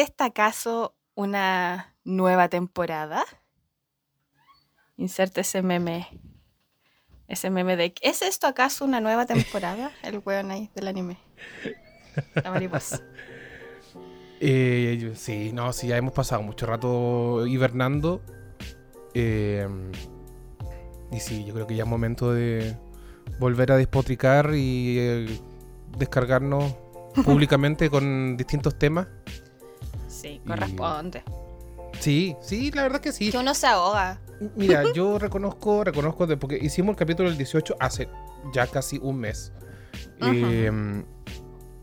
esta acaso una nueva temporada? Inserte ese meme. Ese meme de. ¿Es esto acaso una nueva temporada? El weón ahí del anime. La mariposa. Eh, sí, no, sí, ya hemos pasado mucho rato hibernando. Eh, y sí, yo creo que ya es momento de volver a despotricar y eh, descargarnos públicamente con distintos temas. Sí, corresponde. Sí, sí, la verdad que sí. Que uno se ahoga. Mira, yo reconozco, reconozco de porque hicimos el capítulo del 18 hace ya casi un mes. Eh,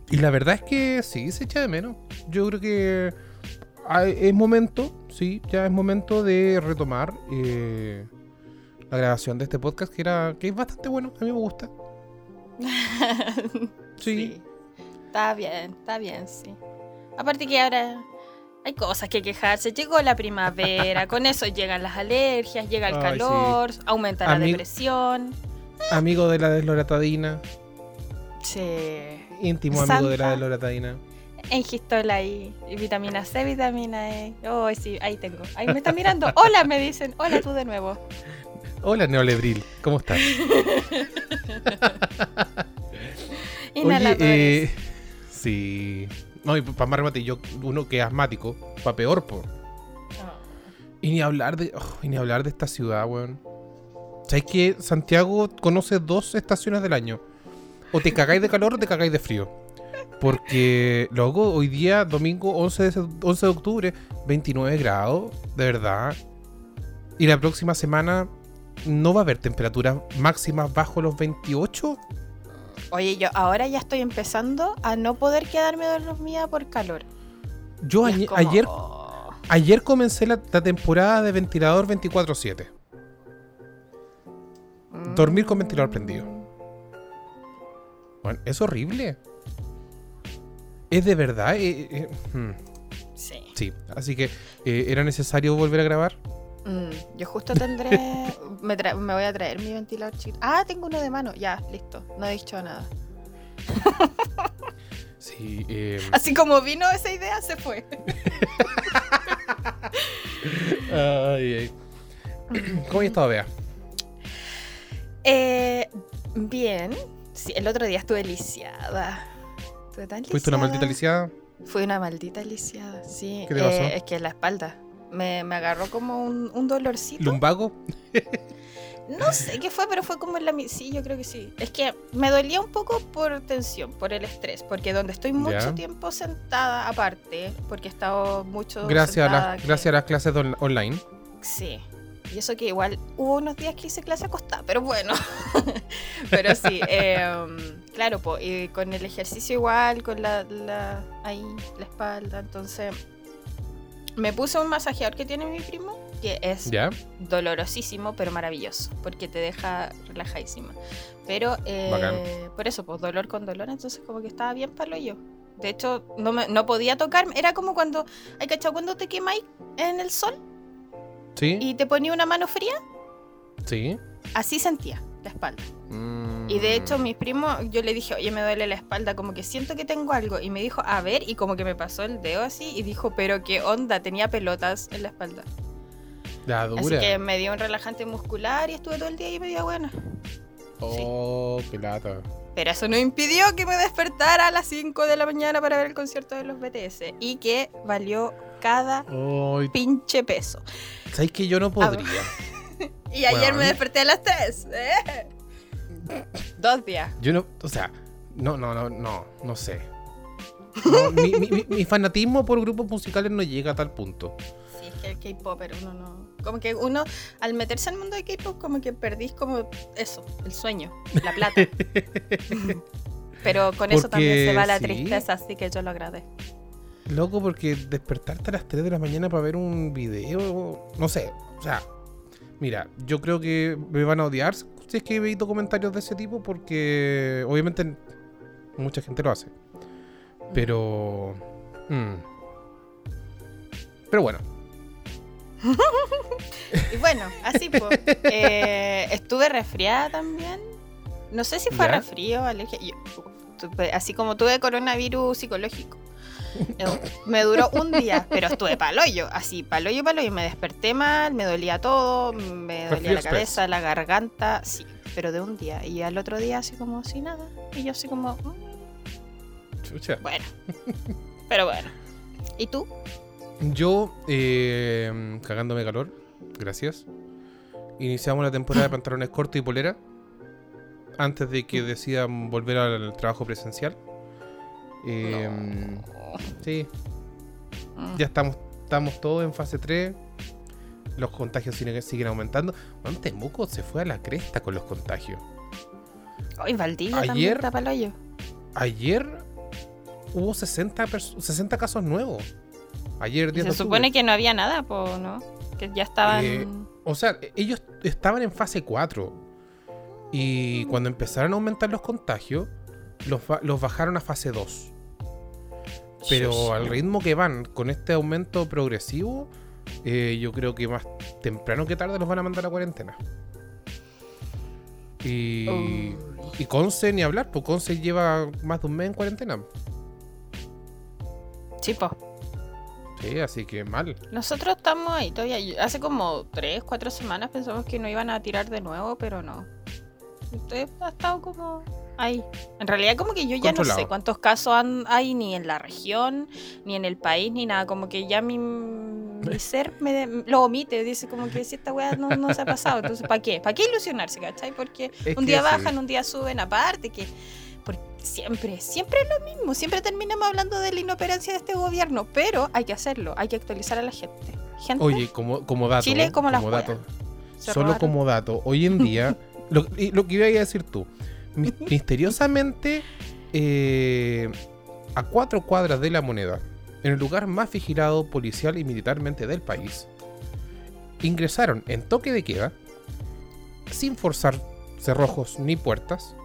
y la verdad es que sí, se echa de menos. Yo creo que es momento, sí, ya es momento de retomar eh, la grabación de este podcast que era que es bastante bueno, a mí me gusta. sí. Está bien, está bien, sí. Aparte que ahora hay cosas que quejarse. Llegó la primavera, con eso llegan las alergias, llega el calor, aumenta la depresión. Amigo de la desloratadina. Sí. Íntimo amigo de la desloratadina. En Gistola y, vitamina C, vitamina E. Oh, sí, ahí tengo. Ahí me están mirando. Hola, me dicen. Hola tú de nuevo. Hola, Neolebril. ¿Cómo estás? Oye, eh, sí. No, y para más remate, yo, uno que es asmático, para peor, por. Y ni hablar de. Oh, y ni hablar de esta ciudad, weón. ¿Sabes que Santiago conoce dos estaciones del año? O te cagáis de calor o te cagáis de frío. Porque luego hoy día, domingo 11 de, 11 de octubre, 29 grados, de verdad. Y la próxima semana no va a haber temperaturas máximas bajo los 28. Oye, yo ahora ya estoy empezando a no poder quedarme dormida por calor. Yo ayer, oh. ayer comencé la, temporada de ventilador 24/7. Dormir con ventilador prendido. Bueno, es horrible. Es de verdad. Eh, eh, hmm. Sí. Sí, así que eh, era necesario volver a grabar. Mm, yo justo tendré. me, me, voy a traer mi ventilador chico. Ah, tengo uno de mano. Ya, listo. No he dicho nada. sí. Em. Así como vino esa idea, se fue. ay, ay. ¿Cómo has estado, Bea? Eh, bien. Sí, el otro día estuve lisiada. Estuve tan lisiada. ¿Fuiste una maldita lisiada? Fui una maldita lisiada, sí. ¿Qué te pasó? Eh, es que la espalda me, agarró como un, dolorcito. ¿Lumbago? no sé qué fue, pero fue como en la... Sí, yo creo que sí. Es que me dolía un poco por tensión, por el estrés, porque donde estoy mucho tiempo sentada aparte, porque he estado mucho... Gracias, a, gracias a las clases online. Sí. Y eso que igual hubo unos días que hice clase acostada, pero bueno. pero sí, em, claro, y con el ejercicio igual, con la, la, ahí, la espalda, entonces me puse un masajeador que tiene mi primo, que es dolorosísimo, pero maravilloso, porque te deja relajadísima. Pero eh, por eso, pues dolor con dolor, entonces como que estaba bien palo yo. De hecho, no, me, no podía tocar. Era como cuando, ¿hay cachado cuando te quemáis en el sol? Sí. Y te ponía una mano fría. Sí. Así sentía la espalda. Mm. Y de hecho, mis primos, yo le dije, oye, me duele la espalda, como que siento que tengo algo. Y me dijo, a ver, y como que me pasó el dedo así, y dijo, pero qué onda, tenía pelotas en la espalda. La dura. Así que me dio un relajante muscular y estuve todo el día y me dio buena. Oh, qué lata. Pero eso no impidió que me despertara a las 5 de la mañana para ver el concierto de los BTS. Y que valió cada pinche peso. ¿Sabes que yo no podría? y ayer me desperté a las 3. ¿eh? Dos días. Yo no, o sea, no, no, no, no, no sé. mi, fanatismo por grupos musicales no llega a tal punto. Sí, es que el K-pop, pero uno no. Como que uno, al meterse al mundo de K-pop, como que perdís como eso, el sueño, la plata. pero con eso también se va la tristeza, así que yo lo agradezco. Loco, porque despertarte a las 3 de la mañana para ver un video, no sé, o sea, mira, yo creo que me van a odiar si es que he visto comentarios de ese tipo, porque obviamente mucha gente lo hace. Pero. Mm. Pero bueno. y bueno, así pues. estuve resfriada también. No sé si fue resfrío, alergia. así como tuve coronavirus psicológico. Me duró un día, pero estuve paloyo, así, paloyo, paloyo. Me desperté mal, me dolía todo, me dolía la cabeza, la garganta, sí, pero de un día. Y al otro día así como, sin nada. Y yo así como, "Mm, Chucha. bueno. Pero bueno. ¿Y tú? Yo, eh, cagándome calor, gracias. Iniciamos la temporada de pantalones cortos y polera. Antes de que decidan volver al trabajo presencial. Eh, Sí, Mm. ya estamos, estamos todos en fase 3. Los contagios siguen, siguen aumentando. Bueno, Temuco se fue a la cresta con los contagios. Hoy Valdivia también Ayer- está paloyo. Ayer hubo 60, pers- 60 casos nuevos. Ayer, 10 se de supone que no había nada, po, ¿no? Que ya estaban... Eh, O sea, ellos estaban en fase 4. Y cuando empezaron a aumentar los contagios, los, los bajaron a fase 2. Pero al ritmo que van con este aumento progresivo, eh, yo creo que más temprano que tarde los van a mandar a cuarentena. Y, Uy. y Conce ni hablar, pues Conce lleva más de un mes en cuarentena. Sí, po. Sí, así que mal. Nosotros estamos ahí todavía. Hace como 3, 4 semanas pensamos que no iban a tirar de nuevo, pero no. Usted ha estado como ahí. En realidad como que yo ya no sé cuántos casos han- hay ni en la región, ni en el país, ni nada. Como que ya mi, mi ser me de- lo omite. Dice como que si esta weá no, no se ha pasado. Entonces, ¿para qué? ¿Para qué ilusionarse, cachai? Porque Es un día sí. bajan, un día suben. Aparte que... Porque siempre, siempre es lo mismo. Siempre terminamos hablando de la inoperancia de este gobierno. Pero hay que hacerlo. Hay que actualizar a la gente. Gente, Oye, como, como dato. Chile como las dato. weas. se Solo robaron. como dato, hoy en día, lo, lo que iba a decir tú, mi- misteriosamente, eh, a cuatro cuadras de la moneda, en el lugar más vigilado policial y militarmente del país, ingresaron en toque de queda, sin forzar cerrojos ni puertas,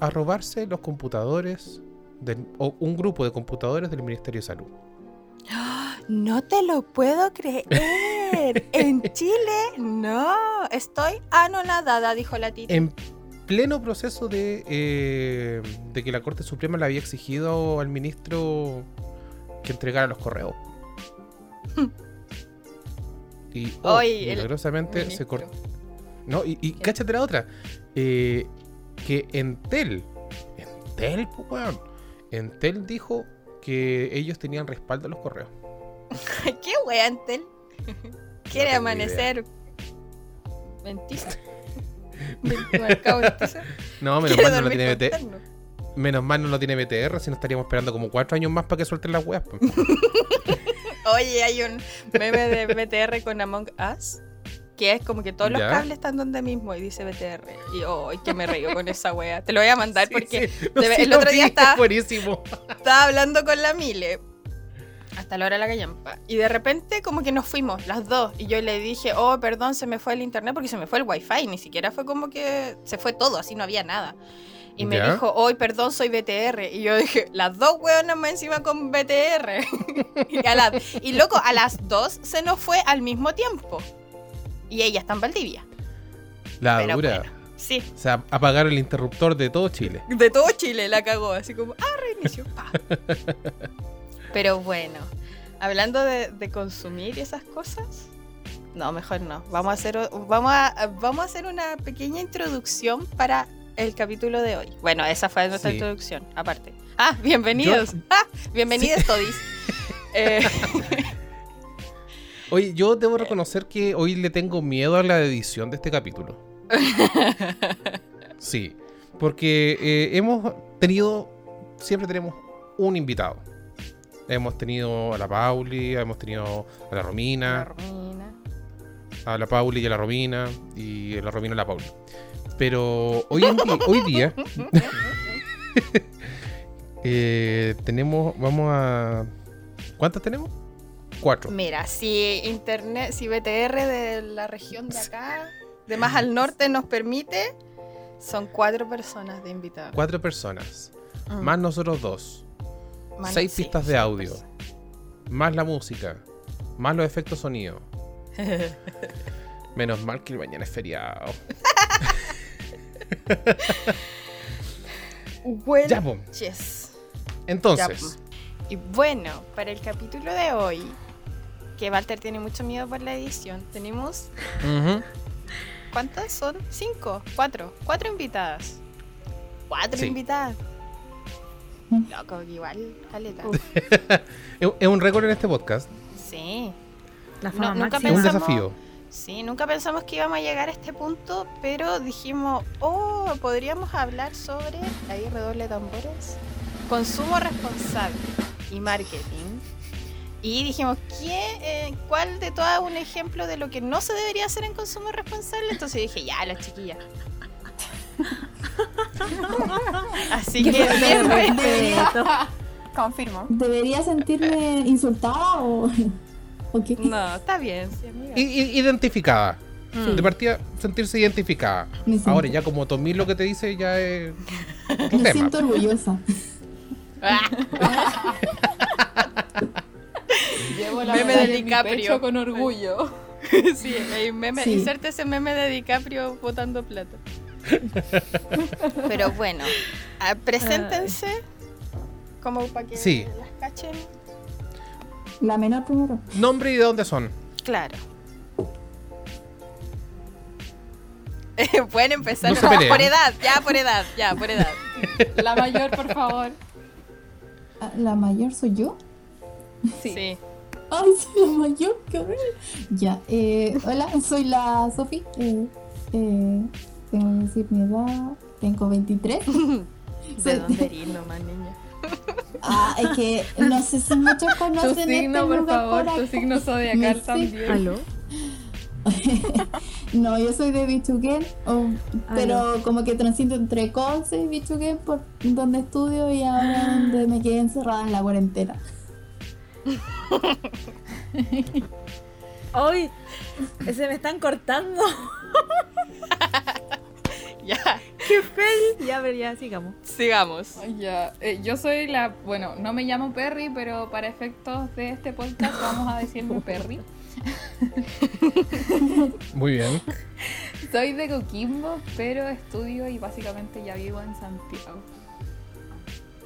a robarse los computadores, del- o un grupo de computadores del Ministerio de Salud. No te lo puedo creer. en Chile, no. Estoy anonadada, dijo la tita. en pleno proceso de, eh, de que la Corte Suprema le había exigido al ministro que entregara los correos. Y oh, Oye, el milagrosamente se cortó. No, y, y cáchate la otra. eh, que Entel, Entel, pues, weón. Entel dijo que ellos tenían respaldo a los correos. ¿Qué wea, Antel? Quiere amanecer. Mentira. No, menos mal no lo tiene con BT terno. Menos mal no lo tiene BTR, si no estaríamos esperando como cuatro años más para que suelten las weas. pues. Oye, hay un meme de BTR con Among Us. Que es como que todos los cables están donde mismo y dice BTR. Y oh, que me río con esa wea. Te lo voy a mandar Sí, porque sí. el otro día vi, estaba- es Buenísimo. estaba hablando con la Mile hasta la hora de la callampa y de repente como que nos fuimos las dos y yo le dije oh perdón se me fue el internet porque se me fue el wifi ni siquiera fue como que se fue todo así no había nada y me ¿Ya? dijo hoy perdón soy BTR y yo dije las dos hueonas más encima con BTR y, a la- y loco a las dos se nos fue al mismo tiempo y ella está en Valdivia La pero dura. bueno sí O sea, apagar el interruptor de todo Chile. de todo Chile la cagó, así como, ah, reinicio. pa. Pero bueno, hablando de, de consumir y esas cosas, no, mejor no. Vamos a hacer, vamos a, vamos a hacer una pequeña introducción para el capítulo de hoy. Bueno, esa fue nuestra Sí. introducción, aparte. Ah, bienvenidos. Ah, bienvenidos todis. Eh, Oye, yo debo reconocer que hoy le tengo miedo a la edición de este capítulo. Sí, porque eh, hemos tenido, siempre tenemos un invitado. Hemos tenido a la Pauli, hemos tenido a la la Romina, Romina. a la Pauli y a la Romina, y a la Romina a la Pauli. Pero hoy, en hoy día eh, tenemos, vamos a... ¿Cuántas tenemos? Cuatro. Mira, si internet, si BTR de la región de acá, de más al norte nos permite, son cuatro personas de invitados. Cuatro personas. Mm. Más nosotros dos. Seis sí, pistas de audio. Más la música. Más los efectos sonido. Menos mal que el mañana es feriado. Bueno, Ya, yes. Entonces, Ya, Y bueno, para el capítulo de hoy, que Walter tiene mucho miedo por la edición, tenemos... ¿Cuántas son? ¿Cinco? ¿Cuatro? Cuatro invitadas. Cuatro invitadas. Loco, igual, caleta. es un récord en este podcast. Sí. nunca pensamos, un desafío. Sí, nunca pensamos que íbamos a llegar a este punto, pero dijimos, oh, podríamos hablar sobre, ahí redoble tambores, consumo responsable y marketing. Y dijimos, ¿qué, eh, ¿cuál de todas un ejemplo de lo que no se debería hacer en consumo responsable? Entonces dije, ya, la chiquilla. Así que bien, Confirmo. ¿Debería sentirme insultada o.? No, está bien. identificada. De partida, sentirse identificada. Ahora, ya como Tommy lo que te dice, ya es. Me siento orgullosa. Llevo la meme de DiCaprio con orgullo. sí, hay meme, inserte ese meme de DiCaprio botando plata. Pero bueno, ah, preséntense como para que las cachen. La menor primero. Nombre y de dónde son. Claro. Pueden empezar por edad, ya por edad, ya por edad. La mayor, por favor. Ah, ¿La mayor soy yo? Sí. sí. Ay, soy la mayor, qué horrible. Ya, eh, hola, soy la Sofi. Eh, eh, tengo que decir mi edad. Tengo 23. ¿De dónde eres nomás, niña? Ah, es que no sé si muchos conocen tu signo, este por favor, tu signo zodiacal también. ¿Aló? no, yo soy de Bichuquén, pero como que transito entre Conce y Bichuquén por donde estudio y ahora donde me quedé encerrada en la cuarentena. Hoy se me están cortando. ya. ¡Qué feliz! Ya, ver, ya, sigamos. Sigamos. Ya, eh, yo soy la. Bueno, no me llamo Perry, pero para efectos de este podcast vamos a decirme Perry. Muy bien. Soy de Coquimbo, pero estudio y básicamente ya vivo en Santiago.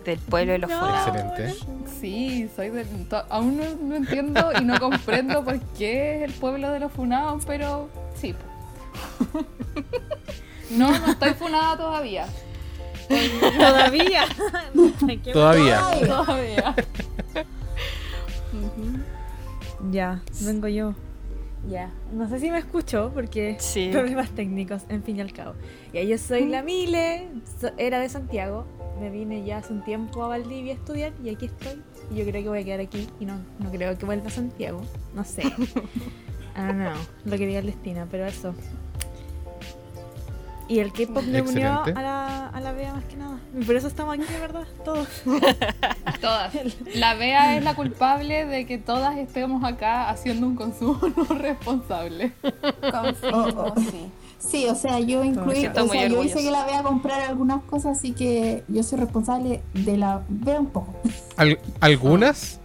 Del pueblo de los no, Excelente. Sí, soy de. Aún no, entiendo y no comprendo por qué es el pueblo de los funados, pero sí. No, no estoy funada todavía. Todavía. Todavía. Todavía. Ya, vengo yo. Ya, no sé si me escucho porque problemas técnicos, en fin y al cabo. Ya, yo soy la Mile, era de Santiago, me vine ya hace un tiempo a Valdivia a estudiar y aquí estoy. Y yo creo que voy a quedar aquí y no, no creo que vuelva a Santiago, no sé. Ah, no, lo que diga el destino, pero eso. Y el K-pop me unió a la, a la Bea más que nada. Por eso estamos aquí, de verdad, todos. todas. La Bea es la culpable de que todas estemos acá haciendo un consumo no responsable. Confirmo, sí. Sí, o sea, yo incluí, o sea, yo hice que la vea comprar algunas cosas, así que yo soy responsable de la vea un poco. ¿Algunas?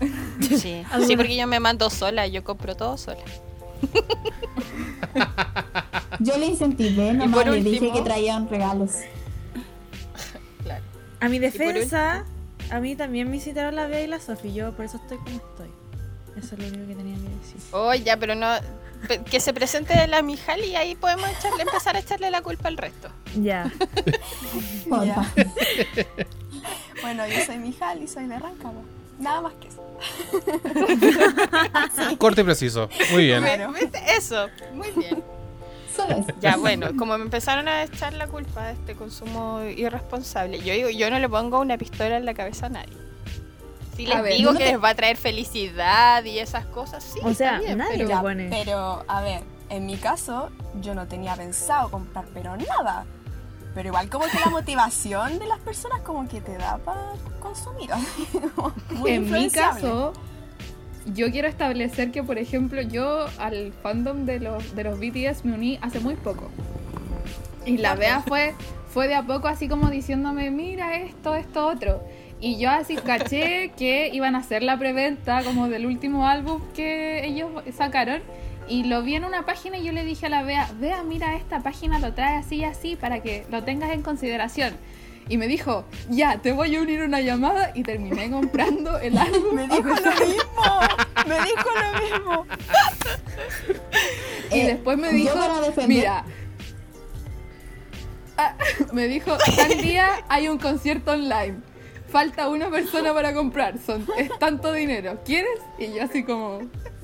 Sí. sí, porque yo me mando sola, yo compro todo sola. Yo le incentivé, nomás le dije que traían regalos. A mi defensa, a mí también me hicieron la Bea y la Sofi, yo por eso estoy como estoy. Eso es lo único que tenía que decir. Oh, ya, pero no. Que se presente la Mijal y ahí podemos echarle, empezar a echarle la culpa al resto. Ya. bueno, yo soy Mijal y soy de Rancagua. Nada más que eso. Corte y preciso. Muy bien. Eso, muy bien. Ya, bueno, como me empezaron a echar la culpa de este consumo irresponsable, yo digo, yo no le pongo una pistola en la cabeza a nadie. Si les digo que les va a traer felicidad y esas cosas, sí. O sea, nadie pero, pone. Pero, a ver, en mi caso, yo no tenía pensado comprar, pero nada. Pero igual como que la motivación de las personas como que te da para consumir. en mi caso, yo quiero establecer que, por ejemplo, yo al fandom de los, de los BTS me uní hace muy poco. Y la Bea fue, fue de a poco así como diciéndome, mira esto, esto, otro. Y yo así caché que iban a hacer la preventa como del último álbum que ellos sacaron. Y lo vi en una página y yo le dije a la Bea, Bea, mira, esta página lo trae así y así para que lo tengas en consideración. y me dijo, ya, te voy a unir una llamada y terminé comprando el álbum. Me dijo lo mismo, me dijo lo mismo. y después me dijo, mira, ah, me dijo, tal día hay un concierto online. Falta una persona para comprar, son, es tanto dinero. ¿Quieres? Y yo así como,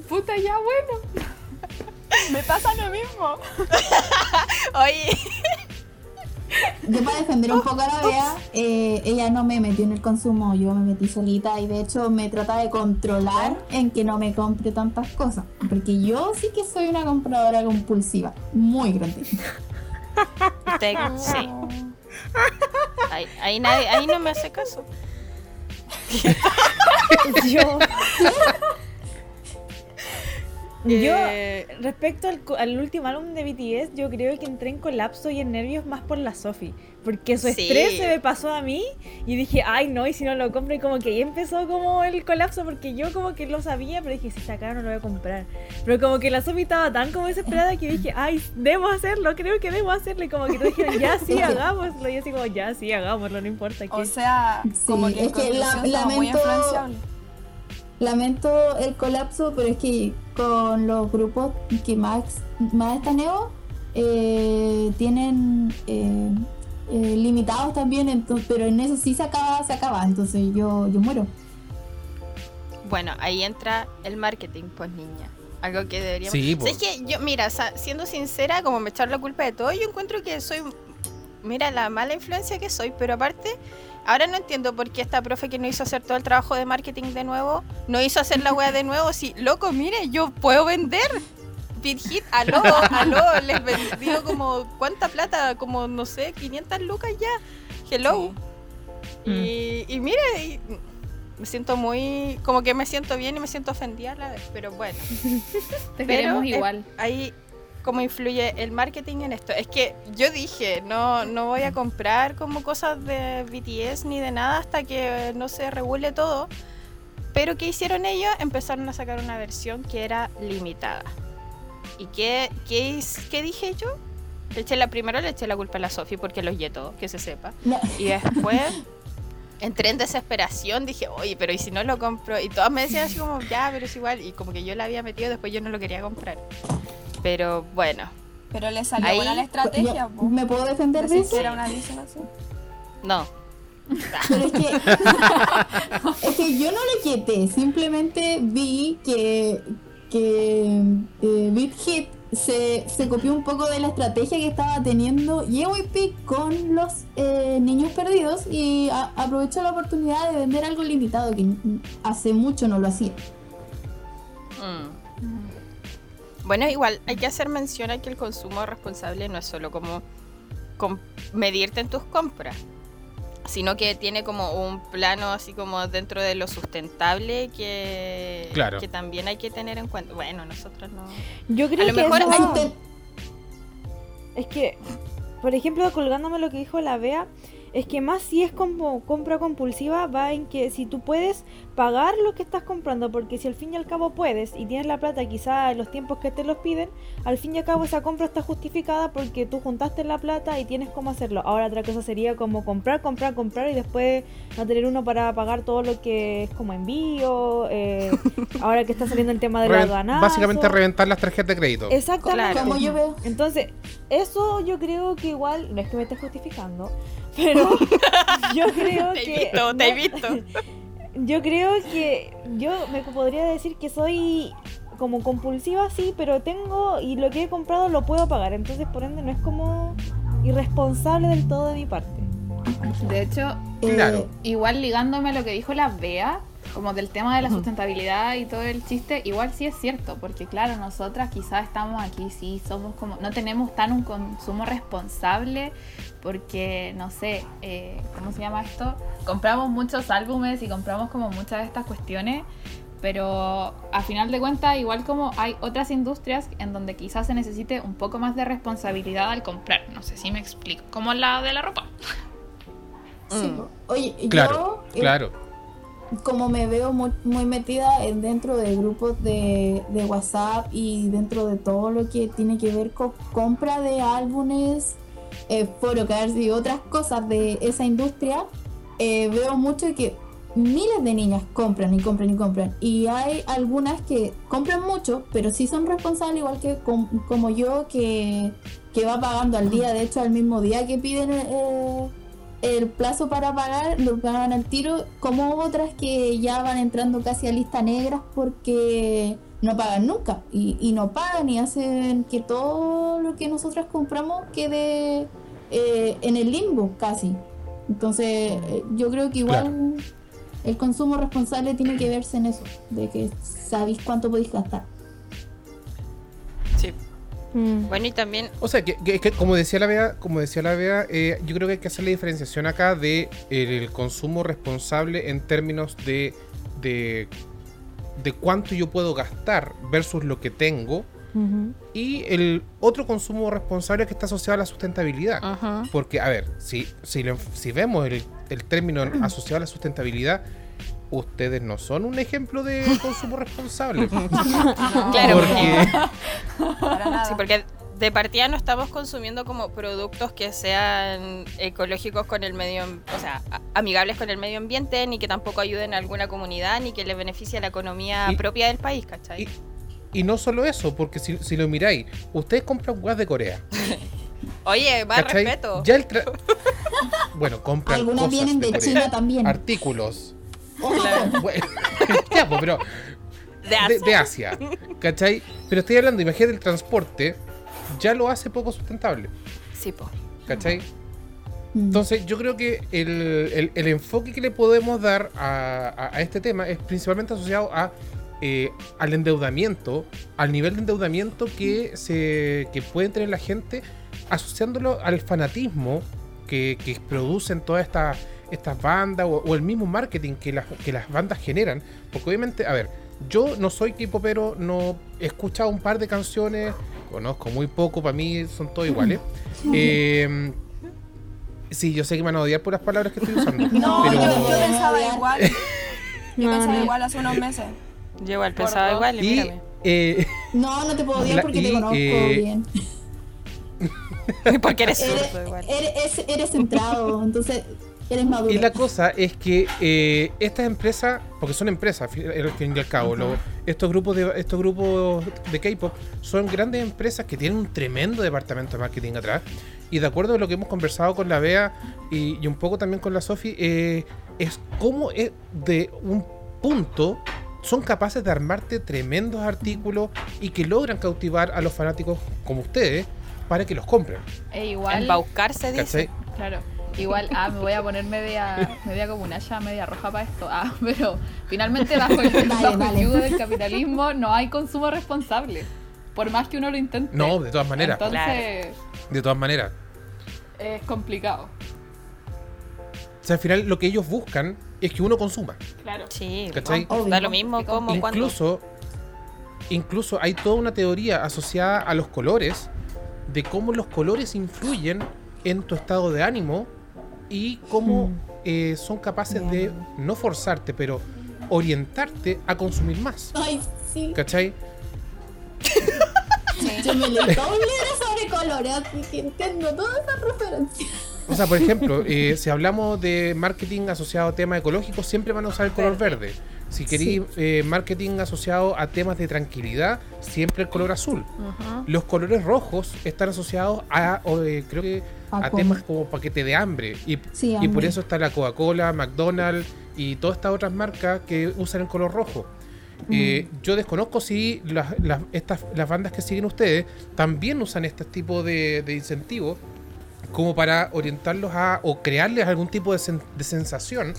puta, ya bueno. Me pasa lo mismo. Oye. Yo para defender un poco a la Bea, eh, ella no me metió en el consumo, yo me metí solita y de hecho me trata de controlar en que no me compre tantas cosas. Porque yo sí que soy una compradora compulsiva, muy grande. sí. Ahí, nadie, ahí no me hace caso. yo. Yo, eh, respecto al, último álbum de BTS, yo creo que entré en colapso y en nervios más por la Sophie. Porque su estrés se me pasó a mí y dije, ay no, y si no lo compro, y como que ahí empezó como el colapso, porque yo como que lo sabía, pero dije, si está caro no lo voy a comprar. Pero como que la Sophie estaba tan como desesperada que dije, ay, debo hacerlo, creo que debo hacerlo. Y como que te dijeron, ya sí, hagámoslo. Y yo así como, ya sí, hagámoslo, no importa. O sea, como que, es que la, muy influenciable lamento el colapso, pero es que con los grupos que más, más estaneo eh, tienen eh, eh, limitados también, pero en eso sí se acaba, se acaba, entonces yo, yo muero. Bueno, ahí entra el marketing, pues niña. Algo que deberíamos... Sí, pues. Es que yo, mira, siendo sincera, como me echar la culpa de todo, yo encuentro que soy, mira, la mala influencia que soy, pero aparte Ahora no entiendo por qué esta profe que no hizo hacer todo el trabajo de marketing de nuevo, no hizo hacer la wea de nuevo. Si, loco, mire, yo puedo vender. BitHit, aló, aló, les vendió como, ¿cuánta plata? Como, no sé, 500 lucas ya. Hello. Y, y mire, me siento muy, como que me siento bien y me siento ofendida a la vez, pero bueno. Te queremos igual. ahí cómo influye el marketing en esto. Es que yo dije, no, no voy a comprar como cosas de BTS ni de nada hasta que no se regule todo. Pero ¿qué hicieron ellos? Empezaron a sacar una versión que era limitada. ¿Y qué, qué, qué dije yo? Le eché la primera, le eché la culpa a la Sofi porque los todo, que se sepa. Y después entré en desesperación, dije, oye, pero ¿y si no lo compro? Y todas me decían así como, ya, pero es igual. Y como que yo la había metido, después yo no lo quería comprar. Pero bueno. Pero le salió buena la estrategia. ¿Me puedo defender de eso? era una así? No. Pero es que, es que yo no le quieté, simplemente vi que, que eh, Hit se, se, copió un poco de la estrategia que estaba teniendo JYP con los eh, niños perdidos y aprovechó la oportunidad de vender algo limitado que hace mucho no lo hacía. Mm. Bueno, igual hay que hacer mención a que el consumo responsable no es solo como medirte en tus compras, sino que tiene como un plano así como dentro de lo sustentable que, que también hay que tener en cuenta. Bueno, nosotros no. Yo creo que mejor es que, por ejemplo, colgándome lo que dijo la Bea, es que más si es como compra compulsiva va en que si tú puedes pagar lo que estás comprando, porque si al fin y al cabo puedes y tienes la plata quizá en los tiempos que te los piden, al fin y al cabo esa compra está justificada porque tú juntaste la plata y tienes cómo hacerlo. Ahora otra cosa sería como comprar, comprar, comprar y después no tener uno para pagar todo lo que es como envío, eh, ahora que está saliendo el tema de la aduana. Básicamente reventar las tarjetas de crédito. Exactamente. Como yo veo. Entonces, eso yo creo que igual, no es que me esté justificando, pero yo creo te que. He visto, te he visto. Yo creo que yo me podría decir que soy como compulsiva, sí, pero tengo y lo que he comprado lo puedo pagar. Entonces, por ende, no es como irresponsable del todo de mi parte. De hecho, claro. igual ligándome a lo que dijo la Bea, como del tema de la sustentabilidad y todo el chiste, igual sí es cierto, porque claro, nosotras quizás estamos aquí, sí, somos como, no tenemos tan un consumo responsable, porque, no sé, eh, ¿cómo se llama esto? Compramos muchos álbumes y compramos como muchas de estas cuestiones, pero a final de cuentas, igual como hay otras industrias en donde quizás se necesite un poco más de responsabilidad al comprar, no sé si me explico, como la de la ropa. Sí. Mm. Oye, claro, yo, claro como me veo muy, metida en dentro de grupos de, WhatsApp y dentro de todo lo que tiene que ver con compra de álbumes eh, Forocars y otras cosas de esa industria, eh, veo mucho que miles de niñas compran y compran y compran. Y hay algunas que compran mucho, pero sí son responsables, igual que como yo, que, que, va pagando al día. De hecho, al mismo día que piden eh, el plazo para pagar, lo pagan al tiro, como otras que ya van entrando casi a lista negras porque no pagan nunca. Y, y no pagan y hacen que todo lo que nosotras compramos quede eh, en el limbo casi. Entonces, eh, yo creo que igual el consumo responsable tiene que verse en eso, de que sabéis cuánto podéis gastar. Mm. Bueno, y también. O sea, que, como decía la Bea, como decía la Bea eh, yo creo que hay que hacer la diferenciación acá de el, consumo responsable en términos de, de, de cuánto yo puedo gastar versus lo que tengo y el otro consumo responsable que está asociado a la sustentabilidad. Porque, a ver, si, si, si vemos el, el término asociado a la sustentabilidad, ustedes no son un ejemplo de consumo responsable. claro, porque... Sí, porque de partida no estamos consumiendo como productos que sean ecológicos con el medio, o sea, amigables con el medio ambiente, ni que tampoco ayuden a alguna comunidad, ni que le beneficie a la economía propia del país, ¿cachai? Y no solo eso, porque si, si lo miráis, ustedes compran gas de Corea. Oye, más respeto. Ya el bueno, compran Algunas vienen de, China también. Artículos. ya, pues, pero de Asia. ¿Cachai? Pero estoy hablando, imagínate el transporte, ya lo hace poco sustentable. Sí, po. ¿Cachai? Mm. Entonces, yo creo que el, el, enfoque que le podemos dar a, a, este tema es principalmente asociado a eh, al endeudamiento, al nivel de endeudamiento que, se, que puede tener la gente, asociándolo al fanatismo que, que producen todas estas estas bandas o, el mismo marketing que las, que las bandas generan. Porque obviamente, a ver, yo no soy tipo pero no he escuchado un par de canciones, conozco muy poco, para mí son todos iguales. Eh, sí, yo sé que me van a odiar por las palabras que estoy usando. No, pero... yo, pensaba igual. Yo pensaba igual hace unos meses. Yo igual pensaba igual y, mírame. Eh, no, no te puedo odiar porque te conozco eh, bien. porque eres igual. Eres, eres, centrado, entonces eres maduro. Y la cosa es que eh, estas empresas, porque son empresas al fin y al cabo, estos grupos de estos grupos de K-pop son grandes empresas que tienen un tremendo departamento de marketing atrás. Y de acuerdo a lo que hemos conversado con la Bea y, y un poco también con la Sofi, eh, es como es de un punto son capaces de armarte tremendos artículos y que logran cautivar a los fanáticos como ustedes para que los compren. E igual. Embaucarse, dice. Claro. Igual, ah, me voy a poner media, media como una ya media roja para esto. Ah, pero finalmente bajo el, yugo del capitalismo no hay consumo responsable. Por más que uno lo intente. No, de todas maneras. Entonces. De todas maneras. Es complicado. O sea, al final lo que ellos buscan es que uno consuma. Claro. Sí, da lo mismo como incluso, Incluso hay toda una teoría asociada a los colores, de cómo los colores influyen en tu estado de ánimo y cómo hmm. eh, son capaces de no forzarte, pero orientarte a consumir más. Ay, sí. ¿Cachai? Yo me leí todo un libro sobre colores, así que entiendo todas esas referencias. O sea, por ejemplo, eh, si hablamos de marketing asociado a temas ecológicos, siempre van a usar el color verde. Si queréis eh, marketing asociado a temas de tranquilidad, siempre el color azul. Los colores rojos están asociados a, eh, creo que, a, temas como paquete de hambre. Y, y por eso está la Coca-Cola, McDonald's y todas estas otras marcas que usan el color rojo. yo desconozco si las, estas, las bandas que siguen ustedes también usan este tipo de, de incentivos como para orientarlos a o crearles algún tipo de, de sensación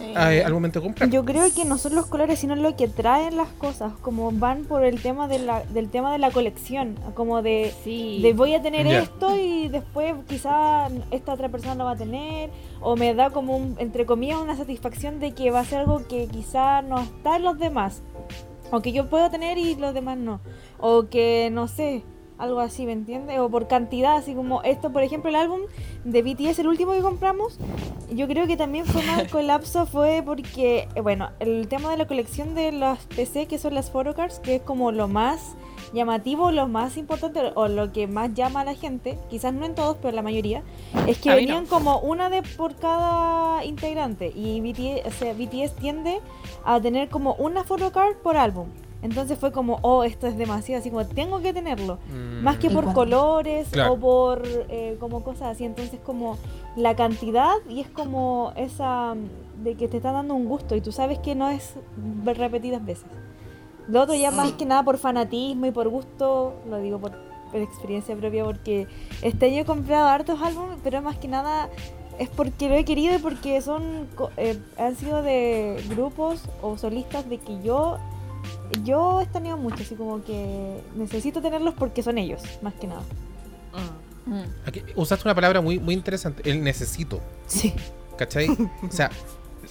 eh, al momento de comprar. Yo creo que no son los colores, sino lo que traen las cosas, como van por el tema de la, del tema de la colección, como de, de voy a tener esto y después quizá esta otra persona lo va a tener, o me da como un, entre comillas una satisfacción de que va a ser algo que quizá no está en los demás, o que yo puedo tener y los demás no, o que no sé, algo así, ¿me entiendes? O por cantidad, así como esto, por ejemplo, el álbum de BTS, el último que compramos, yo creo que también fue más colapso, fue porque, eh, bueno, el tema de la colección de los PC, que son las photocards, que es como lo más llamativo, lo más importante o lo que más llama a la gente, quizás no en todos, pero la mayoría, es que venían como una de por cada integrante y BTS, o sea, BTS tiende a tener como una photocard por álbum. Entonces fue como, oh, esto es demasiado, así como, tengo que tenerlo. Mm. Más que por colores o por eh, como cosas así. Entonces como la cantidad y es como esa de que te está dando un gusto y tú sabes que no es repetidas veces. Lo otro ya más que nada por fanatismo y por gusto, lo digo por, experiencia propia, porque este año he comprado hartos álbumes, pero más que nada es porque lo he querido y porque son eh, han sido de grupos o solistas de que yo yo he tenido mucho, así como que necesito tenerlos porque son ellos, más que nada. Mm. usaste una palabra muy, muy interesante, el necesito. Sí. ¿Cachai? o sea,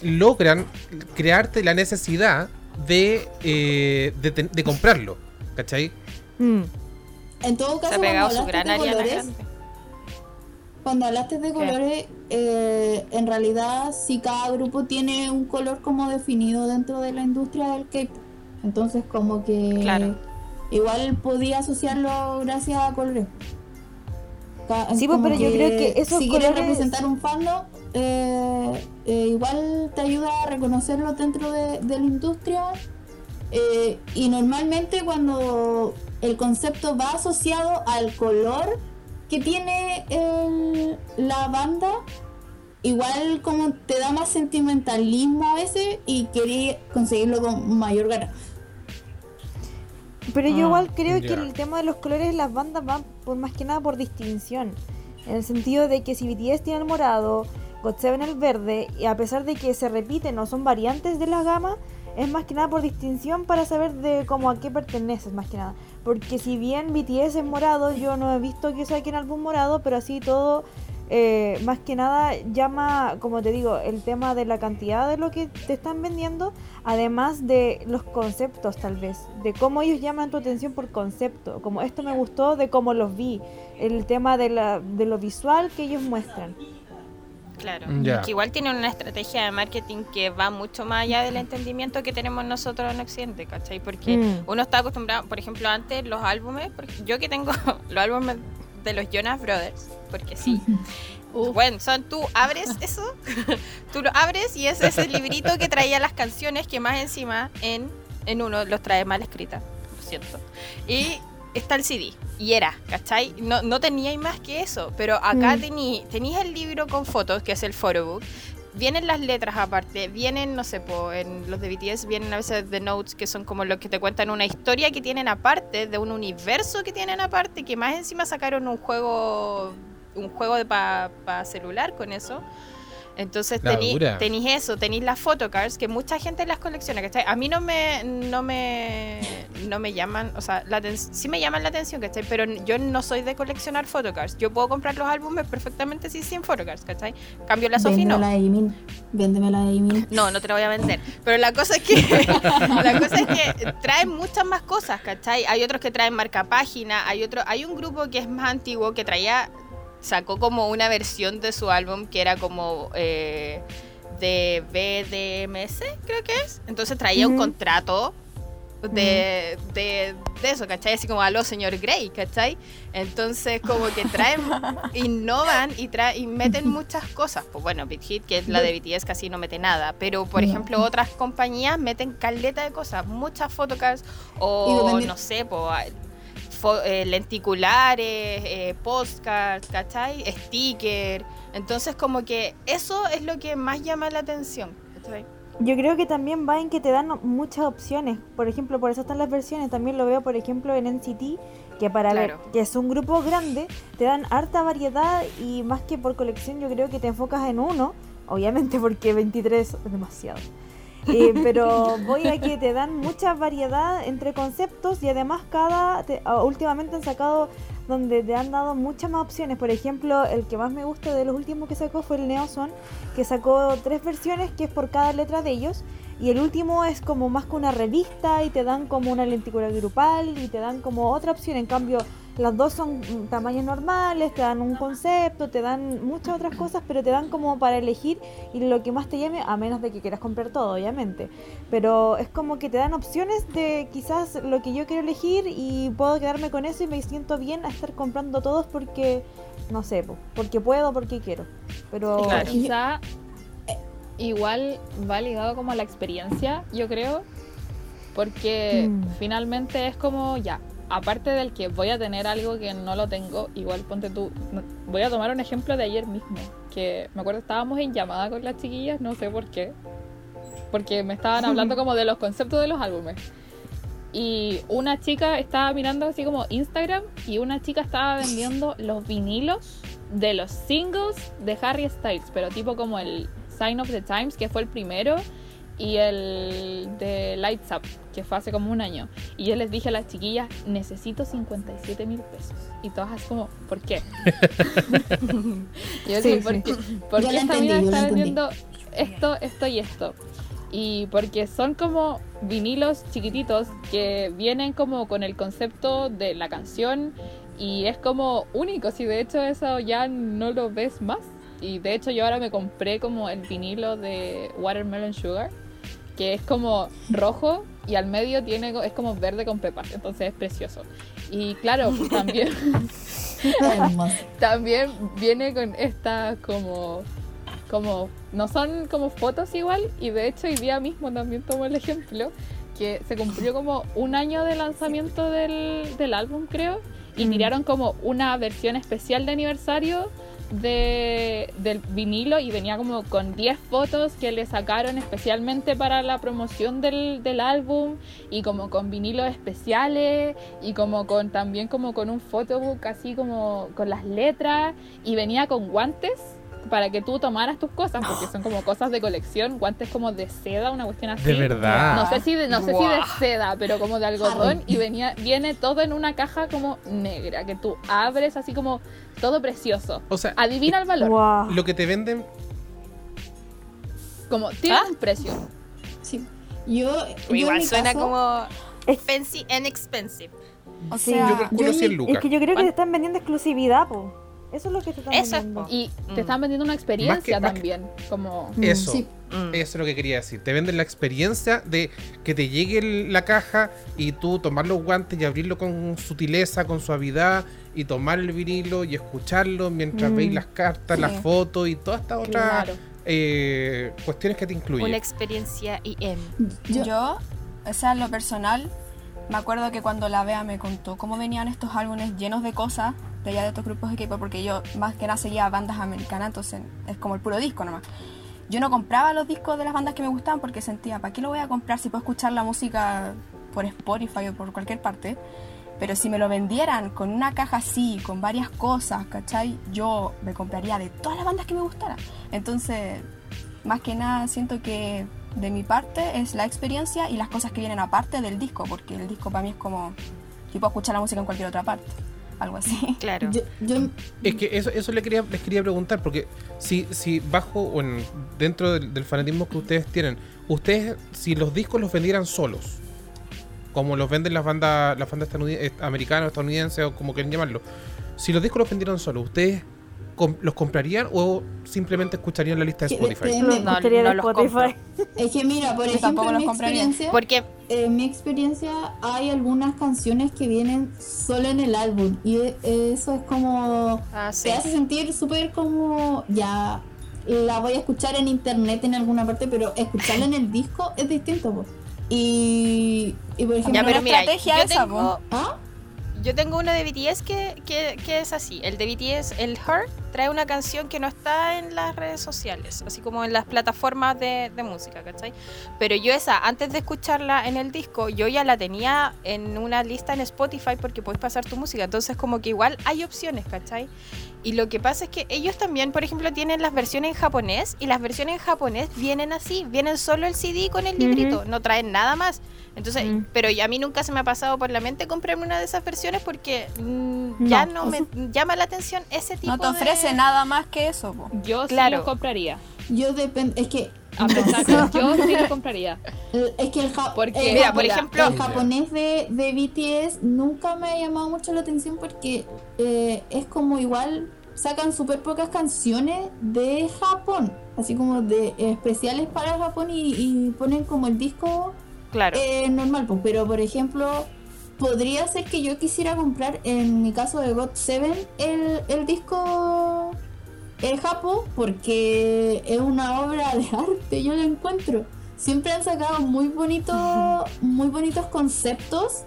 logran crearte la necesidad de, eh, de, comprarlo. ¿Cachai? Mm. En todo caso, cuando hablaste, de colores, cuando hablaste de colores, eh, en realidad si cada grupo tiene un color como definido dentro de la industria del K-pop. Entonces como que igual podía asociarlo gracias a colores. Sí, pues, pero yo creo que esos si quieres representar un fandom, eh, eh, igual te ayuda a reconocerlo dentro de, la industria. Eh, y normalmente cuando el concepto va asociado al color que tiene la banda, igual como te da más sentimentalismo a veces y quería conseguirlo con mayor ganas. Pero yo ah, igual creo que el tema de los colores de las bandas va por más que nada por distinción. En el sentido de que si BTS tiene el morado, GOT7 el verde, y a pesar de que se repiten o son variantes de la gama, es más que nada por distinción para saber de cómo a qué perteneces más que nada. Porque si bien BTS es morado, yo no he visto que saquen álbum morado, pero así todo eh, más que nada llama, como te digo, el tema de la cantidad de lo que te están vendiendo, además de los conceptos tal vez, de cómo ellos llaman tu atención por concepto, como esto me gustó de cómo los vi, el tema de, la, de lo visual que ellos muestran. Claro, que igual tiene una estrategia de marketing que va mucho más allá del entendimiento que tenemos nosotros en Occidente, ¿cachai? Porque mm. uno está acostumbrado, por ejemplo, antes los álbumes, yo que tengo los álbumes de los Jonas Brothers, porque sí. Bueno, son tú abres eso, tú lo abres y es ese librito que traía las canciones que más encima en, en uno los trae mal escrita, lo siento. Y está el CD. Y era, ¿cachai? No, no teníais más que eso. Pero acá mm. tenéis el libro con fotos, que es el photobook vienen las letras aparte, vienen, no sé, po, en los de BTS vienen a veces de notes que son como los que te cuentan una historia que tienen aparte, de un universo que tienen aparte, que más encima sacaron un juego, un juego de para celular con eso. Entonces tenéis eso, tenéis las photocards que mucha gente las colecciona, ¿cachai? A mí no me, no me, no me llaman, o sea, la sí me llaman la atención, ¿cachai? Pero yo no soy de coleccionar photocards. Yo puedo comprar los álbumes perfectamente sí, sin photocards, ¿cachai? Cambio la Sofi no. Véndemela de Emin. No, no te la voy a vender. Pero la cosa es que, la cosa es que traen muchas más cosas, ¿cachai? Hay otros que traen marca página, hay otro, hay un grupo que es más antiguo que traía sacó como una versión de su álbum que era como eh, de BDMS, creo que es. Entonces traía un contrato de, de, eso, ¿cachai? Así como, aló, señor Grey, ¿cachai? Entonces, como que traen, innovan y, traen, y meten muchas cosas. Pues bueno, Big Hit, que es la de BTS, casi no mete nada. Pero, por ejemplo, otras compañías meten caleta de cosas, muchas photocards o, no sé, pues eh, lenticulares, eh, postcards, ¿cachai? Sticker. Entonces como que eso es lo que más llama la atención. Yo creo que también va en que te dan muchas opciones. Por ejemplo, por eso están las versiones. También lo veo, por ejemplo, en NCT, que para ver, que es un grupo grande, te dan harta variedad y más que por colección, yo creo que te enfocas en uno. Obviamente porque 23 es demasiado. Eh, pero voy a que te dan mucha variedad entre conceptos y además cada últimamente han sacado donde te han dado muchas más opciones. Por ejemplo, el que más me gusta de los últimos que sacó fue el Neoson, que sacó tres versiones que es por cada letra de ellos. Y el último es como más que una revista y te dan como una lentícula grupal y te dan como otra opción. En cambio, las dos son tamaños normales, te dan un concepto, te dan muchas otras cosas, pero te dan como para elegir y lo que más te llame, a menos de que quieras comprar todo, obviamente. Pero es como que te dan opciones de quizás lo que yo quiero elegir y puedo quedarme con eso y me siento bien a estar comprando todos porque, no sé, porque puedo, porque quiero. Pero quizá igual va ligado como a la experiencia, yo creo, porque mm. finalmente es como ya, aparte del que voy a tener algo que no lo tengo, igual ponte tú, voy a tomar un ejemplo de ayer mismo, que me acuerdo estábamos en llamada con las chiquillas, no sé por qué, porque me estaban hablando como de los conceptos de los álbumes. Y una chica estaba mirando así como Instagram y una chica estaba vendiendo los vinilos de los singles de Harry Styles, pero tipo como el Sign of the Times, que fue el primero, y el de Lights Up, que fue hace como un año. Y yo les dije a las chiquillas, necesito 57 mil pesos. Y todas así como, ¿por qué? yo sí, ¿por qué? Porque esta mina está vendiendo esto, esto y esto. Y porque son como vinilos chiquititos que vienen como con el concepto de la canción y es como único. Si de hecho eso ya no lo ves más. Y de hecho yo ahora me compré como el vinilo de Watermelon Sugar que es como rojo y al medio tiene es como verde con pepas, entonces es precioso. Y claro, también también viene con esta como como no son como fotos igual y de hecho hoy día mismo también tomo el ejemplo que se cumplió como un año de lanzamiento del, del álbum creo y miraron mm. como una versión especial de aniversario de, del vinilo y venía como con 10 fotos que le sacaron especialmente para la promoción del, del álbum y como con vinilos especiales y como con también como con un photobook así como con las letras y venía con guantes para que tú tomaras tus cosas, porque son como cosas de colección, guantes como de seda, una cuestión así. De verdad. No sé si de, no sé si de seda, pero como de algodón y venía viene todo en una caja como negra que tú abres así como todo precioso. O sea, adivina el valor. Lo que te venden como tiene ¿Ah? un precio. Sí. Yo, igual suena como expensive and expensive. O sea, yo calculo 100 lucas. Es que yo creo que te están vendiendo exclusividad, po. Eso es lo que te están vendiendo. Y te están vendiendo una experiencia también. Como... Mm. Eso. Mm. Eso es lo que quería decir. Te venden la experiencia de que te llegue la caja y tú tomar los guantes y abrirlo con sutileza, con suavidad y tomar el vinilo y escucharlo mientras veis mm. las cartas, las fotos y todas estas otras eh, cuestiones que te incluyen. Una experiencia IM. Yo, Yo, o sea, en lo personal, me acuerdo que cuando la Bea me contó cómo venían estos álbumes llenos de cosas de allá de estos grupos de K-pop, porque yo más que nada seguía bandas americanas, entonces es como el puro disco nomás. Yo no compraba los discos de las bandas que me gustaban porque sentía, ¿para qué lo voy a comprar si puedo escuchar la música por Spotify o por cualquier parte? Pero si me lo vendieran con una caja así, con varias cosas, ¿cachai? Yo me compraría de todas las bandas que me gustaran. Entonces, más que nada, siento que de mi parte es la experiencia y las cosas que vienen aparte del disco, porque el disco para mí es como, tipo, escuchar la música en cualquier otra parte algo así. Claro. Es que eso, eso le quería, les quería preguntar, porque si, si bajo o en, dentro del, fanatismo que ustedes tienen, ustedes, si los discos los vendieran solos, como los venden las bandas, las bandas americanas, estadounidenses o como quieren llamarlo, si los discos los vendieran solos, ¿ustedes los comprarían o simplemente escucharían la lista de Spotify? No, no, no Spotify. Es que mira, por ejemplo, en mi experiencia, porque en mi experiencia hay algunas canciones que vienen solo en el álbum y e, eso es como ah, te hace sentir súper como ya la voy a escuchar en internet en alguna parte, pero escucharla en el disco es distinto. Y, y, por ejemplo, ya, pero mira, estrategia esa, ¿Ah? Yo tengo uno de BTS que, que, es así. El de BTS, el Her, trae una canción que no está en las redes sociales, así como en las plataformas de, de, música, ¿cachai? Pero yo esa, antes de escucharla en el disco, yo ya la tenía en una lista en Spotify porque puedes pasar tu música. Entonces como que igual hay opciones, ¿cachai? Y lo que pasa es que ellos también, por ejemplo, tienen las versiones en japonés y las versiones en japonés vienen así, vienen solo el CD con el librito, no traen nada más. Entonces, pero a mí nunca se me ha pasado por la mente comprarme una de esas versiones porque mm, ya no, me llama la atención ese tipo de... No te ofrece nada más que eso. Yo sí lo compraría. Yo depende, es que A pesar yo sí lo compraría. Es que el, porque, mira, por ejemplo, el japonés de, de, BTS nunca me ha llamado mucho la atención porque eh, es como igual sacan súper pocas canciones de Japón, así como de especiales para Japón y, ponen como el disco claro. Eh, normal, pues, pero por ejemplo podría ser que yo quisiera comprar, en mi caso de God 7, el, el disco el Japón porque es una obra de arte, yo lo encuentro. Siempre han sacado muy bonitos, muy bonitos conceptos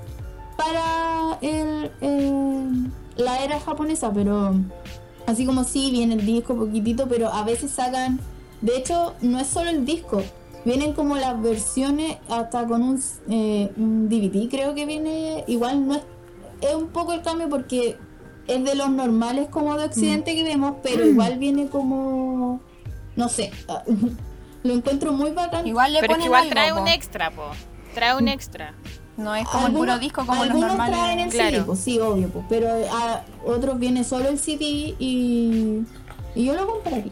para el, la era japonesa, pero así como sí, viene el disco poquitito, pero a veces sacan, de hecho, no es solo el disco, vienen como las versiones hasta con un, eh, un DVD, creo que viene, igual no es, es un poco el cambio porque es de los normales como de Occidente que vemos, pero igual viene como, no sé, lo encuentro muy bacán. Igual le pero igual trae un extra, po. Trae un extra. No es como el puro disco como los normales. traen el CD, pues, sí, obvio, pues, pero a otros viene solo el CD y, y yo lo compraría.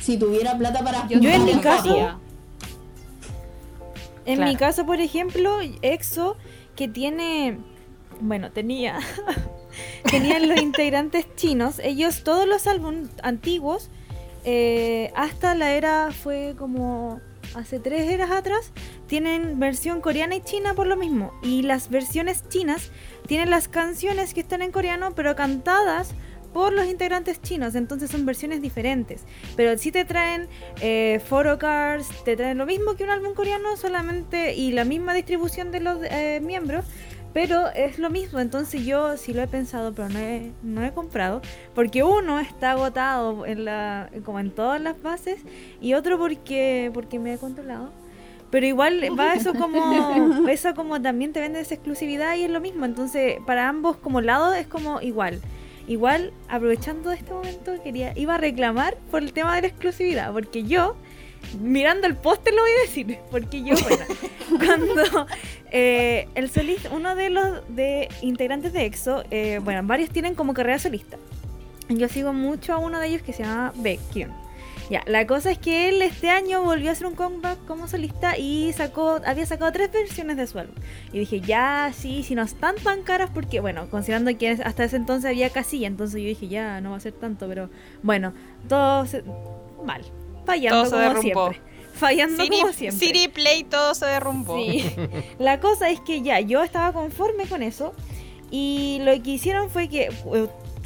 Si tuviera plata para Yo, en mi caso En mi caso, por ejemplo, EXO que tiene bueno, tenía tenían los integrantes chinos, ellos todos los álbumes antiguos, eh, hasta la era fue como hace tres eras atrás, tienen versión coreana y china por lo mismo. Y las versiones chinas tienen las canciones que están en coreano, pero cantadas por los integrantes chinos, entonces son versiones diferentes. Pero sí te traen eh, cards, te traen lo mismo que un álbum coreano, solamente y la misma distribución de los eh, miembros, pero es lo mismo, entonces yo sí lo he pensado, pero no he, no he comprado. Porque uno está agotado en la, como en todas las bases y otro porque, porque me he controlado. Pero igual va eso como, eso como también te vende esa exclusividad y es lo mismo. Entonces para ambos como lados es como igual. Igual, aprovechando de este momento, quería, iba a reclamar por el tema de la exclusividad, porque yo mirando el póster lo voy a decir, porque yo, bueno, cuando eh, el solista, uno de los de integrantes de EXO, eh, bueno, varios tienen como carrera solista. Yo sigo mucho a uno de ellos que se llama Baekhyun. Ya, la cosa es que él este año volvió a hacer un comeback como solista y sacó, había sacado tres versiones de su álbum. Y dije, ya, sí, si no están tan caras, porque, bueno, considerando que hasta ese entonces había casilla, entonces yo dije, ya, no va a ser tanto, pero bueno, todo mal fallando como siempre. Fallando como siempre. City Play todo se derrumbó. La cosa es que ya, yo estaba conforme con eso. Y lo que hicieron fue que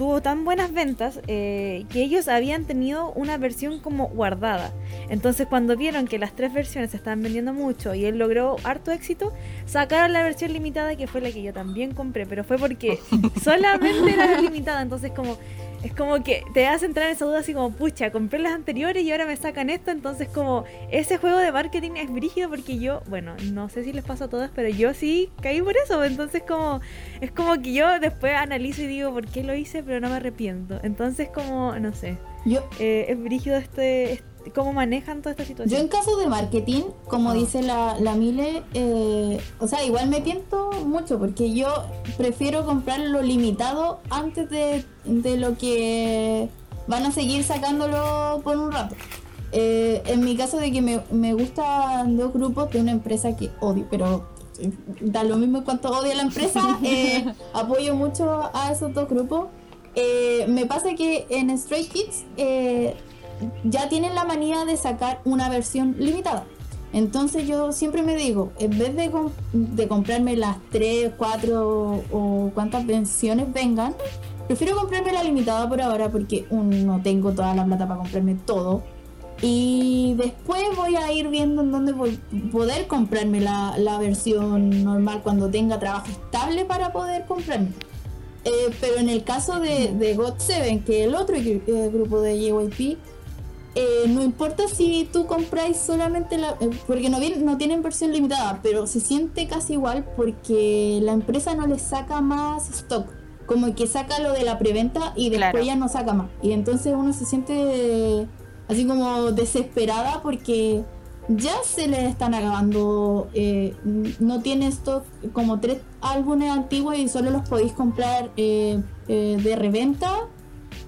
tuvo tan buenas ventas eh, que ellos habían tenido una versión como guardada. Entonces cuando vieron que las tres versiones se estaban vendiendo mucho y él logró harto éxito, sacaron la versión limitada que fue la que yo también compré, pero fue porque solamente era limitada. Entonces como es como que te hace entrar en esa duda así como, pucha, compré las anteriores y ahora me sacan esto, entonces como ese juego de marketing es brígido porque yo, bueno, no sé si les pasa a todas, pero yo sí caí por eso, entonces como, es como que yo después analizo y digo, ¿por qué lo hice? Pero no me arrepiento, entonces como, no sé, yo, eh, es brígido este, este cómo manejan toda esta situación. Yo en caso de marketing, como ah. dice la, la Mile, eh, o sea, igual me tiento mucho porque yo prefiero comprar lo limitado antes de, lo que van a seguir sacándolo por un rato. Eh, en mi caso de que me, me gustan dos grupos de una empresa que odio, pero eh, da lo mismo en cuanto odio a la empresa, apoyo mucho a esos dos grupos. me pasa que en Stray Kids ya tienen la manía de sacar una versión limitada. Entonces yo siempre me digo, en vez de, de comprarme las 3, 4 o cuántas versiones vengan, prefiero comprarme la limitada por ahora porque no tengo toda la plata para comprarme todo. Y después voy a ir viendo en dónde poder comprarme la, la, versión normal cuando tenga trabajo estable para poder comprarme. Eh, pero en el caso de, de God7, que el otro eh, grupo de JYP, eh, no importa si tú compráis solamente la. Eh, porque no, no tienen versión limitada, pero se siente casi igual porque la empresa no le saca más stock. Como que saca lo de la preventa y después ya no saca más. Y entonces uno se siente así como desesperada porque ya se le están acabando. Eh, no tiene stock como tres álbumes antiguos y solo los podéis comprar de reventa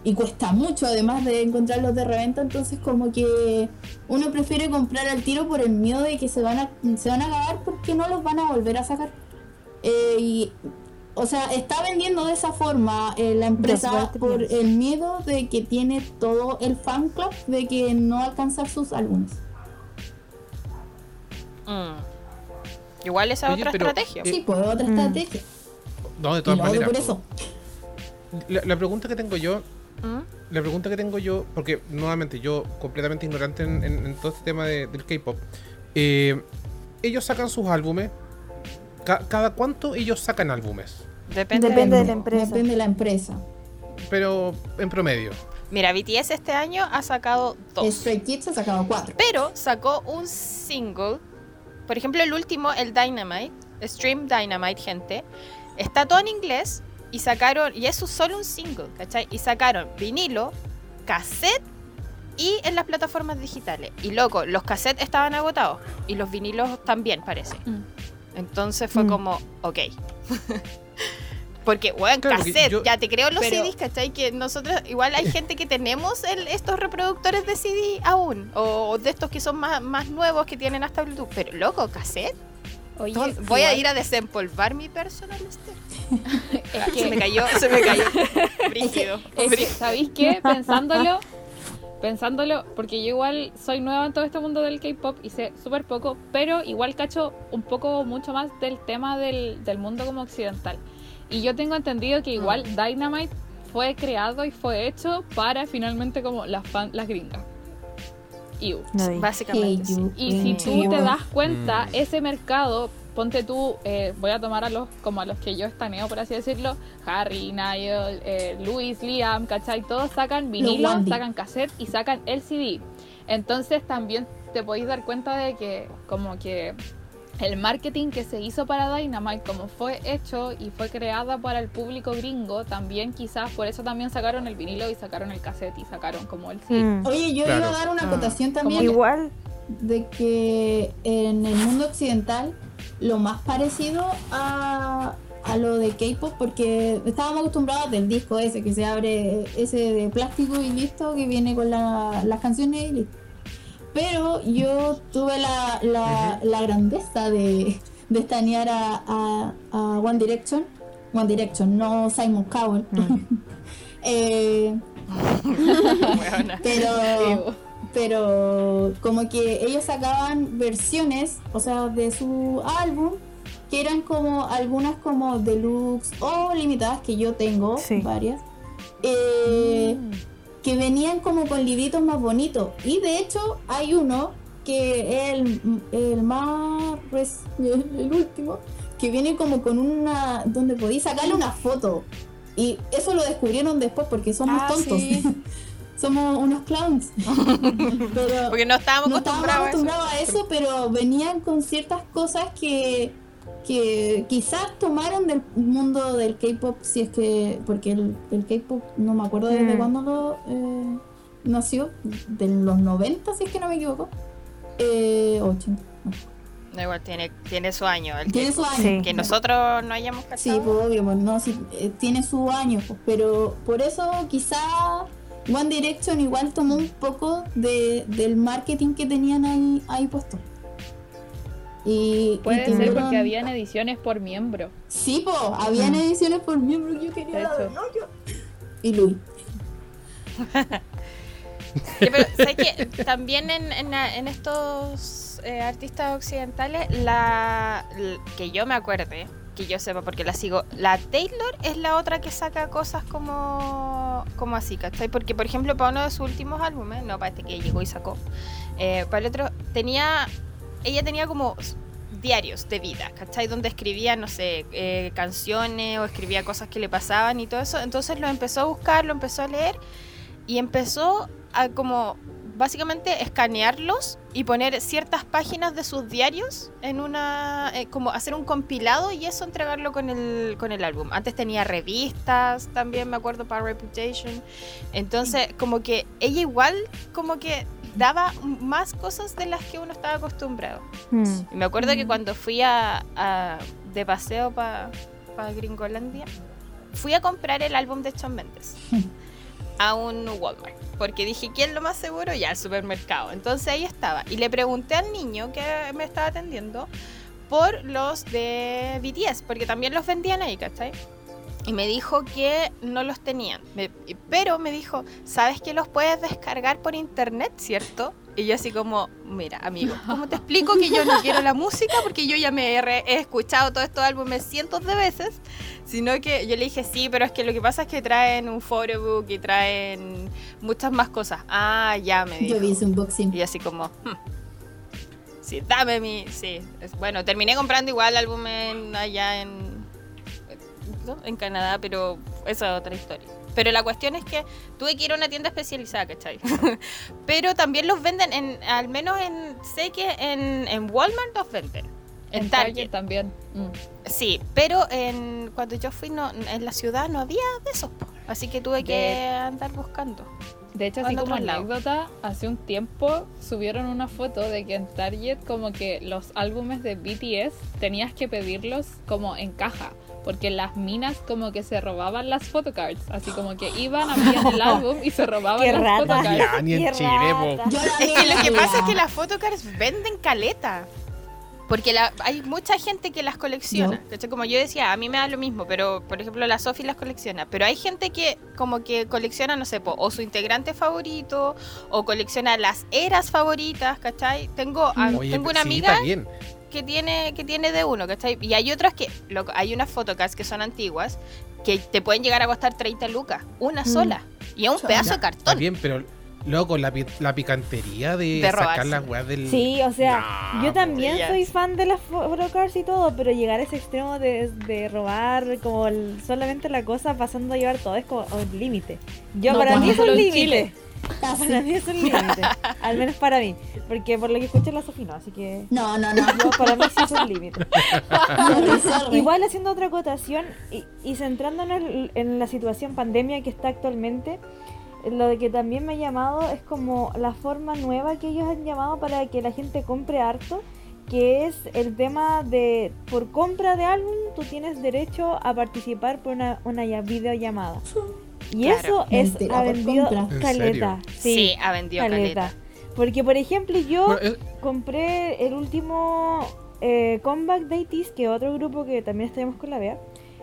y cuesta mucho además de encontrarlos de reventa, entonces como que uno prefiere comprar al tiro por el miedo de que se van a, se van a acabar porque no los van a volver a sacar. Eh, y, o sea, está vendiendo de esa forma eh, la empresa por el miedo de que tiene todo el fan club de que no alcanzar sus álbumes. Mm. Igual esa otra estrategia. sí, pues otra mm. estrategia. No, de todas maneras. Por eso. La, pregunta que tengo yo, la pregunta que tengo yo, porque nuevamente yo completamente ignorante en, todo este tema del K-pop, eh, ellos sacan sus álbumes. ¿Cada cuánto ellos sacan álbumes? Depende, de la empresa. Depende de la empresa. Pero en promedio. Mira, BTS este año ha sacado dos. Stray Kids ha sacado cuatro. Pero sacó un single. Por ejemplo, el último, el Dynamite. Stream Dynamite, gente. Está todo en inglés y sacaron, y eso es solo un single, ¿cachai? Y sacaron vinilo, cassette y en las plataformas digitales. Y loco, los cassettes estaban agotados y los vinilos también, parece. Mm. Entonces fue mm. como, ok. Porque, bueno, cassette, ya te creo los CDs, ¿cachai? Que nosotros, igual hay gente que tenemos estos reproductores de CD aún, o, de estos que son más, más nuevos que tienen hasta Bluetooth. Pero, loco, cassette. Oye, voy a ir a desempolvar mi personal es que... Se me cayó, se me cayó. Brígido. ¿Sabéis qué? Pensándolo, pensándolo, porque yo igual soy nueva en todo este mundo del K-pop y sé súper poco, pero igual cacho un poco mucho más del tema del, del mundo como occidental. Y yo tengo entendido que igual mm. Dynamite fue creado y fue hecho para finalmente como las, fan, las gringas. Básicamente. Y si tú te das cuenta, mm. ese mercado, ponte tú, eh, voy a tomar a los como a los que yo estaneo, por así decirlo, Harry, Niall, eh, Luis, Liam, ¿cachai? Todos sacan vinilo, sacan cassette y sacan LCD. Entonces también te podéis dar cuenta de que como que el marketing que se hizo para Dynamite, como fue hecho y fue creada para el público gringo, también quizás por eso también sacaron el vinilo y sacaron el cassette y sacaron como el CD. Mm. Oye, yo iba a dar una acotación ah. también. Igual. De que en el mundo occidental, lo más parecido a, a lo de K-pop, porque estábamos acostumbrados del disco ese que se abre, ese de plástico y listo, que viene con las canciones y listo pero yo tuve la, la, grandeza de, de estanear a, a, One Direction. One Direction, no Simon Cowell. Mm. Eh, pero, pero como que ellos sacaban versiones, o sea, de su álbum, que eran como algunas como deluxe o limitadas que yo tengo, varias. Eh, mm que venían como con libritos más bonitos. Y de hecho hay uno que es el, más, el último, que viene como con una, donde podéis sacarle una foto. Y eso lo descubrieron después porque somos ah, tontos. somos unos clowns. porque no estábamos acostumbrados, a eso, pero venían con ciertas cosas que que quizás tomaron del mundo del K-pop, si es que, porque el, K-pop no me acuerdo desde mm. cuándo lo eh, nació, de los 90, si es que no me equivoco, eh, 80. igual, tiene, tiene su año. tiene su año. Que nosotros no hayamos cachado. Sí, pues obvio, pues, no, sí, eh, tiene su año, pues, pero por eso quizás One Direction igual tomó un poco de, del marketing que tenían ahí, ahí puesto. Y, Puede ser porque habían ediciones por miembro. Sí, po, habían ediciones por miembro yo quería la Y Luis. pero sé que también en, en, estos eh, artistas occidentales, la, que yo me acuerde, que yo sepa porque la sigo, la Taylor es la otra que saca cosas como, como así, ¿cachai? Porque, por ejemplo, para uno de sus últimos álbumes, no para este que llegó y sacó, eh, para el otro, tenía ella tenía como diarios de vida, ¿cachai? Donde escribía, no sé, eh, canciones o escribía cosas que le pasaban y todo eso. Entonces lo empezó a buscar, lo empezó a leer y empezó a como básicamente escanearlos y poner ciertas páginas de sus diarios en una eh, como hacer un compilado y eso entregarlo con el con el álbum. Antes tenía revistas, también me acuerdo para Reputation. Entonces, como que ella igual como que daba más cosas de las que uno estaba acostumbrado. Hmm. Y me acuerdo que cuando fui a, de paseo para pa Gringolandia, fui a comprar el álbum de Shawn Mendes. a un Walmart. Porque dije, ¿quién es lo más seguro? Ya, el supermercado. Entonces ahí estaba. Y le pregunté al niño que me estaba atendiendo por los de BTS, porque también los vendían ahí, ¿cachai? Y me dijo que no los tenían. pero me dijo, ¿sabes que los puedes descargar por internet, cierto? Y yo así como, mira, amigo, ¿cómo te explico que yo no quiero la música? Porque yo ya me he, escuchado todos estos álbumes cientos de veces. Sino que yo le dije, sí, pero es que lo que pasa es que traen un photobook y traen muchas más cosas. Ah, ya me dijo. Yo vi ese unboxing. Y así como, hmm. sí, dame mi... Sí, bueno, terminé comprando igual álbum allá en en Canadá, pero esa es otra historia. Pero la cuestión es que tuve que ir a una tienda especializada, ¿cachai? pero también los venden en, al menos en, sé que en, en Walmart los venden. En, Target. también. Mm. Sí, pero en, cuando yo fui no, en la ciudad no había de esos, así que tuve que andar buscando. De hecho, así como anécdota, hace un tiempo subieron una foto de que en Target como que los álbumes de BTS tenías que pedirlos como en caja porque las minas como que se robaban las photocards, así como que iban, abrían el álbum y se robaban las photocards. Ya, ni en Chile, Es que lo que pasa es que las photocards venden caleta. Porque hay mucha gente que las colecciona. Como yo decía, a mí me da lo mismo, pero por ejemplo la Sophie las colecciona. Pero hay gente que como que colecciona, no sé, o su integrante favorito, o colecciona las eras favoritas, ¿cachai? Tengo, tengo una amiga que tiene, que tiene de uno, ¿cachai? Y hay otras que, hay unas photocards que son antiguas que te pueden llegar a costar 30 lucas, una mm. sola. Y es un pedazo de cartón. Está bien, pero Loco, la, la picantería de, sacar las weas del. Sí, o sea, yo también soy fan de las photocards y todo, pero llegar a ese extremo de, de robar como solamente la cosa pasando a llevar todo es como un límite. Yo, para mí es un límite. Para mí es un límite. Al menos para mí. Porque por lo que escuché la Sofía no, así que. No, no, no. para mí sí es un límite. Igual haciendo otra acotación y, y centrándonos en la situación pandemia que está actualmente, lo de que también me ha llamado es como la forma nueva que ellos han llamado para que la gente compre harto, que es el tema de por compra de álbum tú tienes derecho a participar por una, una videollamada. Y eso es ha vendido caleta. Sí, ha vendido caleta. Porque por ejemplo yo compré el último eh, Comeback Deities, que es otro grupo que también estamos con la Bea.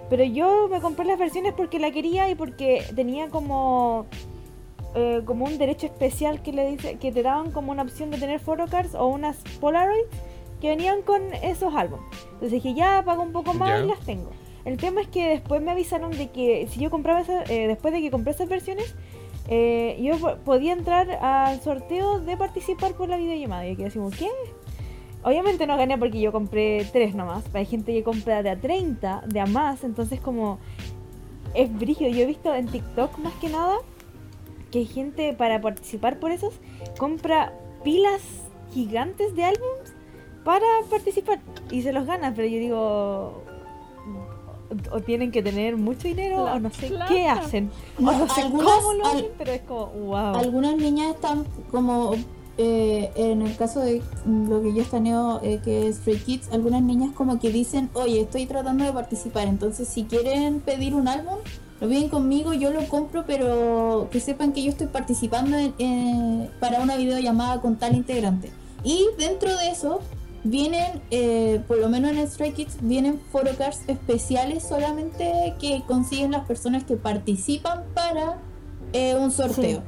Pero yo me compré las versiones porque la quería y porque tenía como eh, como un derecho especial que le dice que te daban como una opción de tener photocards o unas Polaroids que venían con esos álbumes. Entonces dije, ya pago un poco más y las tengo. El tema es que después me avisaron de que si yo compraba eh, después de que compré esas versiones, eh, yo podía entrar al sorteo de participar por la videollamada. Y aquí decimos, ¿qué? Obviamente no gané porque yo compré tres nomás. Hay gente que compra de a 30, de a más. Entonces como es brígido. Yo he visto en TikTok más que nada que hay gente para participar por esos compra pilas gigantes de álbums para participar y se los gana, pero yo digo o tienen que tener mucho dinero o no sé qué hacen o no, sé cómo lo hacen, pero es como wow. Algunas niñas están como eh, en el caso de lo que yo estaneo eh, que es Free Kids, algunas niñas como que dicen, oye, estoy tratando de participar, entonces si quieren pedir un álbum, lo piden conmigo, yo lo compro, pero que sepan que yo estoy participando para una videollamada con tal integrante. Y dentro de eso vienen, eh, por lo menos en Stray Kids, vienen photocards especiales solamente que consiguen las personas que participan para eh, un sorteo.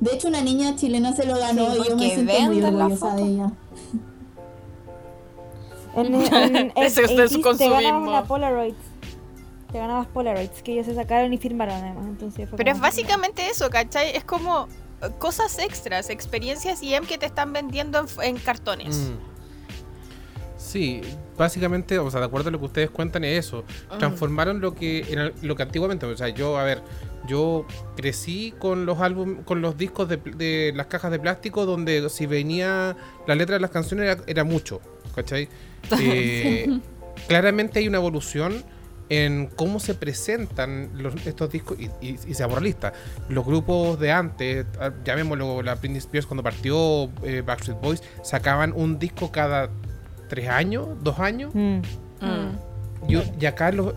De hecho, una niña chilena se lo ganó y yo me siento muy orgullosa de ella. En, en, Ese es su consumismo. Polaroid te ganabas Polaroids que ellos se sacaron y firmaron además. Entonces Pero es básicamente eso, ¿cachai? Es como cosas extras, experiencias IM que te están vendiendo en, cartones. Mm. Sí, básicamente, o sea, de acuerdo a lo que ustedes cuentan es eso. Mm. Transformaron lo que lo que antiguamente, o sea, yo, a ver, yo crecí con los álbumes, con los discos de, las cajas de plástico donde si venía la letra de las canciones era, mucho, ¿cachai? Eh, claramente hay una evolución en cómo se presentan estos discos y, aborra lista. Los grupos de antes, ah, llamémoslo la Britney Spears cuando partió eh, Backstreet Boys, sacaban un disco cada tres años, dos años. Mm. Mm. Y, acá los,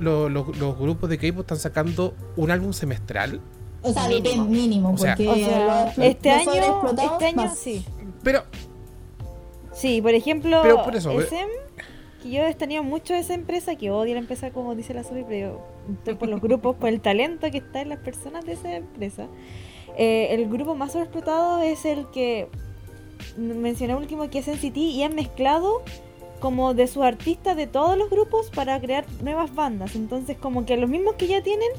grupos de K-pop están sacando un álbum semestral. O sea, mínimo, mínimo porque este, año, este año sí. Pero Sí, por ejemplo, pero por eso, que yo he tenido mucho esa empresa, que odio la empresa como dice la Sofi, pero estoy por los grupos, por el talento que está en las personas de esa empresa. Eh, el grupo más sobreexplotado es el que mencioné último, que es NCT, y han mezclado como de sus artistas de todos los grupos para crear nuevas bandas. Entonces, como que los mismos que ya tienen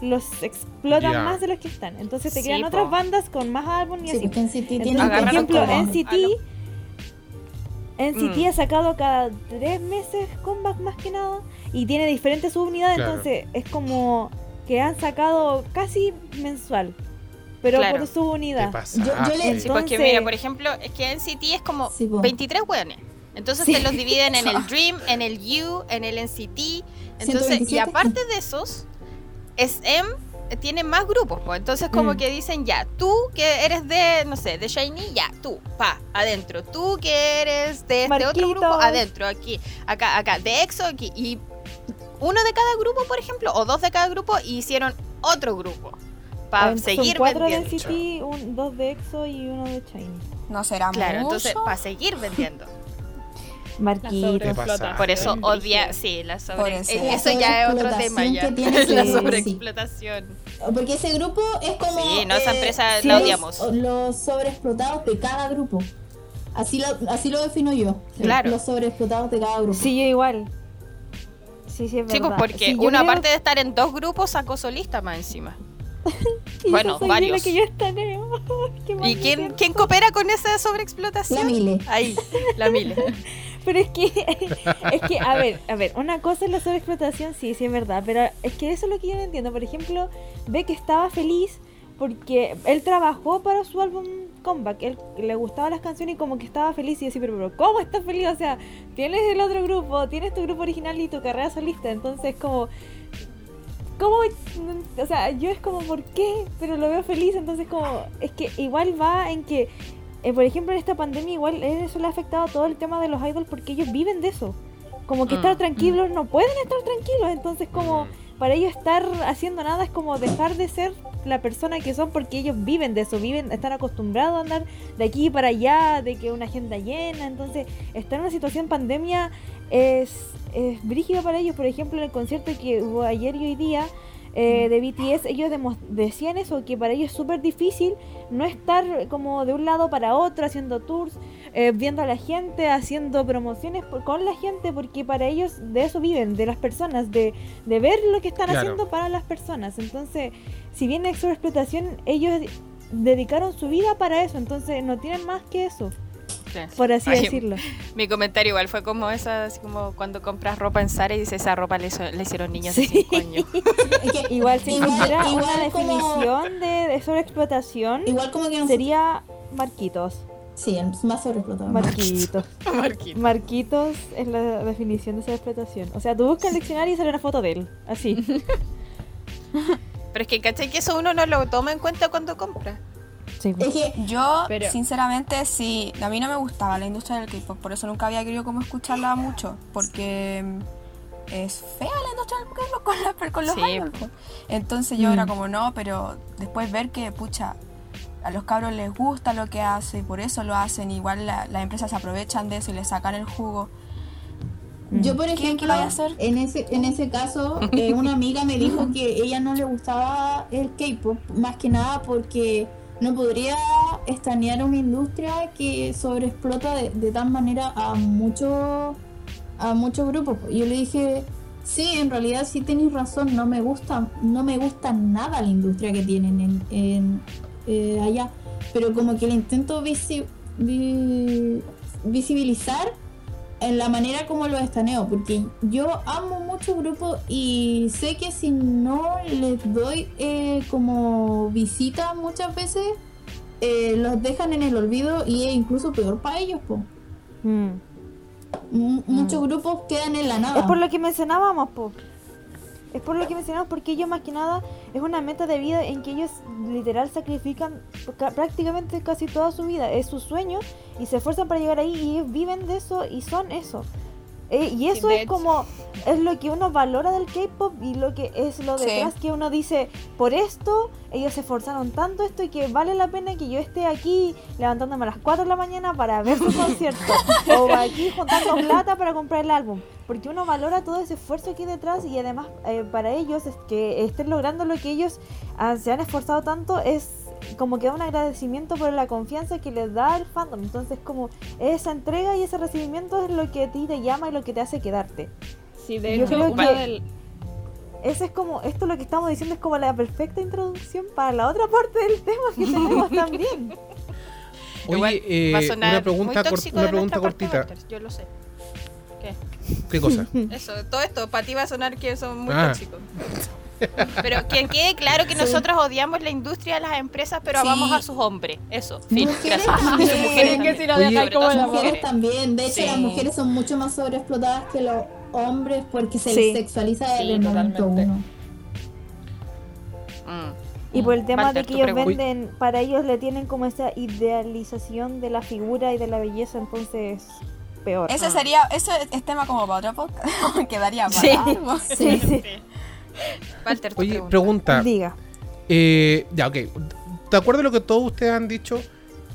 los explotan más de los que están. Entonces te crean otras bandas con más álbumes y así. Entonces, por ejemplo, NCT NCT mm. ha sacado cada tres meses comeback más que nada y tiene diferentes subunidades, entonces es como que han sacado casi mensual. Pero por subunidad. Yo, yo le... sí, porque mira, por ejemplo, es que NCT es como 23 hueones. Entonces se los dividen en el Dream, en el U, en el NCT. Entonces, y aparte de esos, SM tiene más grupos, pues. Entonces, como mm. que dicen, ya, tú que eres de, no sé, de Shiny, ya, tú, pa, adentro. Tú que eres de este otro grupo, adentro, aquí, acá, acá. De EXO, aquí. Y uno de cada grupo, por ejemplo, o dos de cada grupo, hicieron otro grupo. Para seguir son cuatro de City, dos de EXO y uno de Shiny. No será Claro, entonces, para seguir vendiendo. Marquitos. Por eso odia, sí, la sobre... Eso, ya es otro tema ya. la sobreexplotación. Porque ese grupo es como... Sí, no, esa eh, empresa la odiamos. Los, sobreexplotados de cada grupo. Así lo, así lo defino yo. Claro. Los sobreexplotados de cada grupo. Sí, yo igual. Sí, sí, es pues, verdad. porque uno, aparte de estar en dos grupos, sacó solista más encima. bueno, varios. Que yo ¿Y quién, quién coopera con esa sobreexplotación? La Mile. Ahí, la Mile. Pero es que, es que, a ver, a ver, una cosa es la sobreexplotación, sí, sí es verdad, pero es que eso es lo que yo no entiendo. Por ejemplo, ve que estaba feliz porque él trabajó para su álbum Comeback, él le gustaban las canciones y como que estaba feliz y decía, pero, pero ¿cómo estás feliz? O sea, tienes el otro grupo, tienes tu grupo original y tu carrera solista, entonces como... ¿Cómo? O sea, yo es como, ¿por qué? Pero lo veo feliz, entonces como... Es que igual va en que eh, por ejemplo, en esta pandemia igual eso le ha afectado todo el tema de los idols porque ellos viven de eso. Como que estar mm. tranquilos no pueden estar tranquilos, entonces como mm. para ellos estar haciendo nada es como dejar de ser la persona que son porque ellos viven de eso, viven, están acostumbrados a andar de aquí para allá, de que una agenda llena, entonces estar en una situación pandemia es, es brígido para ellos, por ejemplo en el concierto que hubo ayer y hoy día, eh, de BTS, ellos decían eso, que para ellos es súper difícil no estar como de un lado para otro haciendo tours, eh, viendo a la gente, haciendo promociones con la gente, porque para ellos de eso viven, de las personas, de, de ver lo que están haciendo para las personas. Entonces, si bien es explotación, ellos dedicaron su vida para eso, entonces no tienen más que eso. Por así decirlo. Mi comentario igual fue como esa, así como cuando compras ropa en Zara y dices esa ropa le, hicieron niños de 5 años. igual si igual, una definición de, sobreexplotación, igual como que sería Marquitos. Sí, es más sobreexplotado. Marquitos. Marquitos. es la definición de sobreexplotación. O sea, tú buscas el diccionario y sale una foto de él. Así. Pero es que, ¿cachai? Que eso uno no lo toma en cuenta cuando compra. Es que yo, sinceramente, sí, a mí no me gustaba la industria del K-pop, por eso nunca había querido como escucharla mucho, porque mm, es fea la industria del K-pop con, con, los sí. Entonces yo era mm. como, no, pero después ver que, pucha, a los cabros les gusta lo que hace y por eso lo hacen, igual las empresas se aprovechan de eso y le sacan el jugo. Mm. Yo, por ejemplo, en ese, en ese caso, eh, una amiga me dijo que ella no le gustaba el K-pop, más que nada porque no podría estanear una industria que sobreexplota de, de tal manera a muchos a muchos grupos. Yo le dije, sí, en realidad sí tenéis razón, no me gusta, no me gusta nada la industria que tienen en, eh, allá, pero como que le intento visibilizar en la manera como lo estaneo, porque yo amo mucho grupos y sé que si no les doy eh, como visita muchas veces, eh, los dejan en el olvido y es incluso peor para ellos. Po. Mm. Muchos mm. grupos quedan en la nada. Es por lo que mencionábamos, po. Es por lo que mencionamos, porque ellos más que nada es una meta de vida en que ellos literal sacrifican prácticamente casi toda su vida. Es su sueño y se esfuerzan para llegar ahí y ellos viven de eso y son eso. Eh, y eso es como, es lo que uno valora del K-pop y lo que es lo detrás que uno dice, por esto ellos se esforzaron tanto esto y que vale la pena que yo esté aquí levantándome a las 4 de la mañana para ver su concierto o aquí juntando plata para comprar el álbum. Porque uno valora todo ese esfuerzo aquí detrás y además eh, para ellos es que estén logrando lo que ellos ah, se han esforzado tanto es como que da un agradecimiento por la confianza que les da el fandom. Entonces, como esa entrega y ese recibimiento es lo que a ti te llama y lo que te hace quedarte. Sí, de hecho, del... Ese es como, esto lo que estamos diciendo es como la perfecta introducción para la otra parte del tema que tenemos también. Oye, eh, una pregunta, una pregunta cortita. yo lo sé. ¿Qué? ¿Qué cosa? Eso, todo esto, para ti va a sonar que son muy ah. tóxicos. Pero que quede claro que nosotros odiamos la industria de las empresas, pero amamos a sus hombres. Eso, fin. Mujeres también. Mujeres que si lo Oye, como las mujeres también. De hecho, las mujeres son mucho más sobreexplotadas que los hombres porque se les sexualiza el momento uno. Mm. Y por el tema de que ellos venden, para ellos le tienen como esa idealización de la figura y de la belleza, entonces peor. Ese sería, eso es tema como para otro podcast, quedaría para sí. sí, sí. Oye, pregunta. Diga. Eh, ya, ok. De acuerdo a lo que todos ustedes han dicho,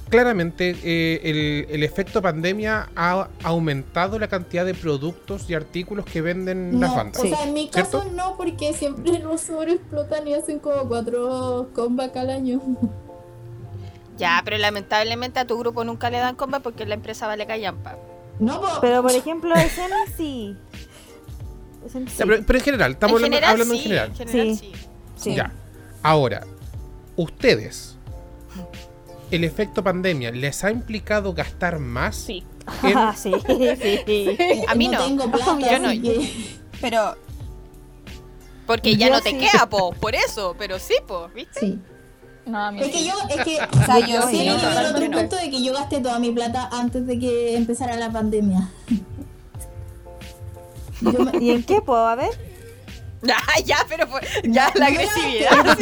claramente eh, el, efecto pandemia ha aumentado la cantidad de productos y artículos que venden las bandas. O sea, en mi caso no, porque siempre los sobreexplotan y hacen como cuatro combats al año. Ya, pero lamentablemente a tu grupo nunca le dan combat porque la empresa vale callampa. No, pero por ejemplo, escena sí pero, en general, estamos hablando, en general. sí. Ya. Ahora, ustedes, ¿el efecto pandemia les ha implicado gastar más? Sí. sí, sí, A mí no. yo no. Pero. Porque ya no te queda, po, por eso, pero sí, po, ¿viste? Sí. No, es que yo, es que, o sea, yo sí, no, el otro punto de que yo gasté toda mi plata antes de que empezara la pandemia. ¿Y en qué puedo? A ver. Ah, ya, pero ya la agresividad.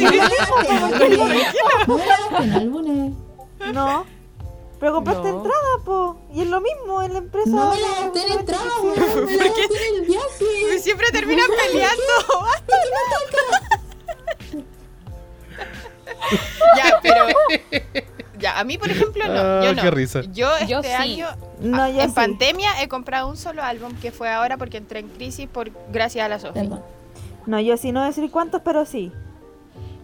No. Pero compraste entrada, po. Y es lo mismo en la empresa. No me la gasté en entrada, me la gasté en el viaje. Siempre terminan peleando. ya, pero. Ya, a mí, por ejemplo, no. yo ah, no. Qué risa. Yo este año, no, en pandemia, he comprado un solo álbum que fue ahora porque entré en crisis por gracias a la Sofía. No, yo sí no decir cuántos, pero sí.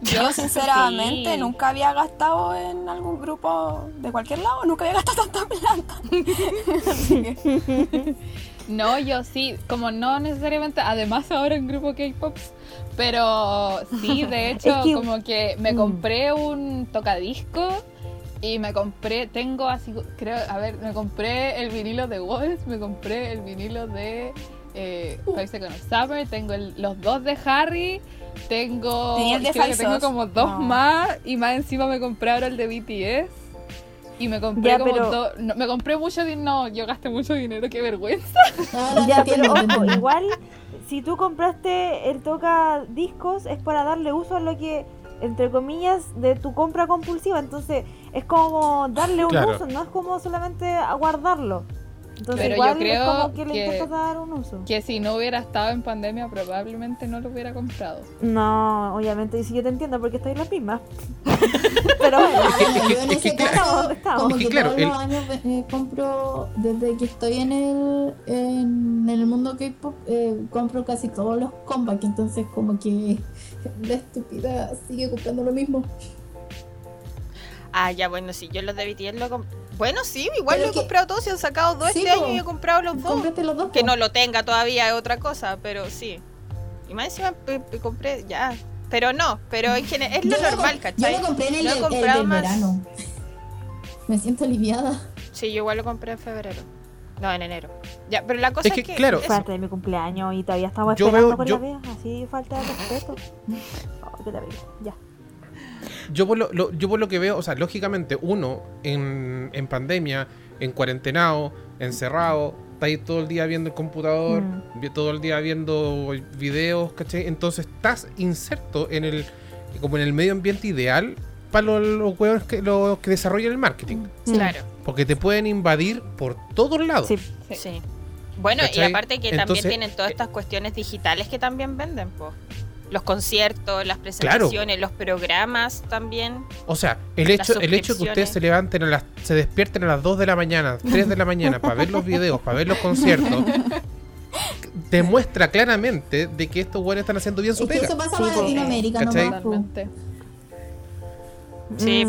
Yo sinceramente nunca había gastado en algún grupo de cualquier lado, nunca había gastado tanta plata. no, yo sí, como no necesariamente, además ahora en grupo K-Pops, pero sí, de hecho, como que me mm. compré un tocadisco y me compré, tengo así, creo, a ver, me compré el vinilo de Walls, me compré el vinilo de eh, uh. Five Seconds Summer, tengo los dos de Harry, tengo, creo que tengo como dos más y más encima me compré ahora el de BTS. Y me compré como dos, me compré mucho dinero, no, yo gasté mucho dinero, qué vergüenza. ya, pero ojo, igual si tú compraste el toca discos es para darle uso a lo que entre comillas, de tu compra compulsiva. Entonces, es como darle un uso, no es como solamente guardarlo. Entonces, Pero igual yo creo es como que, le dar un uso. Que si no hubiera estado en pandemia, probablemente no lo hubiera comprado. No, obviamente, y si yo te entiendo porque estoy en la misma. Pero bueno, yo en ese caso, como que todos los años eh, compro, desde que estoy en el, en, el mundo K-pop, eh, compro casi todos los comebacks. Entonces, como que la estúpida sigue comprando lo mismo. Ah, ya, bueno, sí, yo los de BTS lo Bueno, sí, igual lo he comprado todos y han sacado dos este año y he comprado los dos. los dos. Que no lo tenga todavía es otra cosa, pero sí. Y más encima compré, ya. Pero no, pero en general es lo normal, ¿cachai? Yo lo compré en el, el, verano. Me siento aliviada. Sí, yo igual lo compré en febrero. No, en enero. Ya, pero la cosa es que, que claro. Falta de mi cumpleaños y todavía estamos esperando con la vea. Así falta de respeto. Oh, Ya. Yo por, lo, yo por lo que veo, o sea, lógicamente, uno en, en pandemia, en cuarentenado, encerrado, está ahí todo el día viendo el computador, mm. todo el día viendo videos, ¿cachai? Entonces estás inserto en el como en el medio ambiente ideal para los, los que, los que desarrollan el marketing. Claro. Porque te pueden invadir por todos lados. Sí, sí. Bueno, y aparte que también tienen todas estas cuestiones digitales que también venden, pues. Los conciertos, las presentaciones, los programas también. O sea, el hecho, el hecho que ustedes se levanten, a las, se despierten a las 2 de la mañana, 3 de la mañana para ver los videos, para ver los conciertos, demuestra claramente de que estos buenos están haciendo bien su pega. eso pasa en Latinoamérica, no Sí,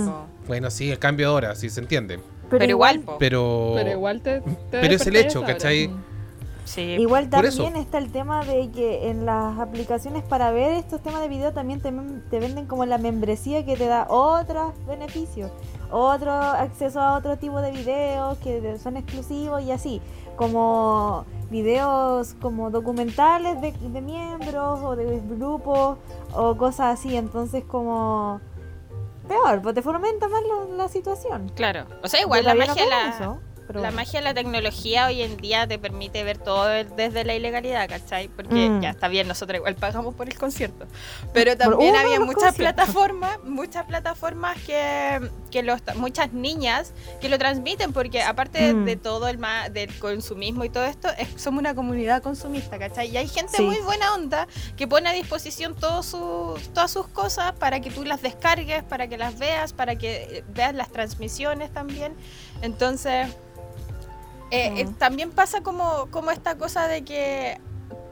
Bueno, sí, el cambio de hora, sí se entiende. Pero, igual, pero, pero igual te, pero es el hecho, ¿cachai? Igual también está el tema de que en las aplicaciones para ver estos temas de video también te, te venden como la membresía que te da otros beneficios, otro acceso a otro tipo de videos que son exclusivos y así, como videos como documentales de, de miembros o de grupos o cosas así, entonces como peor, pues te fomenta más la, situación. Claro, o sea, igual la magia la la magia de la tecnología hoy en día te permite ver todo desde la ilegalidad, ¿cachai? Porque mm. ya está bien, nosotros igual pagamos por el concierto. Pero también había muchas plataformas, muchas plataformas que, que los, muchas niñas que lo transmiten, porque aparte de, mm. todo el del consumismo y todo esto, somos una comunidad consumista, ¿cachai? Y hay gente muy buena onda que pone a disposición todo su, todas sus cosas para que tú las descargues, para que las veas, para que veas las transmisiones también. Entonces, eh, eh, también pasa como, como esta cosa de que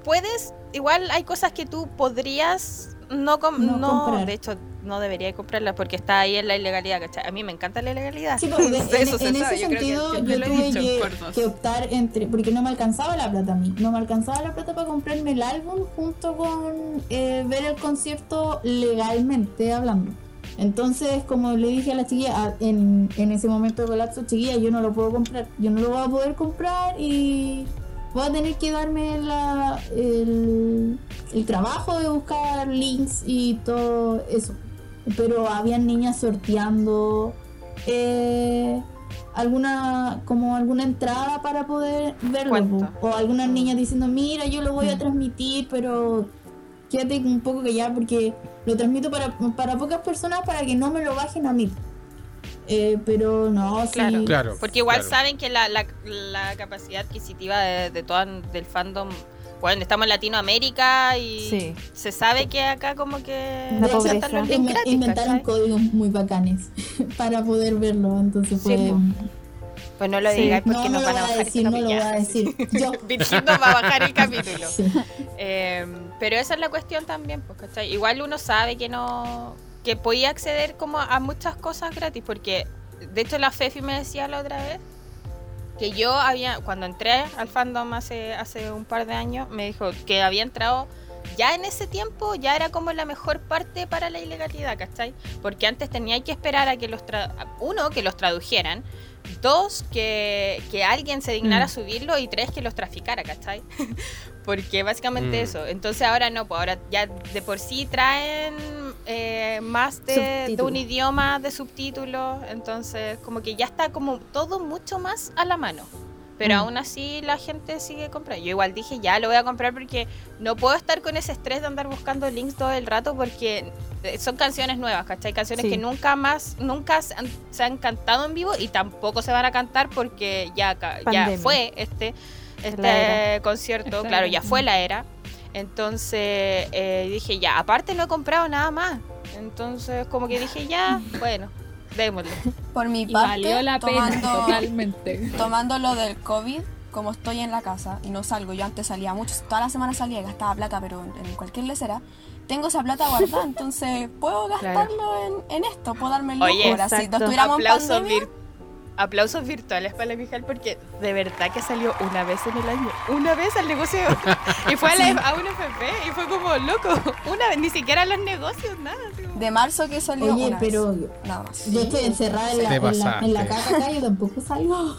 puedes, igual hay cosas que tú podrías no, no, de hecho no debería comprarlas porque está ahí en la ilegalidad, ¿cachai? A mí me encanta la ilegalidad. Sí, porque en, ese sentido yo, tuve que, optar entre, porque no me alcanzaba la plata a mí, no me alcanzaba la plata para comprarme el álbum junto con eh, ver el concierto legalmente hablando. Entonces, como le dije a la chiquilla, en, en ese momento de colapso, chiquilla, yo no lo puedo comprar, yo no lo voy a poder comprar y voy a tener que darme la, el, trabajo de buscar links y todo eso. Pero habían niñas sorteando eh, alguna como alguna entrada para poder verlo o algunas niñas diciendo mira yo lo voy a mm. transmitir pero quédate un poco callada porque lo transmito para, para pocas personas para que no me lo bajen a mí. Eh, pero no, sí. Claro, porque igual saben que la, la, la, capacidad adquisitiva de, de todo del fandom bueno, estamos en Latinoamérica y se sabe que acá como que inventaron códigos muy bacanes para poder verlo, entonces fue pues no lo digas porque no, nos van a bajar decir, No lo voy a decir. Yo. va a bajar el capítulo. Em, pero esa es la cuestión también, pues, ¿cachai? Igual uno sabe que no que podía acceder como a muchas cosas gratis, porque de hecho la Fefi me decía la otra vez que yo había, cuando entré al fandom hace, hace un par de años, me dijo que había entrado ya en ese tiempo ya era como la mejor parte para la ilegalidad, ¿cachai? Porque antes tenía que esperar a que los, uno, que los tradujeran, Dos, que, alguien se dignara a mm. subirlo y tres, que los traficara, ¿cachai? Porque básicamente mm. eso. Entonces ahora no, pues ahora ya de por sí traen eh, más de, un idioma de subtítulos. Entonces como que ya está como todo mucho más a la mano. Pero mm. aún así la gente sigue comprando. Yo igual dije, ya lo voy a comprar porque no puedo estar con ese estrés de andar buscando links todo el rato porque eh, son canciones nuevas, ¿cachai? Canciones que nunca más, nunca se han, cantado en vivo y tampoco se van a cantar porque ya, ya fue este, este concierto, claro, ya fue la era. Entonces eh, dije, ya, aparte no he comprado nada más. Entonces como que dije, ya, bueno, démosle. Por mi parte, valió la pena totalmente. Tomando lo del COVID, como estoy en la casa y no salgo, yo antes salía mucho, toda la semana salía y gastaba plata, pero en, cualquier lecera tengo esa plata guardada, entonces puedo gastarlo en, esto, puedo darme el lujo. Ahora, si no estuviéramos aplausos virtuales para la Mijal porque de verdad que salió una vez en el año, una vez al negocio y fue a, la, un FP y fue como loco, una vez, ni siquiera los negocios, nada. De marzo que salió Oye, pero nada más. Yo estoy encerrada en la, en la, en la, casa acá y tampoco salgo.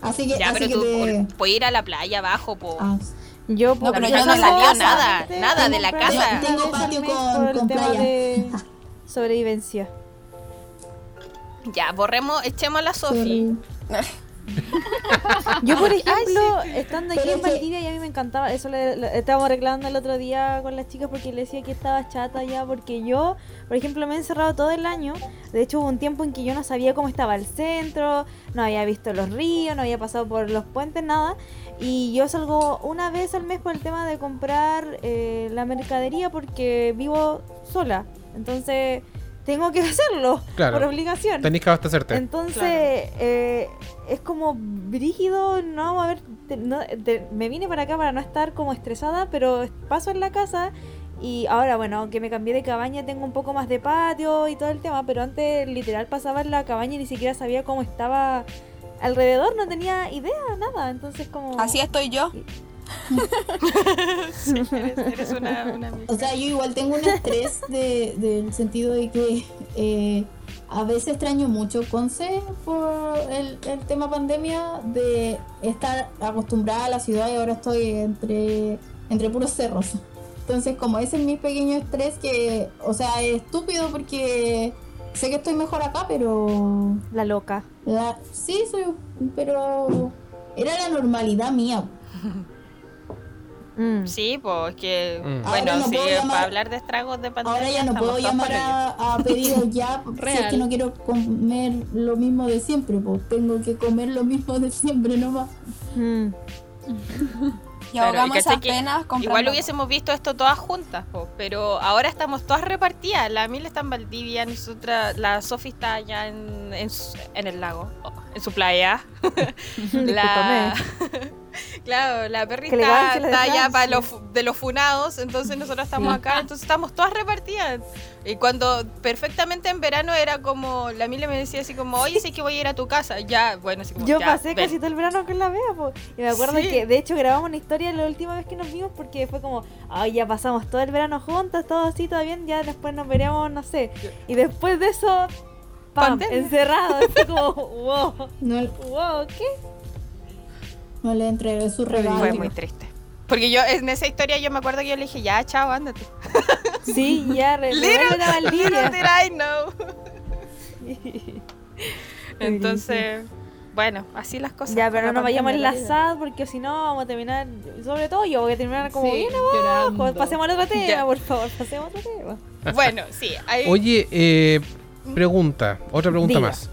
Así que, ya, así pero que tú puedes ir a la playa abajo, po. Ah, yo, no, pero yo no salió nada, nada de la casa. Tengo patio con, con playa. De sobrevivencia. Ya, borremos, echemos a la Sofi. Yo, por ejemplo, estando aquí en Valdivia, y a mí me encantaba, eso le, estábamos arreglando el otro día con las chicas porque le decía que estaba chata ya, porque yo, por ejemplo, me he encerrado todo el año. De hecho, hubo un tiempo en que yo no sabía cómo estaba el centro, no había visto los ríos, no había pasado por los puentes, nada. Y yo salgo una vez al mes por el tema de comprar eh, la mercadería porque vivo sola. Entonces tengo que hacerlo por obligación. Tenéis que abastecerte. Entonces, eh, es como brígido, no, a ver, me vine para acá para no estar como estresada, pero paso en la casa y ahora, bueno, aunque me cambié de cabaña, tengo un poco más de patio y todo el tema, pero antes literal pasaba en la cabaña y ni siquiera sabía cómo estaba alrededor, no tenía idea, nada, entonces como... Así estoy yo. O sea, yo igual tengo un estrés del de, sentido de que eh, a veces extraño mucho Conce por el, tema pandemia de estar acostumbrada a la ciudad y ahora estoy entre, entre puros cerros. Entonces, como ese es mi pequeño estrés que, o sea, es estúpido porque sé que estoy mejor acá, pero... La loca. La, sí, soy, pero era la normalidad mía. Mm. Sí, pues que, mm. bueno, sí, para hablar de estragos de pandemia. Ahora ya no puedo llamar a, a pedir ya, si es que no quiero comer lo mismo de siempre, pues tengo que comer lo mismo de siempre nomás. Mm. Y ahogamos penas Igual hubiésemos visto esto todas juntas, pero ahora estamos todas repartidas. La Mil está en Valdivia, nosotras, la Sofi está allá en, en, el lago, en su playa. la... Claro, la perrita está, allá para los, de los funados, entonces nosotros estamos acá, entonces estamos todas repartidas. Y cuando perfectamente en verano era como, la Mile me decía así como, oye, sé que voy a ir a tu casa. Ya, bueno, así como, Yo pasé casi todo el verano con la vea, y me acuerdo que de hecho grabamos una historia la última vez que nos vimos porque fue como, ay, ya pasamos todo el verano juntas, todo así, todo bien, ya después nos veríamos, no sé. Y después de eso, pam, encerrado, fue como, wow, wow, ¿qué? No le entregué su regalo. Fue muy triste. Porque yo, en esa historia yo me acuerdo que yo le dije, ya, chao, ándate. Sí, ya, little, little did I know. Entonces, bueno, así las cosas. Ya, pero no nos vayamos en la SAD porque si no vamos a terminar, sobre todo yo voy a terminar como bien abajo. Pasemos al otro tema, por favor, pasemos a otro tema. Bueno, sí. Oye, eh, pregunta, otra pregunta más.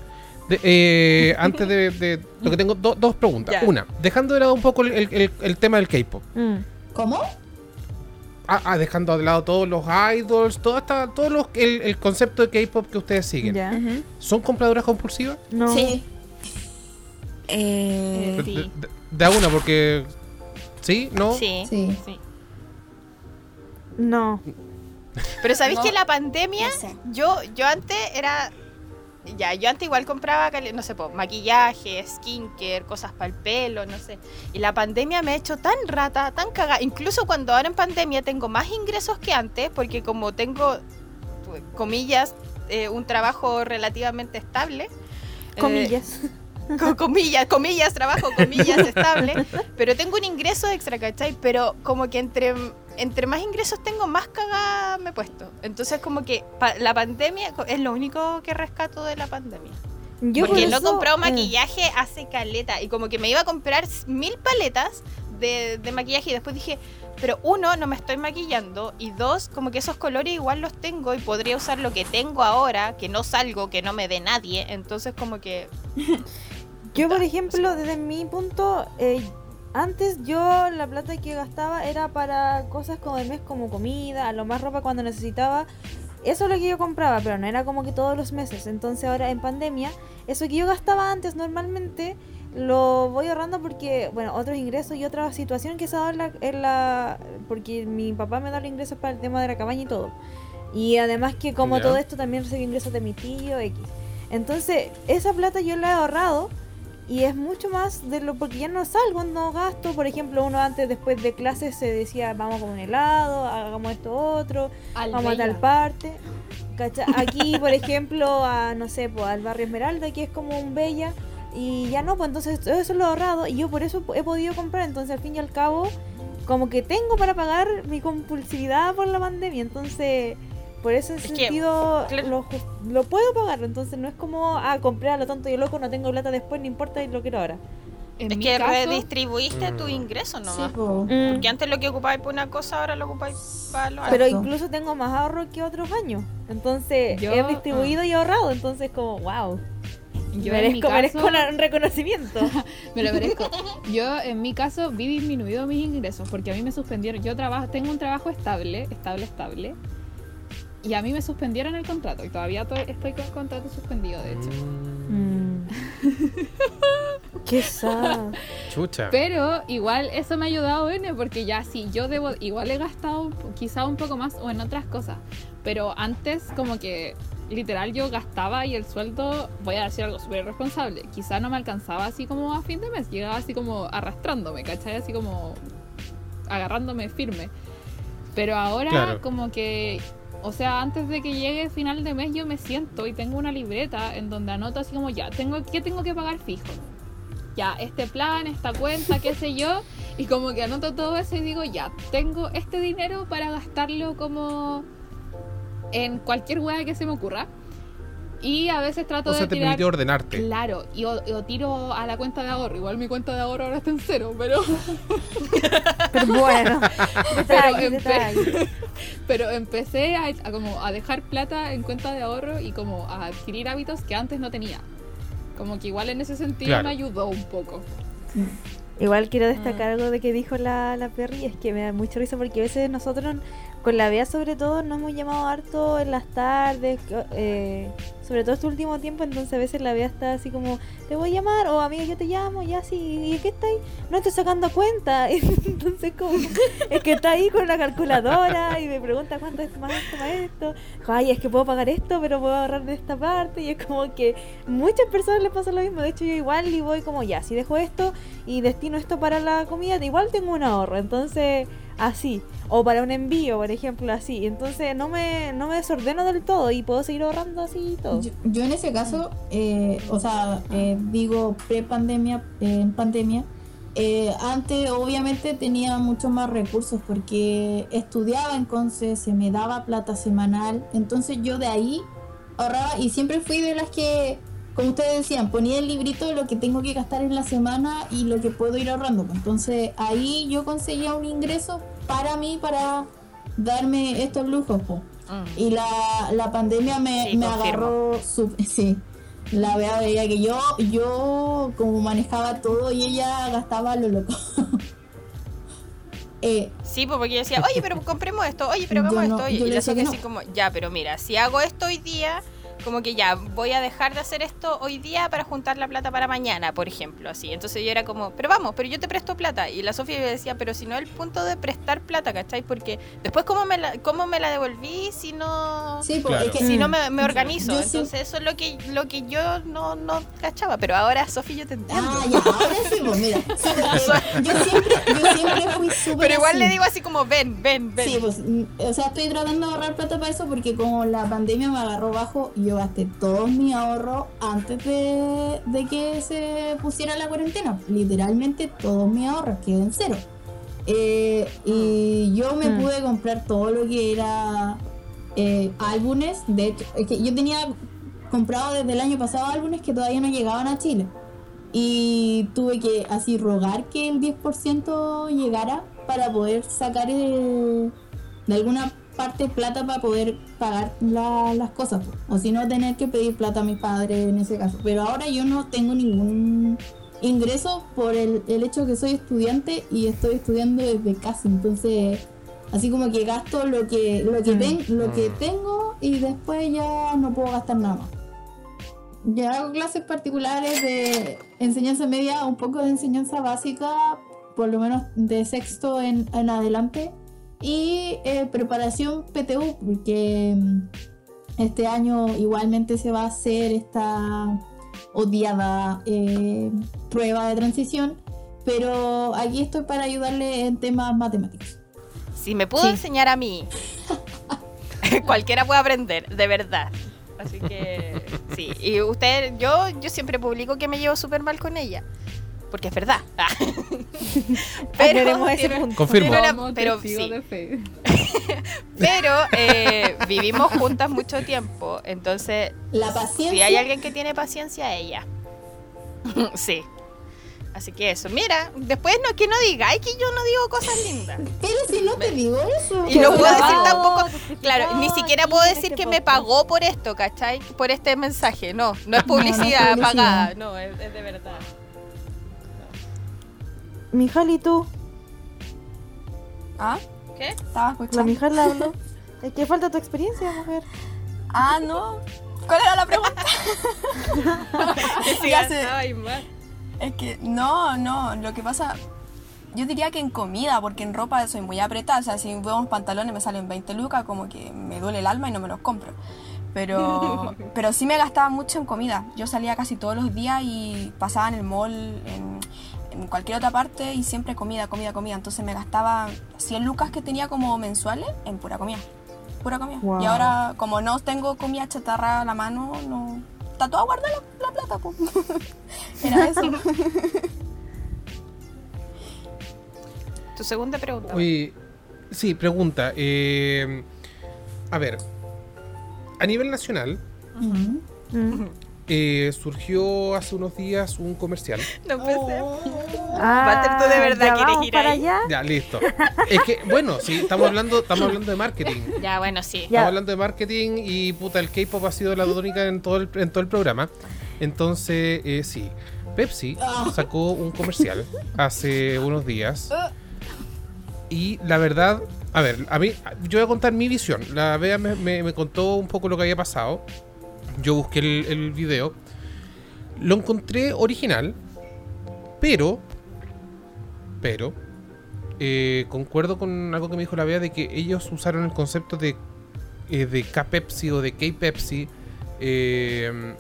Eh, antes de, Lo que tengo dos preguntas. Una, dejando de lado un poco el, tema del K-pop. Mm. ¿Cómo? Ah, ah, dejando de lado todos los idols, todo, hasta, todo los, el, concepto de K-pop que ustedes siguen. ¿Son compradoras compulsivas? No. Sí. Eh, de, de, una, porque. ¿Sí? ¿No? Sí. Sí. No. Pero ¿sabéis que la pandemia, yo, yo antes era ya, yo antes igual compraba, no sé, maquillaje, skincare, cosas para el pelo, no sé. Y la pandemia me ha hecho tan rata, tan cagada. Incluso cuando ahora en pandemia tengo más ingresos que antes, porque como tengo, comillas, eh, un trabajo relativamente estable. Eh, comillas. comillas, comillas, trabajo, comillas, estable. Pero tengo un ingreso extra, ¿cachai? Pero como que entre entre más ingresos tengo, más cagada me he puesto. Entonces, como que la pandemia es lo único que rescato de la pandemia. Yo Porque no he comprado mm. maquillaje hace caleta. Y como que me iba a comprar mil paletas de, maquillaje. Y después dije, pero uno, no me estoy maquillando. Y dos, como que esos colores igual los tengo. Y podría usar lo que tengo ahora, que no salgo, que no me dé nadie. Entonces, como que. Yo, por ejemplo, desde mi punto, eh, antes yo la plata que gastaba era para cosas como el mes, como comida, a lo más ropa cuando necesitaba. Eso es lo que yo compraba, pero no era como que todos los meses. Entonces ahora en pandemia, eso que yo gastaba antes normalmente lo voy ahorrando porque, bueno, otros ingresos y otra situación que se ha dado en la, en la, Porque mi papá me da los ingresos para el tema de la cabaña y todo. Y además que como todo esto también recibe ingresos de mi tío X. Entonces, esa plata yo la he ahorrado y es mucho más de lo porque ya no salgo, no gasto. Por ejemplo, uno antes, después de clases, se decía, vamos con un helado, hagamos esto otro, vamos a tal parte. Aquí, por ejemplo, a, no sé, pues, al barrio Esmeralda, que es como un bella. Y ya no, pues entonces eso lo he ahorrado y yo por eso he podido comprar. Entonces, al fin y al cabo, como que tengo para pagar mi compulsividad por la pandemia. Entonces, por ese sentido lo, lo, puedo pagar, entonces no es como, ah, compré a lo tonto y loco, no tengo plata después, no importa y lo quiero ahora. es que redistribuiste tu mm. ingreso nomás. Porque mm. antes lo que ocupabais por una cosa, ahora lo ocupáis para lo Pero incluso tengo más ahorro que otros años. Entonces, he distribuido y ahorrado. Entonces, como, wow. Yo merezco, merezco un reconocimiento. me lo merezco. Yo, en mi caso, vi disminuido mis ingresos porque a mí me suspendieron. Yo trabajo, tengo un trabajo estable, estable, estable. Y a mí me suspendieron el contrato. Y todavía estoy, con el contrato suspendido, de hecho. Mm. Qué sad. Chucha. Pero igual eso me ha ayudado, N, porque ya sí, yo debo, igual he gastado quizá un poco más o en otras cosas. Pero antes, como que literal yo gastaba y el sueldo, voy a decir algo súper responsable, quizá no me alcanzaba así como a fin de mes, llegaba así como arrastrándome, ¿cachai? Así como agarrándome firme. Pero ahora como que, o sea, antes de que llegue final de mes yo me siento y tengo una libreta en donde anoto así como ya, tengo ¿qué tengo que pagar fijo? Ya, este plan, esta cuenta, qué sé yo, y como que anoto todo eso y digo, ya, tengo este dinero para gastarlo como en cualquier hueá que se me ocurra. Y a veces trato o sea, de. te permite ordenarte. Claro, y o, tiro a la cuenta de ahorro. Igual mi cuenta de ahorro ahora está en cero, pero. pero bueno, pero, empecé a, como a dejar plata en cuenta de ahorro y como a adquirir hábitos que antes no tenía. Como que igual en ese sentido me ayudó un poco. Igual quiero destacar mm. algo de que dijo la, la Perry, es que me da mucho risa porque a veces nosotros con la Bea sobre todo nos hemos llamado harto en las tardes, eh, sobre todo este último tiempo, entonces a veces la Bea está así como, te voy a llamar, o amiga yo te llamo, ya sí, ¿y qué está ahí? No estoy sacando cuenta, entonces como, es que está ahí con la calculadora y me pregunta cuánto es más esto, más esto, ay, es que puedo pagar esto, pero puedo ahorrar de esta parte, y es como que muchas personas les pasa lo mismo, de hecho yo igual y voy como, ya, si dejo esto y destino esto para la comida, igual tengo un ahorro, entonces así o para un envío, por ejemplo, así. Entonces no me, no me desordeno del todo y puedo seguir ahorrando así y todo. Yo, en ese caso, eh, o sea, eh, digo pre-pandemia, eh, en pandemia, antes obviamente tenía muchos más recursos porque estudiaba entonces se me daba plata semanal, entonces yo de ahí ahorraba y siempre fui de las que como ustedes decían, ponía el librito de lo que tengo que gastar en la semana y lo que puedo ir ahorrando. Entonces ahí yo conseguía un ingreso para mí, para darme estos lujos. Mm. Y la, la, pandemia me, me agarró, sí, la verdad veía que yo, yo como manejaba todo y ella gastaba lo loco. eh, sí, porque yo decía, oye, pero compremos esto, oye, pero hagamos esto. y decía así como, ya, pero mira, si hago esto hoy día como que ya, voy a dejar de hacer esto hoy día para juntar la plata para mañana, por ejemplo, así. Entonces yo era como, pero vamos, pero yo te presto plata. Y la Sofía me decía, pero si no el punto de prestar plata, ¿cachai? Porque después, ¿cómo me la, cómo me la devolví si no, sí, porque si no me, me organizo? Entonces eso es lo que, lo que yo no, no cachaba. Pero ahora, Sofía, yo te entiendo. Ah, ya, ahora sí, pues mira. yo, siempre, yo siempre fui súper Pero igual le digo así como, ven, ven, ven. Sí, pues, mm, o sea, estoy tratando de ahorrar plata para eso porque como la pandemia me agarró bajo, yo gasté todo mi ahorro antes de, que se pusiera la cuarentena. Literalmente todos mis ahorros quedó en cero. Eh, y yo me mm. pude comprar todo lo que era eh, álbumes. De hecho, es que yo tenía comprado desde el año pasado álbumes que todavía no llegaban a Chile. Y tuve que así rogar que el 10% llegara para poder sacar de alguna parte plata para poder pagar las cosas, o si no tener que pedir plata a mi padre en ese caso. Pero ahora yo no tengo ningún ingreso por el, el hecho que soy estudiante y estoy estudiando desde casa, entonces así como que gasto lo que lo que, mm. lo que mm. tengo y después ya no puedo gastar nada más. Yo hago clases particulares de enseñanza media, un poco de enseñanza básica, por lo menos de sexto en, en adelante y eh, preparación PTU, porque mm, este año igualmente se va a hacer esta odiada eh, prueba de transición, pero aquí estoy para ayudarle en temas matemáticos. Si me pudo enseñar a mí, cualquiera puede aprender, de verdad. Así que sí, y usted, yo, yo siempre publico que me llevo súper mal con ella porque es verdad. pero ese Confirmo. pero sí. pero eh, vivimos juntas mucho tiempo, entonces la paciencia. Si hay alguien que tiene paciencia, ella. sí. Así que eso, mira, después no que no digáis que yo no digo cosas lindas. Pero si no te digo eso. Y no puedo decir tampoco, claro, ni siquiera puedo decir que me pagó por esto, ¿cachai? Por este mensaje, no, no es publicidad, pagada, no, es, de verdad. Mijal, ¿y tú? ¿Ah? ¿Qué? Estaba escuchando. La Mijal habló. Es que falta tu experiencia, mujer. Ah, no. ¿Cuál era la pregunta? sí, Ay, mal. Es que no, no, lo que pasa, yo diría que en comida, porque en ropa soy muy apretada, o sea, si veo unos pantalones me salen 20 lucas, como que me duele el alma y no me los compro. Pero, pero sí me gastaba mucho en comida. Yo salía casi todos los días y pasaba en el mall, en, en cualquier otra parte y siempre comida, comida, comida. Entonces me gastaba 100 lucas que tenía como mensuales en pura comida. Pura comida. Y ahora, como no tengo comida chatarra a la mano, no, está toda guardada la, plata, Era eso. tu segunda pregunta. sí, pregunta. Eh, a ver, a nivel nacional, eh, surgió hace unos días un comercial. No pensé. Ah, tú de verdad quieres ir para allá. Ya, listo. es que, bueno, sí, estamos hablando, estamos hablando de marketing. Ya, bueno, sí. Estamos hablando de marketing y puta, el K-pop ha sido la tónica en todo el, en todo el programa. Entonces, eh, sí. Pepsi sacó un comercial hace unos días. Y la verdad, a ver, a mí, yo voy a contar mi visión. La Bea me, me contó un poco lo que había pasado yo busqué el, video. Lo encontré original, pero, pero, eh, concuerdo con algo que me dijo la Bea de que ellos usaron el concepto de, eh, de K-Pepsi o de K-Pepsi. Eh,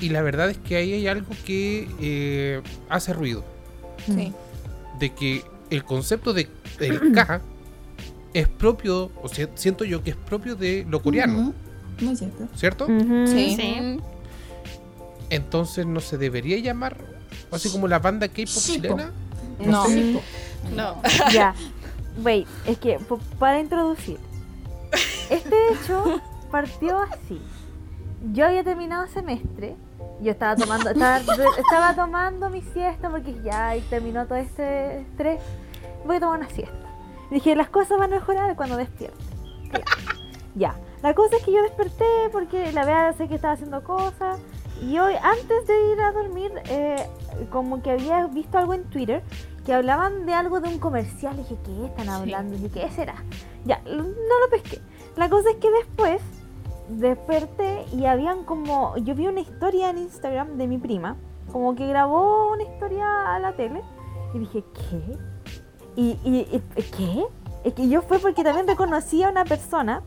y la verdad es que ahí hay algo que hace ruido. Sí. De que el concepto de el K es propio, o sea, siento yo que es propio de lo coreano. Muy cierto. ¿Cierto? sí. Entonces no se debería llamar así como la banda K-pop chilena. No. No. Ya. Wait, es que para introducir. Este hecho partió así. Yo había terminado semestre. Yo estaba tomando, estaba, tomando mi siesta porque ya terminó todo este estrés. Voy a tomar una siesta. dije, las cosas van a mejorar cuando despierte. Ya. La cosa es que yo desperté porque la verdad sé que estaba haciendo cosas. Y hoy, antes de ir a dormir, eh, como que había visto algo en Twitter que hablaban de algo de un comercial. Y dije, ¿qué están hablando? Y dije, ¿qué será? Ya, no lo pesqué. La cosa es que después desperté y habían como. Yo vi una historia en Instagram de mi prima, como que grabó una historia a la tele. Y dije, ¿qué? ¿Y, y, y qué? Es que yo fue porque también reconocí a una persona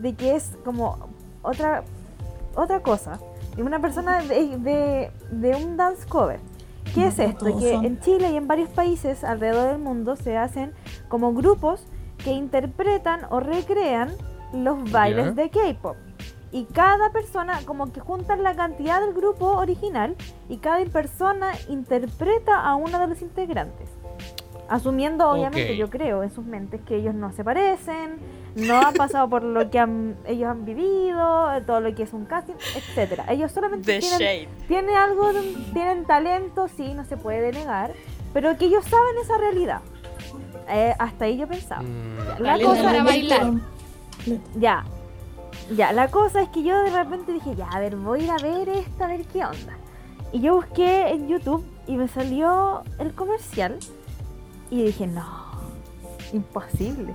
de que es como otra, otra cosa. Y una persona de, de, un dance cover. ¿Qué es esto? Que en Chile y en varios países alrededor del mundo se hacen como grupos que interpretan o recrean los bailes de K-pop. Y cada persona, como que juntan la cantidad del grupo original y cada persona interpreta a uno de los integrantes. Asumiendo, obviamente, yo creo en sus mentes que ellos no se parecen, no han pasado por lo que ellos han vivido, todo lo que es un casting, etcétera. Ellos solamente tienen, tienen, algo, tienen talento, sí, no se puede negar, pero que ellos saben esa realidad. Eh, hasta ahí yo pensaba. Mm. La cosa para bailar. Ya, ya, la cosa es que yo de repente dije, ya, a ver, voy a ir a ver esto, a ver qué onda. Y yo busqué en YouTube y me salió el comercial y dije, no, imposible.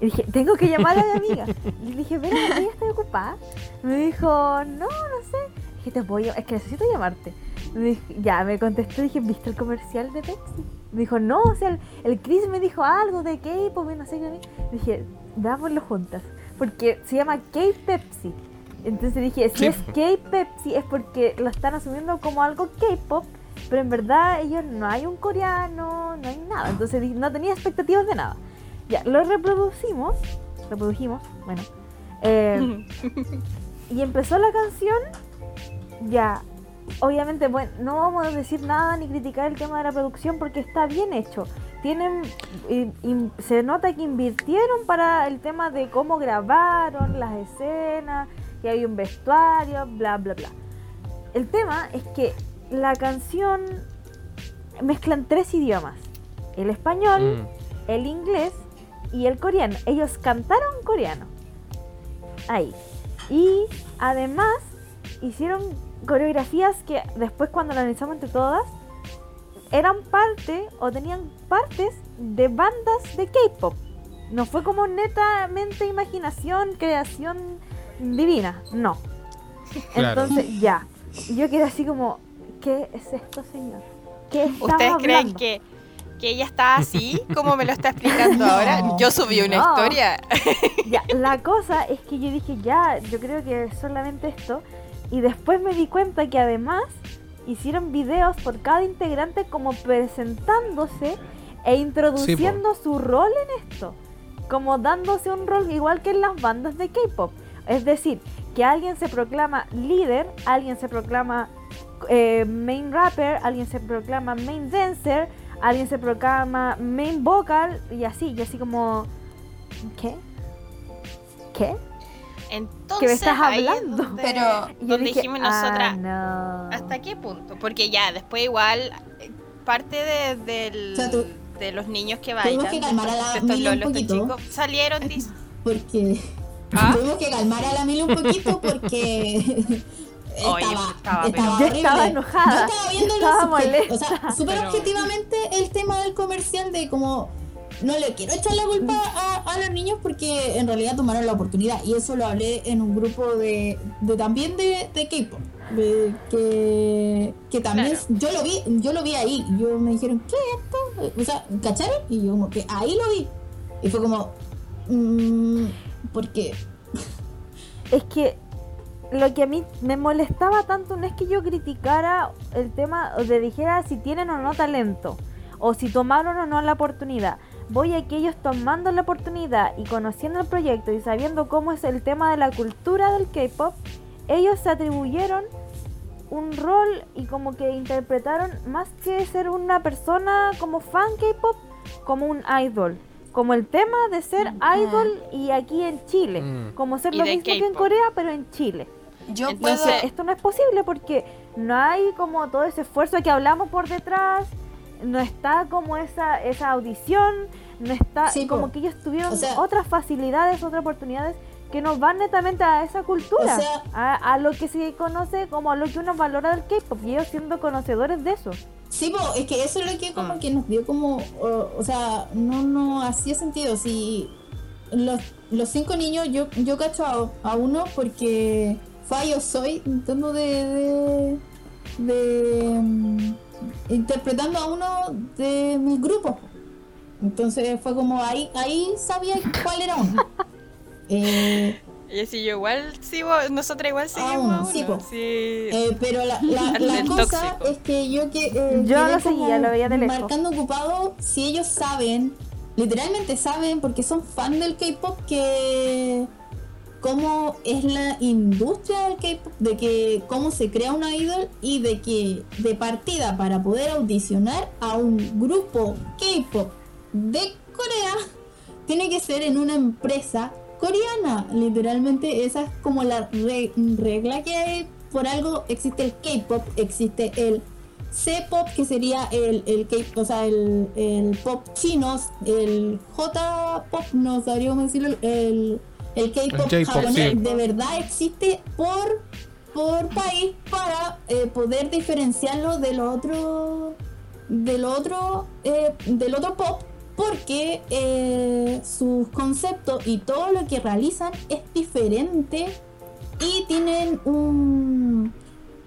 Y dije, tengo que llamar a mi amiga. Y le dije, ven, ella está ocupada. Me dijo, no, no sé. Dije, te voy es que necesito llamarte. Me ya, me contestó, dije, ¿viste el comercial de Pepsi? Me dijo, no, o sea, el, Chris me dijo algo de K-pop no sé qué. Dije, veámoslo juntas. Porque se llama K-Pepsi. Entonces dije, si es K-Pepsi es porque lo están asumiendo como algo K-pop, pero en verdad ellos no hay un coreano, no hay nada. Entonces no tenía expectativas de nada. Ya, lo reproducimos. Reprodujimos, bueno. Eh, y empezó la canción. Ya, obviamente, bueno, no vamos a decir nada ni criticar el tema de la producción porque está bien hecho. Tienen, y, se nota que invirtieron para el tema de cómo grabaron las escenas, que hay un vestuario, bla, bla, bla. El tema es que la canción mezclan tres idiomas. El español, mm. el inglés y el coreano. Ellos cantaron coreano. Ahí. Y además hicieron coreografías que después cuando la analizamos entre todas eran parte o tenían partes de bandas de K-pop. No fue como netamente imaginación, creación divina, no. Entonces ya, yo quedé así como, ¿qué es esto, señor? ¿Qué ¿Ustedes creen que, que ella está así, como me lo está explicando ahora? Yo subí una historia. ya, la cosa es que yo dije, ya, yo creo que es solamente esto. Y después me di cuenta que además hicieron videos por cada integrante como presentándose e introduciendo su rol en esto. Como dándose un rol igual que en las bandas de K-pop. Es decir, que alguien se proclama líder, alguien se proclama eh, main rapper, alguien se proclama main dancer, alguien se proclama main vocal y así, y así como... ¿Qué? ¿Qué? Entonces, ¿Qué me estás hablando? pero donde dijimos nosotras, ah, ¿hasta qué punto? Porque ya, después igual, parte de, de los niños que bailan, que calmar a la estos lolos, estos chicos, salieron... Porque... ¿Ah? Tuvimos que calmar a la Mila un poquito porque estaba, estaba, yo estaba enojada. Yo estaba viendo estaba molesta. O sea, súper objetivamente el tema del comercial de como no le quiero echar la culpa a, los niños porque en realidad tomaron la oportunidad y eso lo hablé en un grupo de, de también de, de K-pop que, que también yo lo vi yo lo vi ahí yo me dijeron ¿qué es esto? o sea ¿cacharon? y yo como que ahí lo vi y fue como mmm, porque es que lo que a mí me molestaba tanto no es que yo criticara el tema de dijera si tienen o no talento o si tomaron o no la oportunidad voy a que ellos tomando la oportunidad y conociendo el proyecto y sabiendo cómo es el tema de la cultura del K-pop, ellos se atribuyeron un rol y como que interpretaron más que ser una persona como fan K-pop, como un idol. Como el tema de ser idol y aquí en Chile. Mm. Como ser lo mismo que en Corea, pero en Chile. Yo Entonces, esto no es posible porque no hay como todo ese esfuerzo que hablamos por detrás no está como esa, esa audición, no está como que ellos tuvieron otras facilidades, otras oportunidades que nos van netamente a esa cultura, a, lo que se conoce como a lo que uno valora del K-pop y ellos siendo conocedores de eso. Sí, es que eso es lo que como ah. que nos dio como, o, sea, no no hacía sentido. Si los, los cinco niños, yo, yo cacho a, uno porque fallo soy intentando de, de mm, interpretando a uno de mis grupos. Entonces fue como ahí, ahí sabía cuál era uno. eh, y si yo igual sigo, nosotros igual seguimos sí, eh, pero la, la, cosa es que yo que eh, yo lo seguía, lo veía de lejos. Marcando ocupado, si ellos saben, literalmente saben, porque son fan del K-pop que cómo es la industria del K-pop, de que cómo se crea una idol y de que de partida para poder audicionar a un grupo K-pop de Corea tiene que ser en una empresa coreana. Literalmente esa es como la regla que hay. Por algo existe el K-pop, existe el C-pop que sería el, el K, o sea, el, el pop chinos, el J-pop, no sabríamos decirlo, el el K-pop japonés de verdad existe por, por país para eh, poder diferenciarlo del otro del otro eh, del otro pop porque eh, sus conceptos y todo lo que realizan es diferente y tienen un,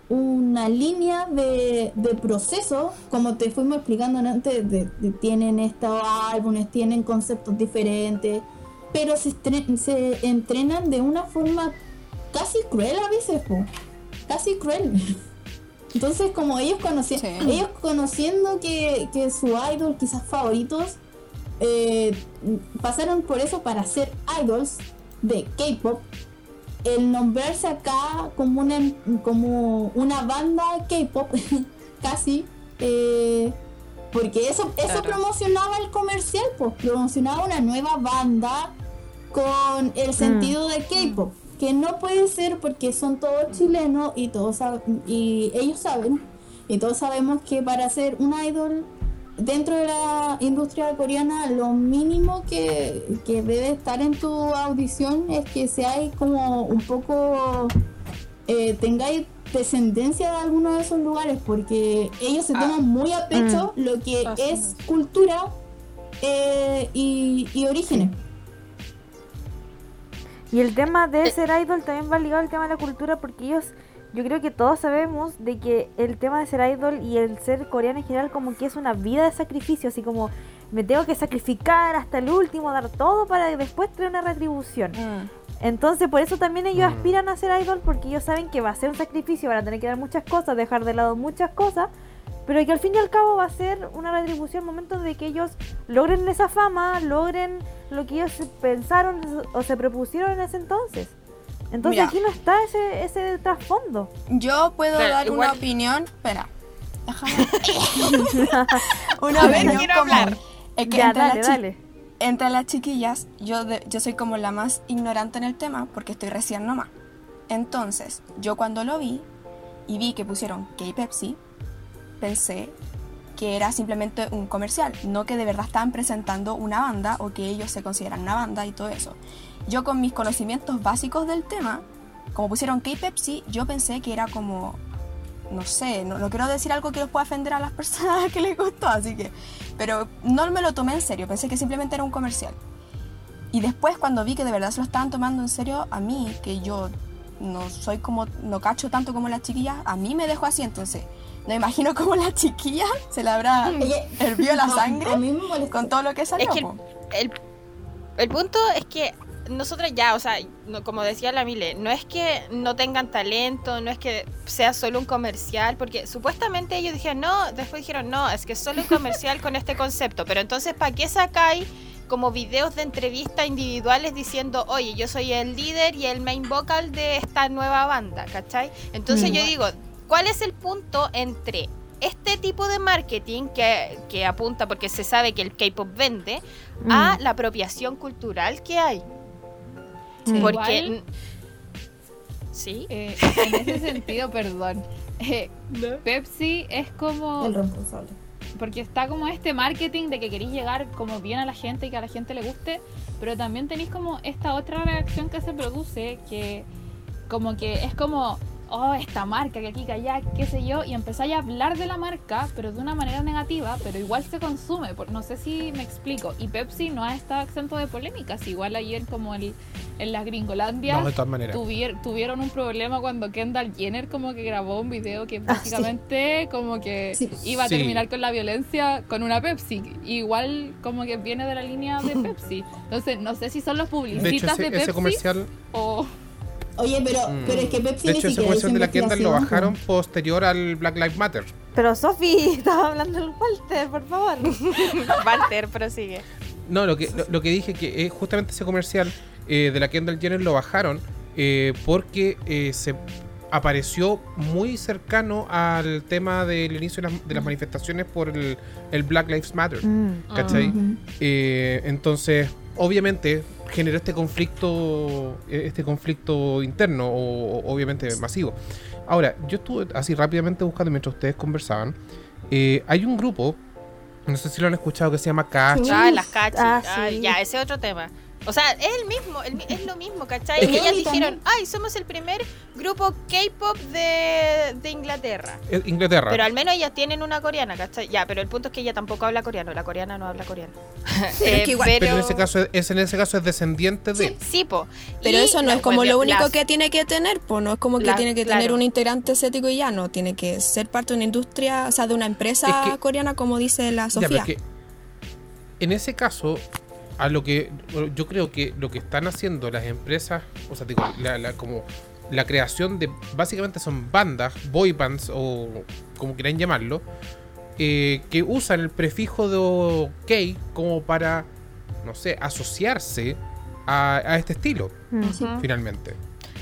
una línea de, de, proceso, como te fuimos explicando antes, tienen estos álbumes, tienen conceptos diferentes, pero se, se entrenan de una forma casi cruel a veces, casi cruel. Entonces, como ellos conocían, ellos conociendo que, que su idol, quizás favoritos, eh, pasaron por eso para ser idols de K-pop. El nombrarse acá como una, como una banda K-pop, casi, eh, porque eso, eso promocionaba el comercial, pues promocionaba una nueva banda con el mm. sentido de K-pop, que no puede ser porque son todos chilenos y todos y ellos saben Y todos sabemos que para ser un idol dentro de la industria coreana, lo mínimo que, que debe estar en tu audición es que seáis como un poco, eh, tengáis descendencia de alguno de esos lugares, porque ellos se ah. toman muy a pecho mm. lo que es cultura eh, y, y orígenes. Y el tema de eh. ser idol también va ligado al tema de la cultura porque ellos, yo creo que todos sabemos de que el tema de ser idol y el ser coreano en general como que es una vida de sacrificio, así como me tengo que sacrificar hasta el último, dar todo para después tener una retribución. Mm. Entonces por eso también ellos mm. aspiran a ser idol porque ellos saben que va a ser un sacrificio, van a tener que dar muchas cosas, dejar de lado muchas cosas pero que al fin y al cabo va a ser una retribución momento de que ellos logren esa fama, logren lo que ellos pensaron o se propusieron en ese entonces. Entonces aquí no está ese, ese trasfondo. Yo puedo dar una opinión. Espera. Déjame. una opinión quiero hablar. Es que entre, las entre, las chiquillas, yo, yo soy como la más ignorante en el tema porque estoy recién nomás. Entonces, yo cuando lo vi y vi que pusieron K-Pepsi, pensé que era simplemente un comercial, no que de verdad estaban presentando una banda o que ellos se consideran una banda y todo eso. Yo con mis conocimientos básicos del tema, como pusieron K-Pepsi, yo pensé que era como, no sé, no, quiero decir algo que los pueda ofender a las personas que les gustó, así que, pero no me lo tomé en serio, pensé que simplemente era un comercial. Y después cuando vi que de verdad se lo estaban tomando en serio, a mí, que yo no soy como, no cacho tanto como las chiquillas, a mí me dejó así, entonces no imagino cómo la chiquilla se le habrá hervido la sangre con todo lo que salió. Es que el, el, punto es que nosotros ya, o sea, como decía la Mile, no es que no tengan talento, no es que sea solo un comercial, porque supuestamente ellos dijeron, no, después dijeron, no, es que es solo un comercial con este concepto, pero entonces, ¿para qué sacáis como videos de entrevista individuales diciendo, oye, yo soy el líder y el main vocal de esta nueva banda, ¿cachai? Entonces mm. yo digo, ¿Cuál es el punto entre este tipo de marketing que, apunta porque se sabe que el K-pop vende a mm. la apropiación cultural que hay? Porque. ¿Sí? Eh, en ese sentido, perdón. Eh, Pepsi es como. El responsable. Porque está como este marketing de que queréis llegar como bien a la gente y que a la gente le guste, pero también tenéis como esta otra reacción que se produce que como que es como oh, esta marca, que aquí, que allá, qué sé yo, y empezáis a hablar de la marca, pero de una manera negativa, pero igual se consume, no sé si me explico. Y Pepsi no ha estado exento de polémicas, igual ayer como el, en la Gringolandia tuvieron un problema cuando Kendall Jenner como que grabó un video que ah, básicamente como que iba a terminar con la violencia con una Pepsi, igual como que viene de la línea de Pepsi. Entonces, no sé si son los publicistas de, Pepsi comercial... o Oye, pero, mm. pero es que Pepsi De hecho, esa cuestión de la tienda lo bajaron posterior al Black Lives Matter. Pero Sofi, estaba hablando del Walter, por favor. Walter, prosigue. No, lo que, lo, que dije que es justamente ese comercial eh, de la Kendall Jenner lo bajaron eh, porque eh, se apareció muy cercano al tema del inicio de las, manifestaciones por el, Black Lives Matter. Mm. ¿Cachai? entonces, obviamente, generó este conflicto, eh, este conflicto interno, o, obviamente masivo. Ahora, yo estuve así rápidamente buscando mientras ustedes conversaban. Eh, hay un grupo, no sé si lo han escuchado, que se llama Cachi. Ah, las Cachi. Ah, ah, ya, ese otro tema. O sea, es el mismo, es lo mismo, ¿cachai? Y ellas dijeron, ay, somos el primer grupo K-pop de, de, Inglaterra. Eh, Inglaterra. Pero al menos ellas tienen una coreana, ¿cachai? Ya, pero el punto es que ella tampoco habla coreano, la coreana no habla coreano. Eh, pero... en ese caso es en ese caso es descendiente de. Sí, po. Pero eso no es como lo único que tiene que tener, pues no es como que tiene que tener un integrante estético y ya, no, tiene que ser parte de una industria, o sea, de una empresa coreana como dice la Sofía. en ese caso a lo que yo creo que lo que están haciendo las empresas, o sea, digo, la, como la creación de básicamente son bandas, boy bands o como quieran llamarlo, eh, que usan el prefijo de OK como para, no sé, asociarse a, este estilo, finalmente.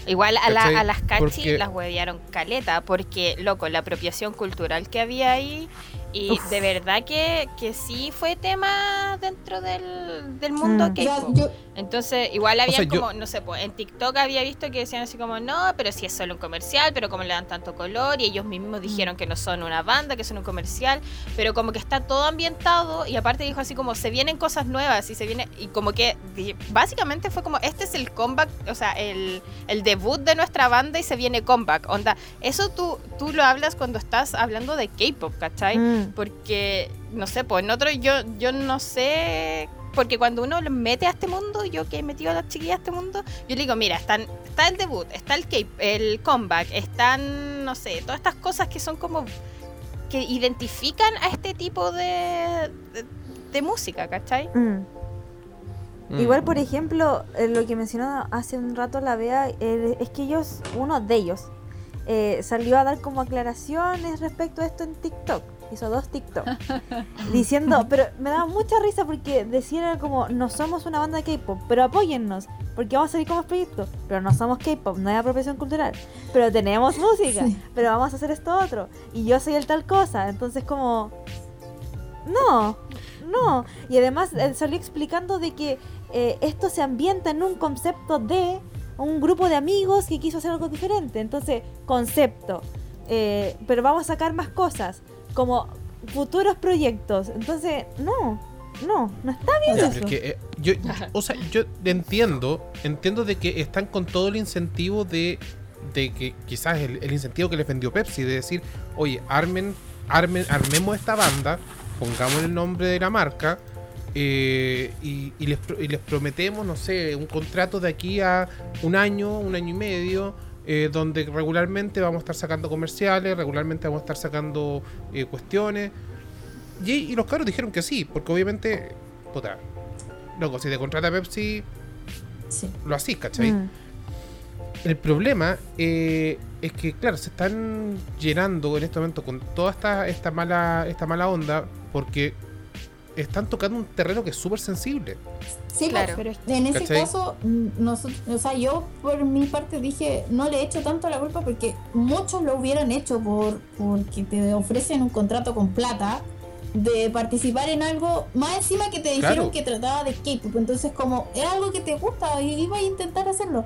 Igual a, las cachis las huevearon caleta, porque, loco, la apropiación cultural que había ahí y de verdad que, que sí fue tema dentro del, del mundo que mm. Entonces, igual había como, no sé, pues en TikTok había visto que decían así como, no, pero si es solo un comercial, pero como le dan tanto color, y ellos mismos dijeron mm. que no son una banda, que son un comercial, pero como que está todo ambientado, y aparte dijo así como, se vienen cosas nuevas, y se viene, y como que básicamente fue como, este es el comeback, o sea, el, el debut de nuestra banda y se viene comeback, onda, eso tú, tú lo hablas cuando estás hablando de K-pop, ¿cachai? Mm. Porque, no sé, pues en otro yo, yo no sé porque cuando uno lo mete a este mundo, yo que he metido a las chiquillas a este mundo, yo le digo, mira, están, está el debut, está el, cape, el comeback, están, no sé, todas estas cosas que son como que identifican a este tipo de, de, música, ¿cachai? Mm. Mm. Igual, por ejemplo, eh, lo que mencionó hace un rato la Bea, eh, es que ellos, uno de ellos, eh, salió a dar como aclaraciones respecto a esto en TikTok hizo dos TikTok diciendo, pero me daba mucha risa porque decían como, no somos una banda de K-pop, pero apóyennos, porque vamos a salir como proyecto, pero no somos K-pop, no hay apropiación cultural, pero tenemos música, pero vamos a hacer esto otro, y yo soy el tal cosa, entonces como, no, no, y además salió explicando de que eh, esto se ambienta en un concepto de un grupo de amigos que quiso hacer algo diferente, entonces, concepto. Eh, pero vamos a sacar más cosas como futuros proyectos. Entonces, no, no, no está bien eso. Eh, yo, o sea, yo entiendo, entiendo de que están con todo el incentivo de, de que quizás el, incentivo que les vendió Pepsi, de decir, oye, armen, armen, armemos esta banda, pongamos el nombre de la marca. Eh, y, les, y les prometemos, no sé, un contrato de aquí a un año, un año y medio, eh, donde regularmente vamos a estar sacando comerciales, regularmente vamos a estar sacando eh, cuestiones. Y, los caros dijeron que sí, porque obviamente, puta, loco, si te contrata Pepsi, lo así, ¿cachai? Mm. El problema eh, es que, claro, se están llenando en este momento con toda esta, esta, mala, esta mala onda, porque están tocando un terreno que es súper sensible. Sí, claro. pero en ese caso, nosotros, o sea, yo por mi parte dije, no le he hecho tanto la culpa porque muchos lo hubieran hecho por porque te ofrecen un contrato con plata de participar en algo, más encima que te dijeron que trataba de K-pop, entonces como es algo que te gusta y iba a intentar hacerlo.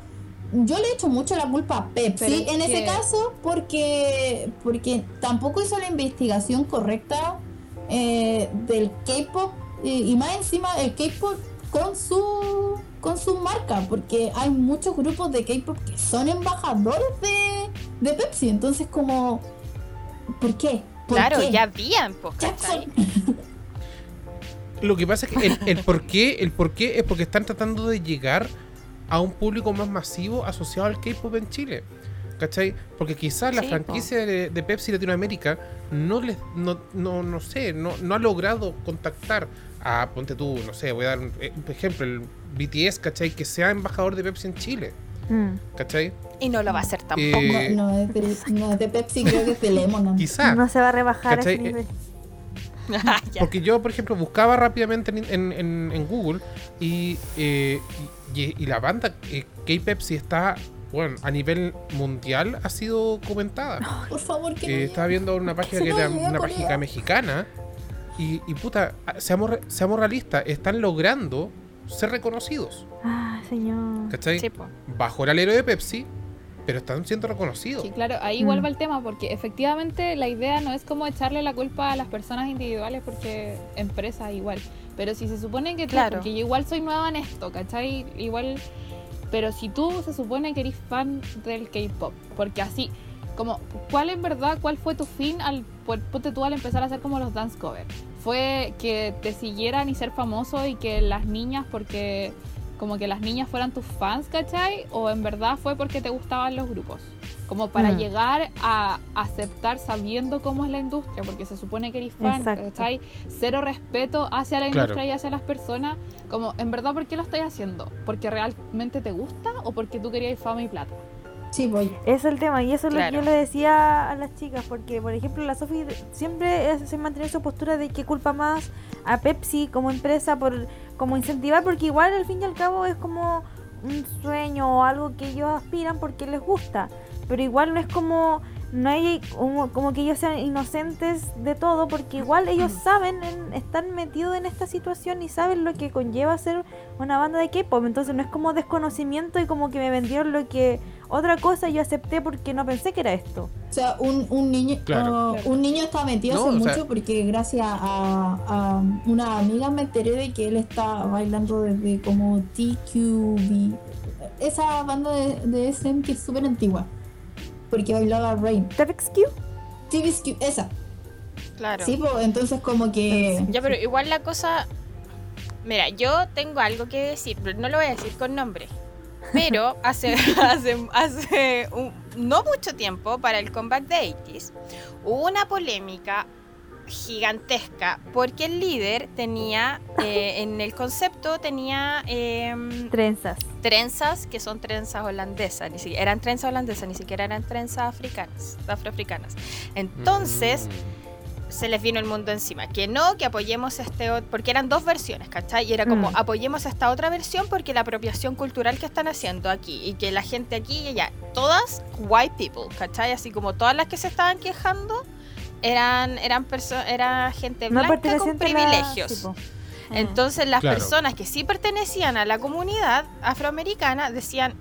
Yo le he hecho mucho la culpa a Pepsi en ese caso porque porque tampoco hizo la investigación correcta eh, del K-pop y, más encima el K-pop con su con su marca, porque hay muchos grupos de K-pop que son embajadores de, Pepsi, entonces como ¿por qué? claro, ya habían, pues, Lo que pasa es que el, el por qué, el por qué es porque están tratando de llegar a un público más masivo asociado al K-pop en Chile. ¿Cachai? Porque quizás la franquicia de, Pepsi Latinoamérica no les, no, no, no sé, no, no ha logrado contactar a, ponte tú, no sé, voy a dar un, eh, ejemplo, el BTS, ¿cachai? Que sea embajador de Pepsi en Chile. Mm. ¿Cachai? Y no lo va a hacer tampoco. Eh, no, es de, no, de, Pepsi, creo que es de Lemon. Quizás. No se va a rebajar ese nivel. Porque yo, por ejemplo, buscaba rápidamente en, en, en Google y, eh, y, y, la banda K-Pepsi está bueno, a nivel mundial ha sido comentada. Por favor, que eh, Estaba viendo una página que era una página mexicana y, y puta, seamos, seamos realistas, están logrando ser reconocidos. Ah, señor. ¿Cachai? Bajo el alero de Pepsi, pero están siendo reconocidos. Sí, claro, ahí igual mm. va el tema, porque efectivamente la idea no es como echarle la culpa a las personas individuales, porque empresas igual. Pero si se supone que, claro, que yo igual soy nueva en esto, ¿cachai? Igual pero si tú se supone que eres fan del K-pop, porque así, como, ¿cuál en verdad, cuál fue tu fin al, ponte tú al empezar a hacer como los dance covers? ¿Fue que te siguieran y ser famoso y que las niñas, porque como que las niñas fueran tus fans, ¿cachai? ¿O en verdad fue porque te gustaban los grupos? como para mm. llegar a aceptar sabiendo cómo es la industria, porque se supone que eres fan, ¿cachai? Cero respeto hacia la industria y hacia las personas, como, en verdad, ¿por qué lo estás haciendo? ¿Porque realmente te gusta o porque tú querías fama y plata? Sí, voy. Eso es el tema, y eso es lo que yo le decía a las chicas, porque, por ejemplo, la Sofi siempre se mantiene su postura de que culpa más a Pepsi como empresa por como incentivar, porque igual al fin y al cabo es como un sueño o algo que ellos aspiran porque les gusta pero igual no es como no hay como, que ellos sean inocentes de todo, porque igual ellos saben, están metidos en esta situación y saben lo que conlleva ser una banda de K-pop. Entonces no es como desconocimiento y como que me vendieron lo que otra cosa yo acepté porque no pensé que era esto. O sea, un, un niño un niño está metido hace mucho porque gracias a, una amiga me enteré de que él está bailando desde como TQB. Esa banda de, de SM que es súper antigua porque bailaba Rain. ¿TVXQ? TVXQ, esa. Claro. Sí, pues entonces como que... Ya, pero igual la cosa... Mira, yo tengo algo que decir, pero no lo voy a decir con nombre. Pero hace, hace, hace no mucho tiempo, para el comeback de 80 hubo una polémica gigantesca porque el líder tenía eh, en el concepto tenía em, trenzas trenzas que son trenzas holandesas ni siquiera eran trenzas holandesas ni siquiera eran trenzas africanas afroafricanas entonces mm. se les vino el mundo encima que no que apoyemos este porque eran dos versiones ¿cachai? y era como mm. apoyemos esta otra versión porque la apropiación cultural que están haciendo aquí y que la gente aquí y allá todas white people ¿cachai? así como todas las que se estaban quejando eran eran era gente blanca con privilegios. Entonces las personas que sí pertenecían a la comunidad afroamericana decían,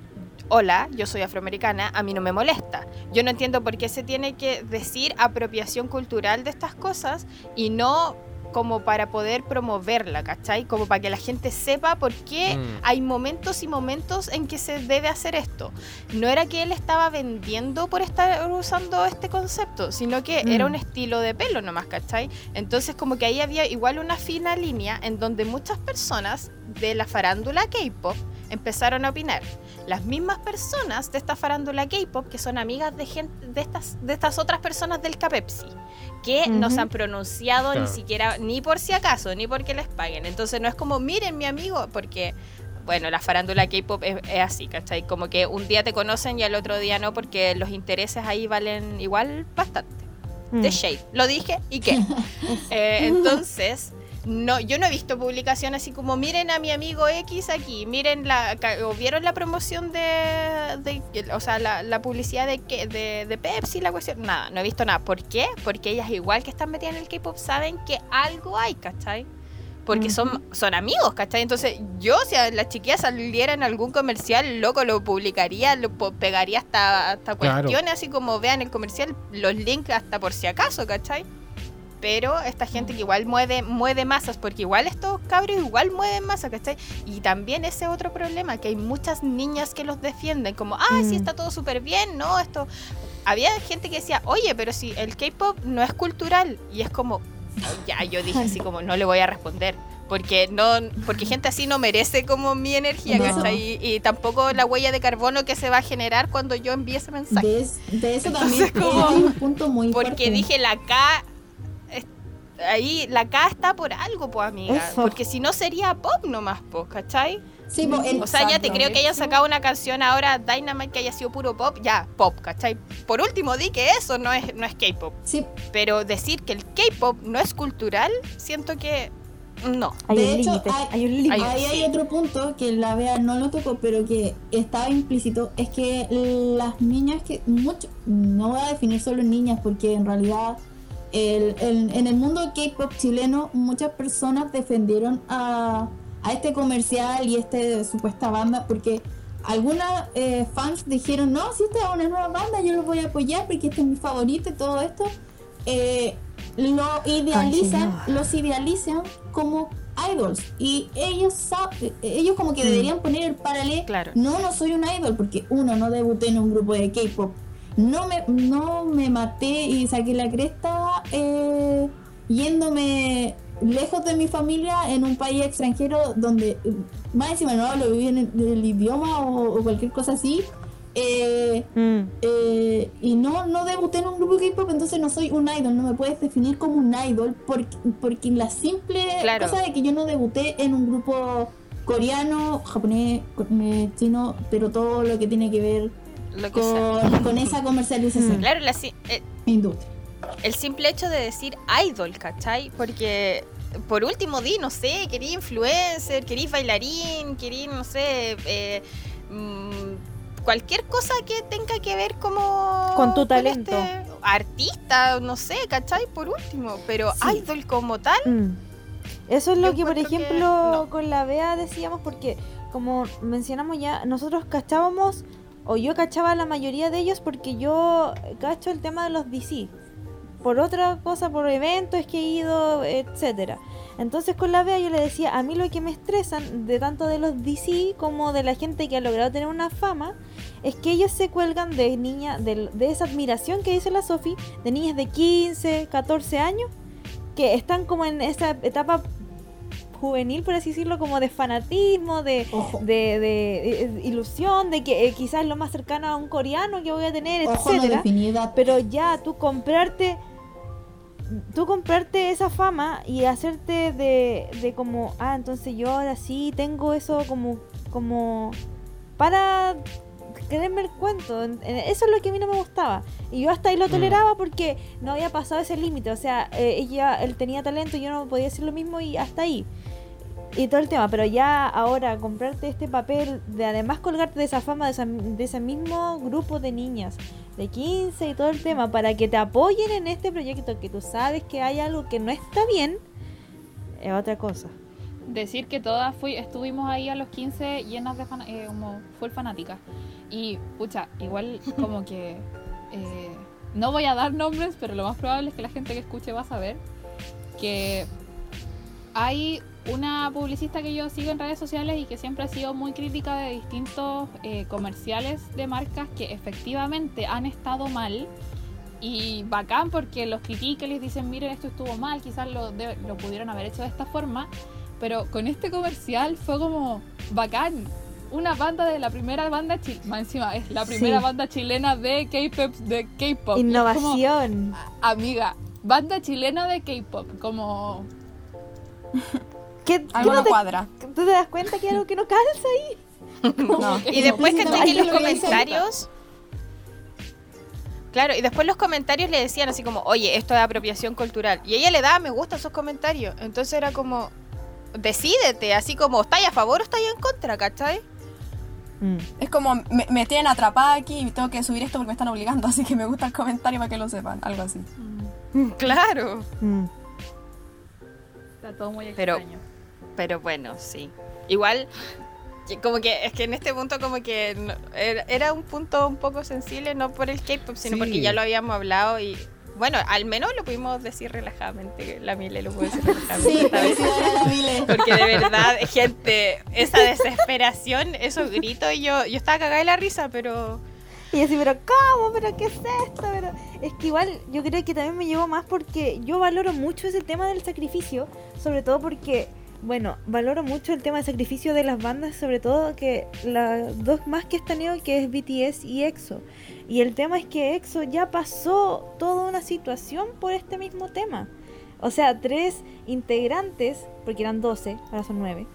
hola, yo soy afroamericana, a mí no me molesta. Yo no entiendo por qué se tiene que decir apropiación cultural de estas cosas y no como para poder promoverla, ¿cachai? Como para que la gente sepa por qué mm. hay momentos y momentos en que se debe hacer esto. No era que él estaba vendiendo por estar usando este concepto, sino que era un mm. estilo de pelo nomás, ¿cachai? Entonces como que ahí había igual una fina línea en donde muchas personas de la farándula K-pop empezaron a opinar. Las mismas personas de esta farándula K-pop que son amigas de gente de estas de estas otras personas del Capepsi que no se han pronunciado ni siquiera, ni por si acaso, ni porque les paguen. Entonces no es como, miren mi amigo, porque, bueno, la farándula K-pop es, así, ¿cachai? Como que un día te conocen y al otro día no, porque los intereses ahí valen igual bastante. De mm. shade, lo dije y qué. Eh, entonces no, yo no he visto publicaciones así como miren a mi amigo X aquí, miren la, o vieron la promoción de, o sea, la, publicidad de, de, de Pepsi, la cuestión, nada, no he visto nada. ¿Por qué? Porque ellas igual que están metidas en el K-pop saben que algo hay, ¿cachai? Porque son, son amigos, ¿cachai? Entonces, yo, si a las chiquillas saliera en algún comercial, loco, lo publicaría, lo pegaría hasta, hasta cuestiones, así como vean el comercial, los links hasta por si acaso, ¿cachai? Pero esta gente que igual mueve, mueve masas, porque igual estos cabros igual mueven masas, ¿cachai? Y también ese otro problema, que hay muchas niñas que los defienden, como, ah, sí mm. está todo súper bien, ¿no? Esto... Había gente que decía, oye, pero si el K-Pop no es cultural, y es como, ya, yo dije así como, no le voy a responder. Porque no, porque gente así no merece como mi energía, ¿cachai? Y, tampoco la huella de carbono que se va a generar cuando yo envíe ese mensaje. De, eso también como, un punto muy Porque dije la K ahí la K está por algo, pues, amiga. Porque si no sería pop nomás, pues, ¿cachai? Sí, pues, o sea, ya te creo que hayan sacado una canción ahora, Dynamite, que haya sido puro pop, ya, pop, ¿cachai? Por último, di que eso no es, no es K-pop. Sí. Pero decir que el K-pop no es cultural, siento que no. Hay de un hecho, hay, un límite. Ahí hay otro punto que la vea no lo tocó, pero que estaba implícito, es que las niñas que, mucho, no voy a definir solo niñas, porque en realidad en el mundo K-pop chileno, muchas personas defendieron a, este comercial y esta supuesta banda porque algunas eh, fans dijeron: No, si esta es una nueva banda, yo lo voy a apoyar porque este es mi favorito y todo esto. Eh, lo idealizan, los idealizan como idols y ellos ellos como que mm. deberían poner el paralelo claro. no no soy un idol porque uno no debuté en un grupo de K-pop no me, no me maté y saqué la cresta eh, yéndome lejos de mi familia en un país extranjero donde más encima no hablo bien el, idioma o, cualquier cosa así. Eh, mm. eh, y no, no debuté en un grupo de K-pop, entonces no soy un idol, no me puedes definir como un idol porque, porque la simple cosa de que yo no debuté en un grupo coreano, japonés, chino, pero todo lo que tiene que ver con, esa comercialización. Claro, la, eh, El simple hecho de decir idol, ¿cachai? Porque por último di, no sé, quería influencer, quería bailarín, quería, no sé, eh, mm, cualquier cosa que tenga que ver como... Con tu talento. Este artista, no sé, ¿cachai? Por último, pero idol como tal... Mm. Eso es lo que, por ejemplo, con la Bea decíamos, porque como mencionamos ya, nosotros cachábamos, o yo cachaba la mayoría de ellos porque yo cacho el tema de los DC. Por otra cosa, por eventos que he ido, etcétera. Entonces con la Bea yo le decía, a mí lo que me estresan de tanto de los DC como de la gente que ha logrado tener una fama, es que ellos se cuelgan de niña, de, de esa admiración que dice la Sofi, de niñas de 15, 14 años, que están como en esa etapa juvenil, por así decirlo, como de fanatismo, de, de, ilusión, de que eh, quizás lo más cercano a un coreano que voy a tener, etcétera. pero ya tú comprarte tú comprarte esa fama y hacerte de, de como, ah, entonces yo ahora sí tengo eso como, como para quererme el cuento. Eso es lo que a mí no me gustaba. Y yo hasta ahí lo mm. toleraba porque no había pasado ese límite. O sea, eh, ella, él tenía talento y yo no podía decir lo mismo y hasta ahí y todo el tema, pero ya ahora comprarte este papel de además colgarte de esa fama de, ese mismo grupo de niñas de 15 y todo el tema para que te apoyen en este proyecto que tú sabes que hay algo que no está bien, es otra cosa. Decir que todas fui, estuvimos ahí a los 15 llenas de fan, eh, como full fanática. Y, pucha, igual como que... Eh, no voy a dar nombres, pero lo más probable es que la gente que escuche va a saber que hay una publicista que yo sigo en redes sociales y que siempre ha sido muy crítica de distintos eh, comerciales de marcas que efectivamente han estado mal y bacán porque los critican y les dicen miren esto estuvo mal, quizás lo, lo pudieron haber hecho de esta forma, pero con este comercial fue como bacán. Una banda de la primera banda chilena, encima es la primera banda chilena de K-pop. De K-pop. Innovación. amiga, banda chilena de K-pop, como ¿Qué, algo no, cuadra. ¿Tú te das cuenta que hay algo que no calza ahí? Y después que en los comentarios... Claro, y después los comentarios le decían así como, oye, esto es apropiación cultural. Y ella le daba me gusta a esos comentarios. Entonces era como, decídete, así como, ¿estáis a favor o estáis en contra, cachai? Mm. Es como, me, tienen atrapada aquí y tengo que subir esto porque me están obligando, así que me gusta el comentario para que lo sepan, algo así. Claro. Mm. Está todo muy extraño. Pero bueno, sí. Igual, como que es que en este punto como que era, un punto un poco sensible, no por el K-pop, sino porque ya lo habíamos hablado y bueno, al menos lo pudimos decir relajadamente. La Mile lo pudo decir relajadamente. Sí, la Mile. Porque de verdad, gente, esa desesperación, esos gritos, y yo, yo estaba cagada de la risa, pero y así, pero ¿cómo? ¿Pero qué es esto? Pero es que igual yo creo que también me llevo más porque yo valoro mucho ese tema del sacrificio, sobre todo porque, bueno, valoro mucho el tema del sacrificio de las bandas, sobre todo que las dos más que están tenido que es BTS y EXO. Y el tema es que EXO ya pasó toda una situación por este mismo tema. O sea, tres integrantes, porque eran 12, ahora son 9,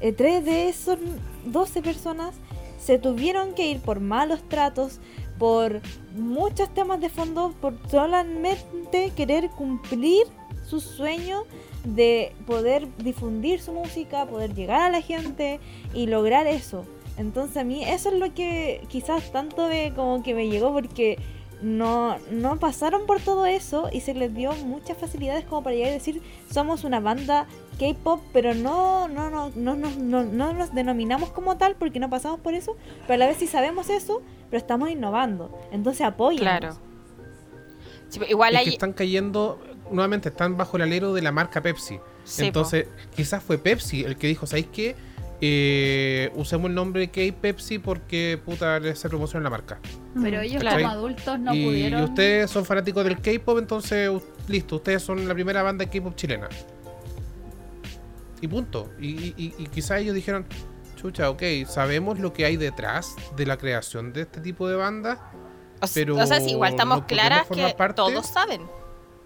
eh, tres de esos 12 personas se tuvieron que ir por malos tratos, por muchos temas de fondo, por solamente querer cumplir su sueño de poder difundir su música, poder llegar a la gente y lograr eso. Entonces a mí eso es lo que quizás tanto de como que me llegó porque no, no pasaron por todo eso y se les dio muchas facilidades como para llegar a decir somos una banda K-pop, pero no, no, no, no, no, no, nos denominamos como tal porque no pasamos por eso, pero a la vez sí sabemos eso, pero estamos innovando. Entonces apoyan. Claro. igual es que están cayendo, nuevamente están bajo el alero de la marca Pepsi. Entonces, quizás fue Pepsi el que dijo, ¿sabéis qué? Eh, usemos el nombre K-Pepsi porque puta le hace promoción a la marca. Pero ellos como adultos no pudieron. Y ustedes son fanáticos del K-pop, entonces listo, ustedes son la primera banda de K-pop chilena. Y punto. Y, y, quizás ellos dijeron, chucha, ok, sabemos lo que hay detrás de la creación de este tipo de bandas. pero o sea, igual estamos claras que todos saben.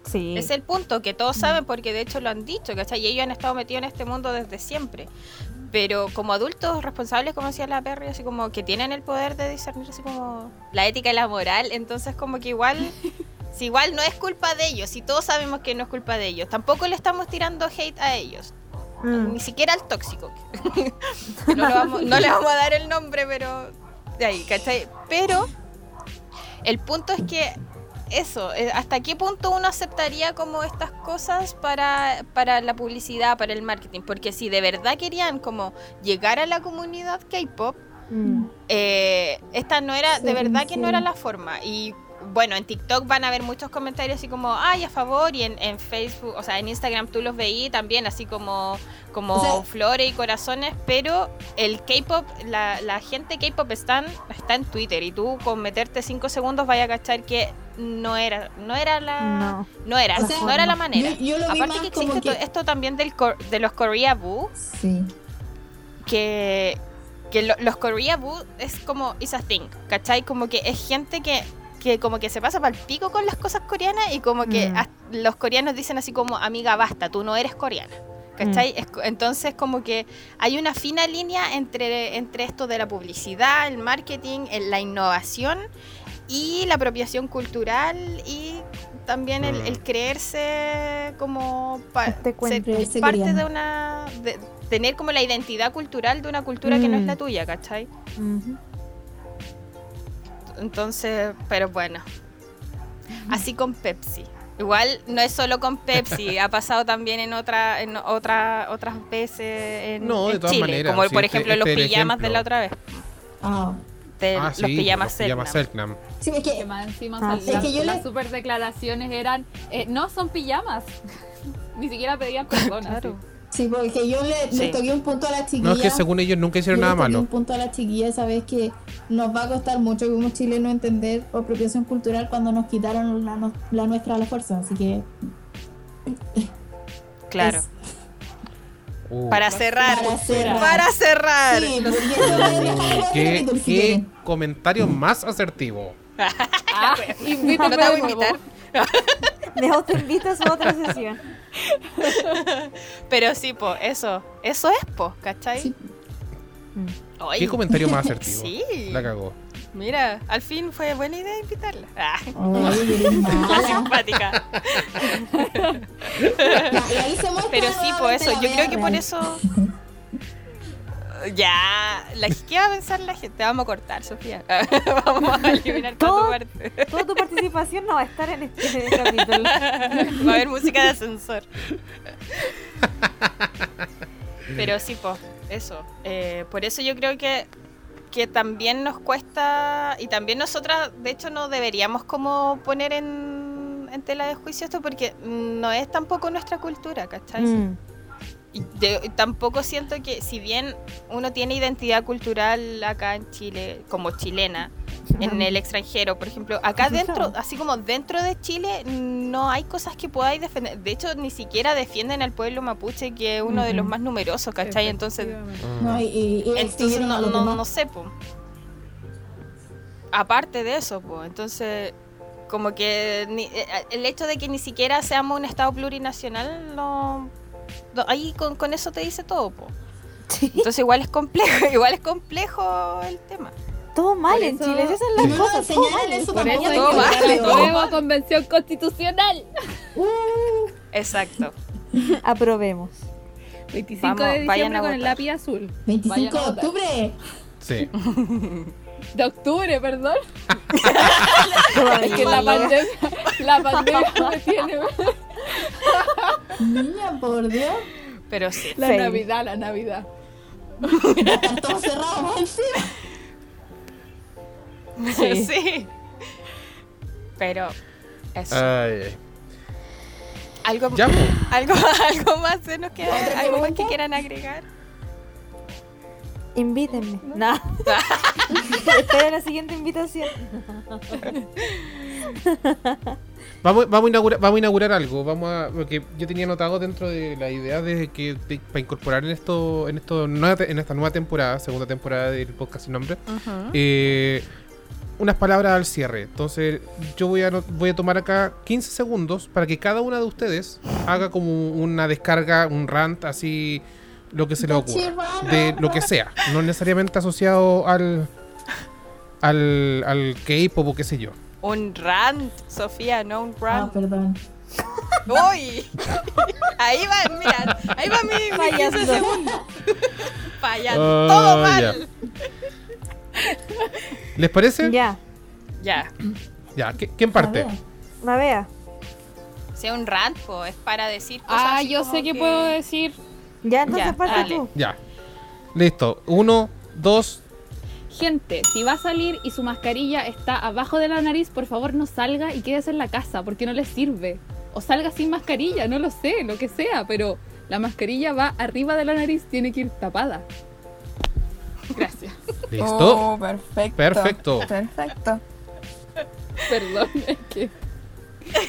Sí. Es el punto, que todos saben porque de hecho lo han dicho, ¿cachai? Y ellos han estado metidos en este mundo desde siempre. Pero como adultos responsables, como decía la Perry, así como que tienen el poder de discernir así como la ética y la moral, entonces como que igual, si igual no es culpa de ellos, si todos sabemos que no es culpa de ellos, tampoco le estamos tirando hate a ellos. Mm. Ni siquiera al tóxico. no, le vamos a dar el nombre, pero de ahí, ¿cachai? Pero el punto es que eso, eh, ¿hasta qué punto uno aceptaría como estas cosas para, para la publicidad, para el marketing? Porque si de verdad querían como llegar a la comunidad K-pop, mm. eh, esta no era, de verdad que no era la forma. Y bueno, en TikTok van a haber muchos comentarios así como, ay, a favor, y en, Facebook, o sea, en Instagram tú los veí también, así como, como flores y corazones, pero el K-pop, la, la, gente K-pop está, está en Twitter, y tú con meterte cinco segundos vaya a cachar que no era, no era la, no, era, no era la manera. Aparte que existe esto también del de los Korea Boo, sí. que que los Korea Boo es como is a thing, ¿cachai? Como que es gente que que como que se pasa para el pico con las cosas coreanas y como que mm. los coreanos dicen así como, amiga, basta, tú no eres coreana. ¿Cachai? Mm. Entonces como que hay una fina línea entre, entre esto de la publicidad, el marketing, la innovación y la apropiación cultural y también el, mm. creerse como este parte de una... tener como la identidad cultural de una cultura que no es la tuya, ¿cachai? Entonces, pero bueno. Así con Pepsi. Igual no es solo con Pepsi, ha pasado también en otra, en otra, otras veces en, no, de todas Chile, maneras, como por ejemplo los este pijamas de la otra vez. Ah. ah los pijamas Selknam. Sí, es que, más encima ah, es que yo las super declaraciones eran, eh, no son pijamas, ni siquiera pedían perdón. Claro. Sí, porque yo le, toqué un punto a la chiquilla. No, es que según ellos nunca hicieron nada malo. un punto a la chiquilla, sabes que nos va a costar mucho como chilenos entender apropiación cultural cuando nos quitaron la, la nuestra a la fuerza, así que. Claro. Uh. Para, cerrar, para cerrar. Para cerrar. Sí, ¿Qué, qué comentario más asertivo? ah, invítame no te voy a invitar. Dejo te invito a su otra sesión. Pero sí, po, eso. Eso es, po, ¿cachai? ¿Qué comentario más asertivo? Sí. La cagó. Mira, al fin fue buena idea invitarla. Ah. simpática. Pero sí, pues eso. Yo creo que por eso ya, la, ¿qué va a pensar la gente? Vamos a cortar, Sofía. Vamos a eliminar toda tu parte. Toda tu participación no va a estar en este capítulo. Va a haber música de ascensor. Pero sí, pues, eso. Eh, por eso yo creo que, que también nos cuesta, y también nosotras, de hecho, no deberíamos como poner en, en tela de juicio esto porque no es tampoco nuestra cultura, ¿cachai? Mm tampoco siento que, si bien uno tiene identidad cultural acá en Chile, como chilena, en el extranjero, por ejemplo, acá dentro, así como dentro de Chile, no hay cosas que podáis defender. De hecho, ni siquiera defienden al pueblo mapuche, que es uno de los más numerosos, ¿cachai? Entonces, no, entonces no, no, sé, po. Aparte de eso, pues, entonces como que eh, el hecho de que ni siquiera seamos un estado plurinacional no ahí con, eso te dice todo, po. Entonces igual es complejo, igual es complejo el tema. Todo mal en Chile, esas son las cosas. Todo mal. Eso Por eso todo mal. Nueva convención constitucional. Uh. Exacto. Aprobemos. 25 de diciembre con el lápiz azul. 25 de octubre. Sí. De octubre, perdón. es que la pandemia, la pandemia me tiene. Niña, por Dios. Pero sí. La Navidad, la Navidad. Están todos cerrados encima. Sí. sí. Pero eso. Ay. Algo, pues. algo, algo más se nos queda, algo más que quieran agregar. Invítenme. No. Espera la siguiente invitación. Vamos, vamos, a inaugurar, vamos a inaugurar algo. Vamos a, porque yo tenía notado dentro de la idea de que para incorporar en esto, en esto en esta nueva temporada, segunda temporada del podcast sin nombre, eh, unas palabras al cierre. Entonces, yo voy a voy a tomar acá 15 segundos para que cada una de ustedes haga como una descarga, un rant así lo que se le ocurra. De lo que sea. No necesariamente asociado al al, al K-pop o qué sé yo. Un rant, Sofía, no un rant. Ah, perdón. ¡Uy! Ahí va, mira, ahí va mi, mi 15 segundos. Fallando. Ah, Todo mal. ¿Les parece? Ya. Ya. Ya, ¿quién parte? La vea. Sea un rant, es para decir cosas. Ah, yo sé que, puedo decir. Ya, entonces parte tú. Ya. Listo. Uno, dos. Gente, si va a salir y su mascarilla está abajo de la nariz, por favor no salga y quédese en la casa porque no le sirve. O salga sin mascarilla, no lo sé, lo que sea, pero la mascarilla va arriba de la nariz, tiene que ir tapada. Gracias. ¿Listo? Oh, perfecto. Perfecto. Perfecto. Perdón, es que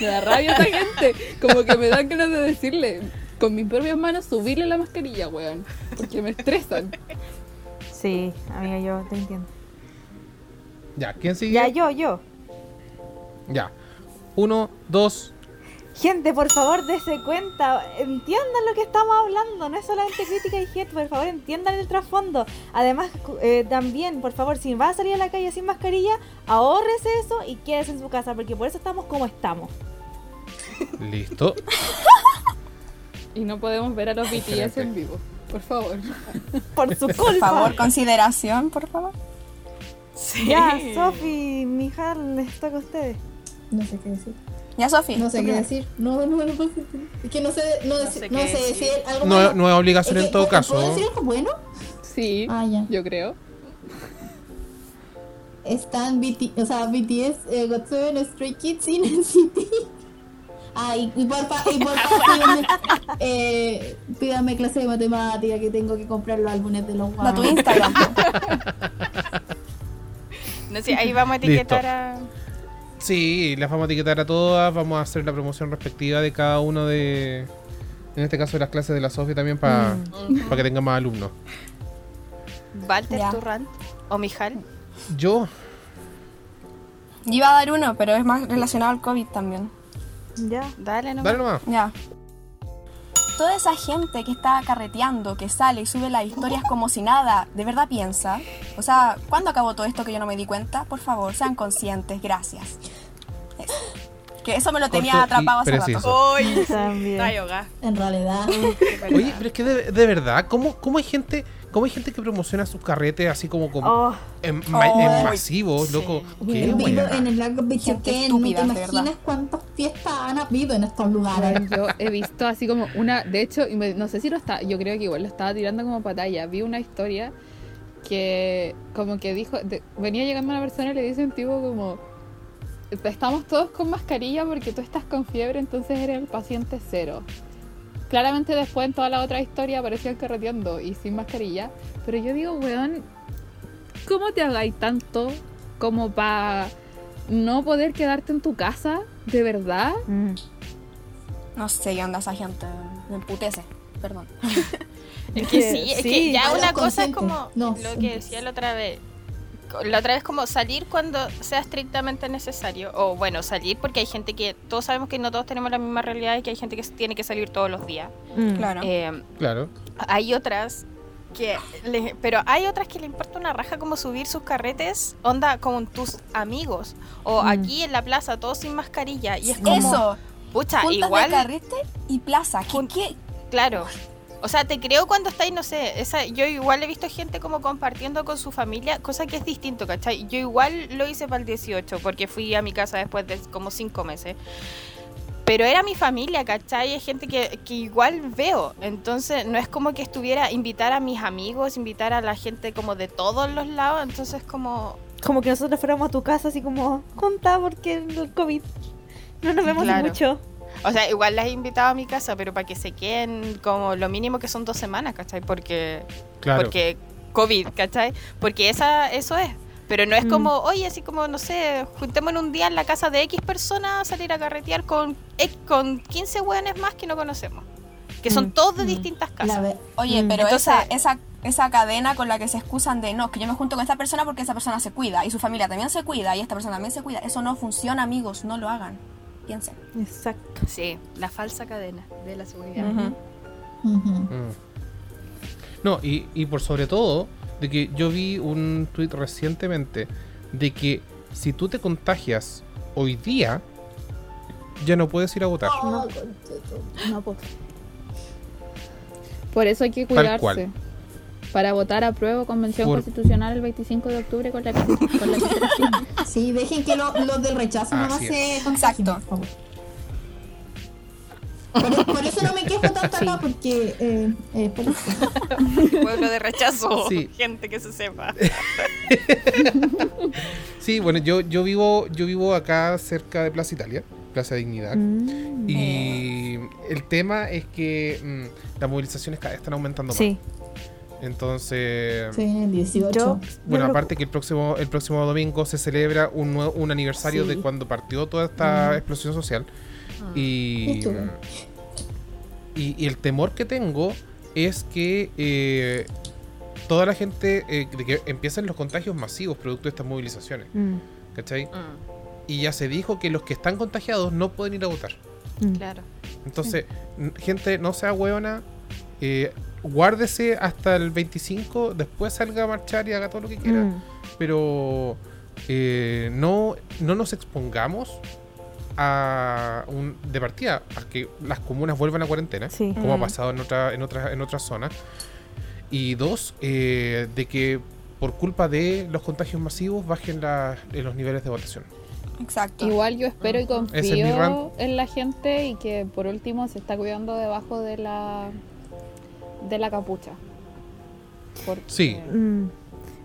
me da rabia esa gente. Como que me dan ganas de decirle con mis propias manos subirle la mascarilla, weón. Porque me estresan. Sí, amiga, yo te entiendo. Ya, ¿quién sigue? Ya, yo, yo. Ya. Uno, dos, Gente, por favor, dése cuenta, entiendan lo que estamos hablando, no es solamente crítica y hate, por favor, entiendan el trasfondo. Además, eh, también, por favor, si va a salir a la calle sin mascarilla, ahorrese eso y quédese en su casa, porque por eso estamos como estamos. Listo. y no podemos ver a los BTS en vivo, por favor. Por su culpa. Por favor, consideración, por favor. Sí. Ya, Sofi, Mijal, les toca a ustedes. No sé qué decir. Ya, Sofi. No sé qué decir. No, no, no puedo Es que no sé, no, no sé, no sé decir algo no, bueno. No es obligación en todo caso. ¿Puedo decir algo bueno? Sí, ah, ya. yo creo. Están BT, o sea, BTS, eh, GOT7, Stray Kids y NCT. Ah, y, y porfa, y porfa pídame, eh, pídame clase de matemática que tengo que comprar los álbumes de los guapos. tu Instagram. no sé, ahí vamos a etiquetar a... Sí, las vamos a etiquetar a todas, vamos a hacer la promoción respectiva de cada uno de, en este caso de las clases de la Sofía también para mm. que tenga más alumnos. Walter Turrant o Mijal. Yo. Yo iba a dar uno, pero es más relacionado al COVID también. Ya, dale nomás. Dale nomás. Ya. Toda esa gente que está carreteando, que sale y sube las historias como si nada, ¿de verdad piensa? O sea, ¿cuándo acabó todo esto que yo no me di cuenta? Por favor, sean conscientes, gracias. Que eso me lo tenía atrapado hace rato. Uy, también. En realidad. Oye, pero es que de, de verdad, ¿cómo, ¿cómo hay gente ¿Cómo hay gente que promociona sus carretes así como, como oh. en, oh. masivos, loco? ¿Qué, en el lago Bichoquén, no te imaginas cuántas fiestas han habido en estos lugares. Yo he visto así como una, de hecho, no sé si lo está, yo creo que igual lo estaba tirando como patalla. Vi una historia que como que dijo, venía llegando una persona y le dice un tipo como, estamos todos con mascarilla porque tú estás con fiebre, entonces eres el paciente cero. Claramente después en toda la otra historia aparecían carreteando y sin mascarilla. Pero yo digo, weón, ¿cómo te hagáis tanto como para no poder quedarte en tu casa? ¿De verdad? Mm. No sé qué onda esa gente. Me emputece. Perdón. es que sí, es que ya una cosa es como lo que decía la otra vez la otra vez como salir cuando sea estrictamente necesario. O bueno, salir porque hay gente que, todos sabemos que no todos tenemos la misma realidad y que hay gente que tiene que salir todos los días. Mm. Claro. Eh, claro. Hay otras que, pero hay otras que le importa una raja como subir sus carretes, onda con tus amigos. O mm. aquí en la plaza, todos sin mascarilla. Y es como... Eso. Pucha, igual... De carrete y plaza. ¿Qué, Claro. O sea, te creo cuando estáis, no sé, esa, yo igual he visto gente como compartiendo con su familia, cosa que es distinto, ¿cachai? Yo igual lo hice para el 18, porque fui a mi casa después de como cinco meses. Pero era mi familia, ¿cachai? Es gente que, que igual veo. Entonces, no es como que estuviera invitar a mis amigos, invitar a la gente como de todos los lados. Entonces, como... Como que nosotros fuéramos a tu casa así como, conta porque el COVID. No nos vemos mucho. O sea, igual las he invitado a mi casa, pero para que se queden como lo mínimo que son dos semanas, ¿cachai? Porque, porque COVID, ¿cachai? Porque esa, eso es. Pero no es mm. como, oye, así como, no sé, juntémonos un día en la casa de X personas a salir a carretear con, con 15 hueones más que no conocemos. Que son mm. todos de mm. distintas casas. Oye, pero esa, esa, esa cadena con la que se excusan de, no, que yo me junto con esta persona porque esa persona se cuida y su familia también se cuida y esta persona también se cuida. Eso no funciona, amigos, no lo hagan piensen. Exacto. Sí, la falsa cadena de la seguridad. Mm. No, y, y por sobre todo, de que yo vi un tweet recientemente de que si tú te contagias hoy día, ya no puedes ir a votar. No, no Por eso hay que cuidarse. Para votar a prueba convención constitucional el 25 de octubre con la, con la Sí, dejen que los del rechazo no nomás se Exacto. Por, eso no me quejo tanto acá, porque eh, eh, Pueblo de rechazo, gente que se sepa. sí, bueno, yo, yo vivo, yo vivo acá cerca de Plaza Italia, Plaza Dignidad. Mm. Y el tema es que mm, las movilizaciones cada vez están aumentando más. Entonces. Sí, 18. bueno, aparte que el próximo, el próximo domingo se celebra un, un aniversario de cuando partió toda esta mm. explosión social. Ah. Y, y, el temor que tengo es que eh, toda la gente, eh, de que empiecen los contagios masivos producto de estas movilizaciones. Mm. ¿Cachai? Mm. Y ya se dijo que los que están contagiados no pueden ir a votar. Mm. Claro. Entonces, gente, no sea hueona. Eh, guárdese hasta el 25, después salga a marchar y haga todo lo que quiera. Pero no, no nos expongamos a un, de partida a que las comunas vuelvan a cuarentena, como ha mm. pasado en, otra, en, otras, en otras zonas. Y dos, eh, de que por culpa de los contagios masivos bajen los niveles de votación. Exacto. Igual yo espero y confío en la gente y que por último se está cuidando debajo de la de la capucha. Sí. Mm.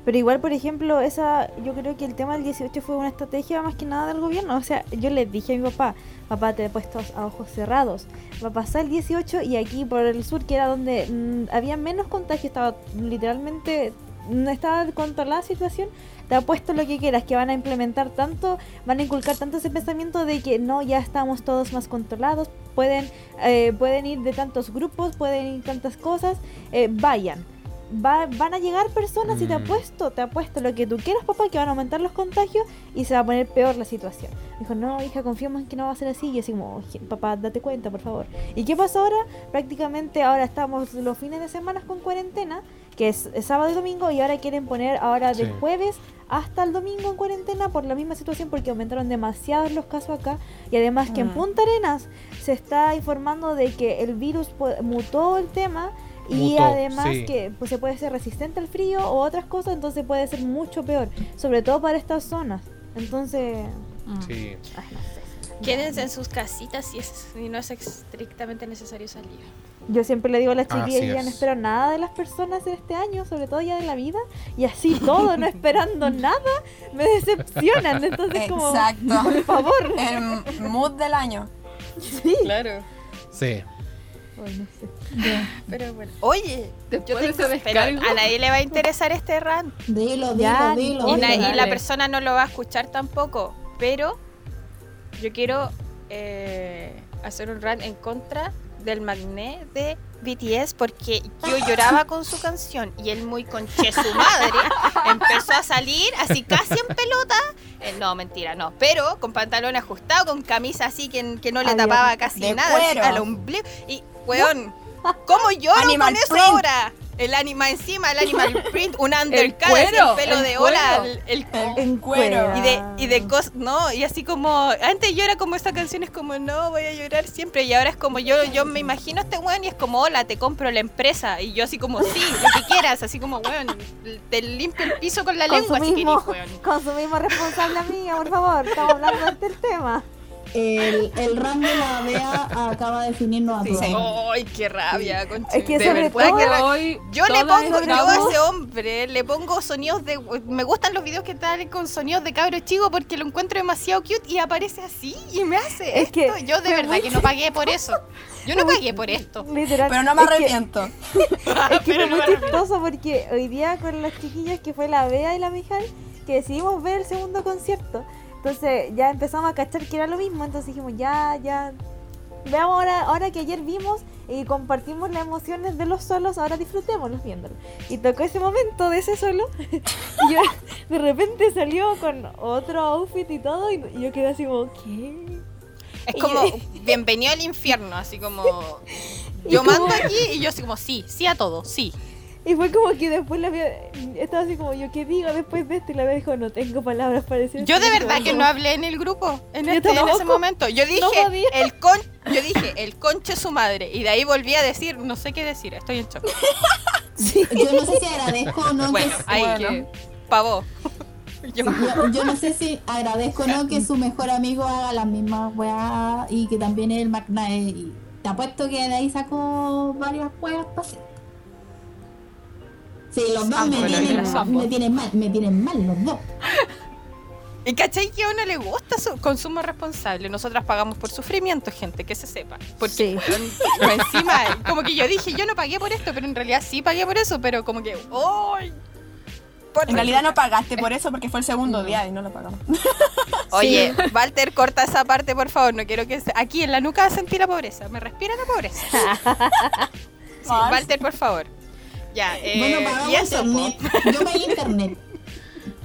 Pero igual, por ejemplo, esa yo creo que el tema del 18 fue una estrategia más que nada del gobierno. O sea, yo le dije a mi papá, papá, te he puesto a ojos cerrados. Va a pasar el 18 y aquí por el sur, que era donde mm, había menos contagio, estaba literalmente, no estaba controlada la situación, te ha puesto lo que quieras, que van a implementar tanto, van a inculcar tanto ese pensamiento de que no, ya estamos todos más controlados, pueden, eh, pueden ir de tantos grupos, pueden ir tantas cosas, eh, vayan van a llegar personas y te mm. apuesto, te apuesto lo que tú quieras, papá, que van a aumentar los contagios y se va a poner peor la situación. dijo, no, hija, confiamos en que no va a ser así. Y así como, papá, date cuenta, por favor. ¿Y qué pasa ahora? Prácticamente ahora estamos los fines de semana con cuarentena, que es, sábado y domingo, y ahora quieren poner ahora del jueves hasta el domingo en cuarentena por la misma situación porque aumentaron demasiados los casos acá y además que en mm. Punta Arenas se está informando de que el virus mutó el tema y además que pues, se puede ser resistente al frío o otras cosas, entonces puede ser mucho peor, sobre todo para estas zonas. Entonces, mm. sí. Quédense en sus casitas si, es, no es estrictamente necesario salir. Yo siempre le digo a las chiquillas, ya no espero nada de las personas en este año, sobre todo ya de la vida, y así todo, no esperando nada, me decepcionan. Entonces, como, por favor. El mood del año. Sí. Claro. Sí. Pero bueno. Oye, yo a nadie le va a interesar este rant. Dilo, dilo, dilo. Y, la persona no lo va a escuchar tampoco. Pero yo quiero eh, hacer un rant en contra del magné de BTS porque yo lloraba con su canción y él muy conche su madre empezó a salir así casi en pelota. Eh, no, mentira, no. Pero con pantalón ajustado, con camisa así que, que no le tapaba casi nada. Al ombligo. Y, weón, ¿cómo lloro con eso ahora? El anima encima, el animal print, un undercut, el, pelo de ola, el, cuero. Y de, y de cosas, no, y así como, antes yo era como esta canción es como, no, voy a llorar siempre, y ahora es como, yo yo me imagino a este weón y es como, hola, te compro la empresa, y yo así como, sí, lo que quieras, así como, weón, te limpio el piso con la lengua si querés, weón. Consumimos responsable amiga, por favor, estamos hablando de este tema. El, el RAM de la DEA acaba de definirnos a todos. ¡Ay, qué rabia! Es que de verdad hoy yo le pongo, yo a ese hombre le pongo sonidos de. Me gustan los videos que están con sonidos de cabro chico porque lo encuentro demasiado cute y aparece así y me hace es esto. Que, yo de verdad que no pagué por eso. Yo no pagué por esto. Literal. Pero no me arrepiento. es que fue muy chistoso porque hoy día con las chiquillas que fue la Bea y la Mijal, que decidimos ver el segundo concierto. Entonces ya empezamos a cachar que era lo mismo, entonces dijimos, ya, ya, veamos ahora, ahora que ayer vimos y compartimos las emociones de los solos, ahora disfrutémoslos viéndolo. Y tocó ese momento de ese solo, y yo, de repente salió con otro outfit y todo, y yo quedé así como, ¿qué? Es como, bienvenido al infierno, así como, yo mando aquí y yo así como, sí, sí a todo, sí. Y fue como que después la había, estaba así como, ¿yo qué digo después de esto? Y la vez dijo, no tengo palabras para decir. Yo de verdad que no hablé en el grupo, en, este, en ese momento. Yo dije, el con, yo dije, el conche su madre. Y de ahí volví a decir, no sé qué decir, estoy en shock. sí, yo no sé si agradezco o no. Bueno, que, ahí que pavó. Yo. Yo, no sé si agradezco o no que su mejor amigo haga las mismas weas y que también el McNair. Te apuesto que de ahí sacó varias weas para Sí, los dos me, tienen, me, tienen, mal, me tienen mal los dos. ¿Y cachai que a uno le gusta su consumo responsable? Nosotras pagamos por sufrimiento, gente, que se sepa. Porque encima, como que yo dije, yo no pagué por esto, pero en realidad sí pagué por eso, pero como que, ¡ay! en realidad no pagaste por eso porque fue el segundo día y no lo pagamos. Oye, Walter, corta esa parte, por favor. No quiero que aquí en la nuca sentir la pobreza. Me respira la pobreza. sí, Walter, por favor. Ya, eh, bueno, y eso, internet. Yo pagué internet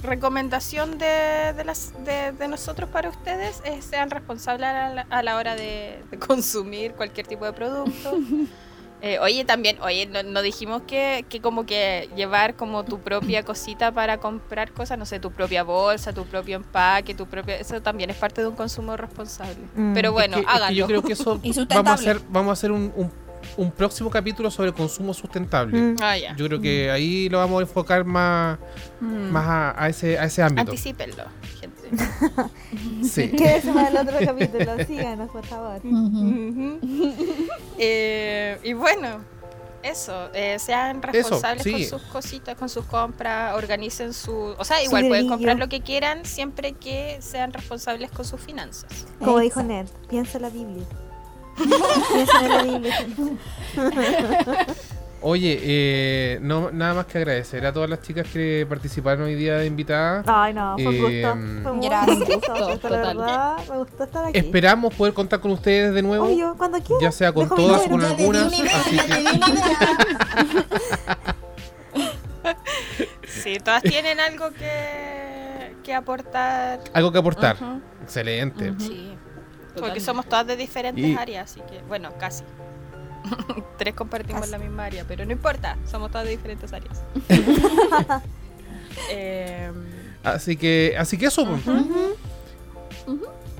recomendación de, de, las, de, nosotros para ustedes es sean responsables a la, hora de, consumir cualquier tipo de producto. Eh, oye, también, oye, no, dijimos que, que, como que llevar como tu propia cosita para comprar cosas, no sé, tu propia bolsa, tu propio empaque, tu propio, eso también es parte de un consumo responsable. Mm. Pero bueno, háganlo. yo creo que eso vamos a hacer, vamos a hacer un un próximo capítulo sobre consumo sustentable. Mm. Ah, Yo creo que mm. ahí lo vamos a enfocar más, mm. más a, ese, a ese ámbito. Anticípenlo, gente. sí. Quédense para el otro capítulo, síganos, por favor. eh, y bueno, eso, eh, sean responsables con sus cositas, con sus compras, organicen su... O sea, igual pueden comprar lo que quieran siempre que sean responsables con sus finanzas. Como dijo Ned, piensa la Biblia. Oye, eh, no, nada más que agradecer a todas las chicas que participaron hoy día de invitadas. Ay, no, fue un gusto. Eh, fue muy gusto, la verdad, me gustó estar aquí. Esperamos poder contar con ustedes de nuevo. cuando Ya sea con todas o con algunas. sí, todas tienen algo que, que aportar. Algo que aportar. Excelente. Sí. Porque somos todas de diferentes áreas, así que, bueno, casi. Tres compartimos la misma área, pero no importa, somos todas de diferentes áreas. Em, así que, así que eso.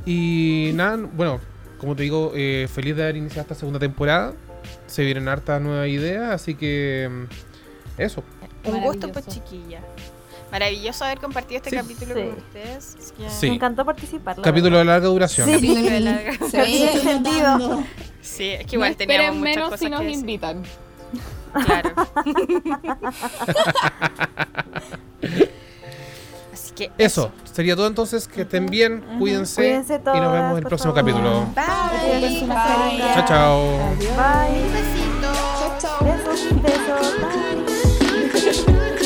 Y nada, bueno, como te digo, eh, feliz de haber iniciado esta segunda temporada. Se vienen hartas nuevas ideas, así que em, eso. Un gusto, pues chiquilla. Maravilloso haber compartido este capítulo con ustedes. Me encantó participar. Capítulo de larga duración. Sí, capítulo de larga duración. Sí, sentido. Sí, es que igual no teníamos muchas menos cosas si nos invitan. Claro. Así que eso. sería todo entonces. Que estén bien, cuídense, cuídense todas, y nos vemos en el próximo capítulo. Bye. Bye. Chao, chao. Bye. Un besito. Chao, chao. Besos, besos. Bye.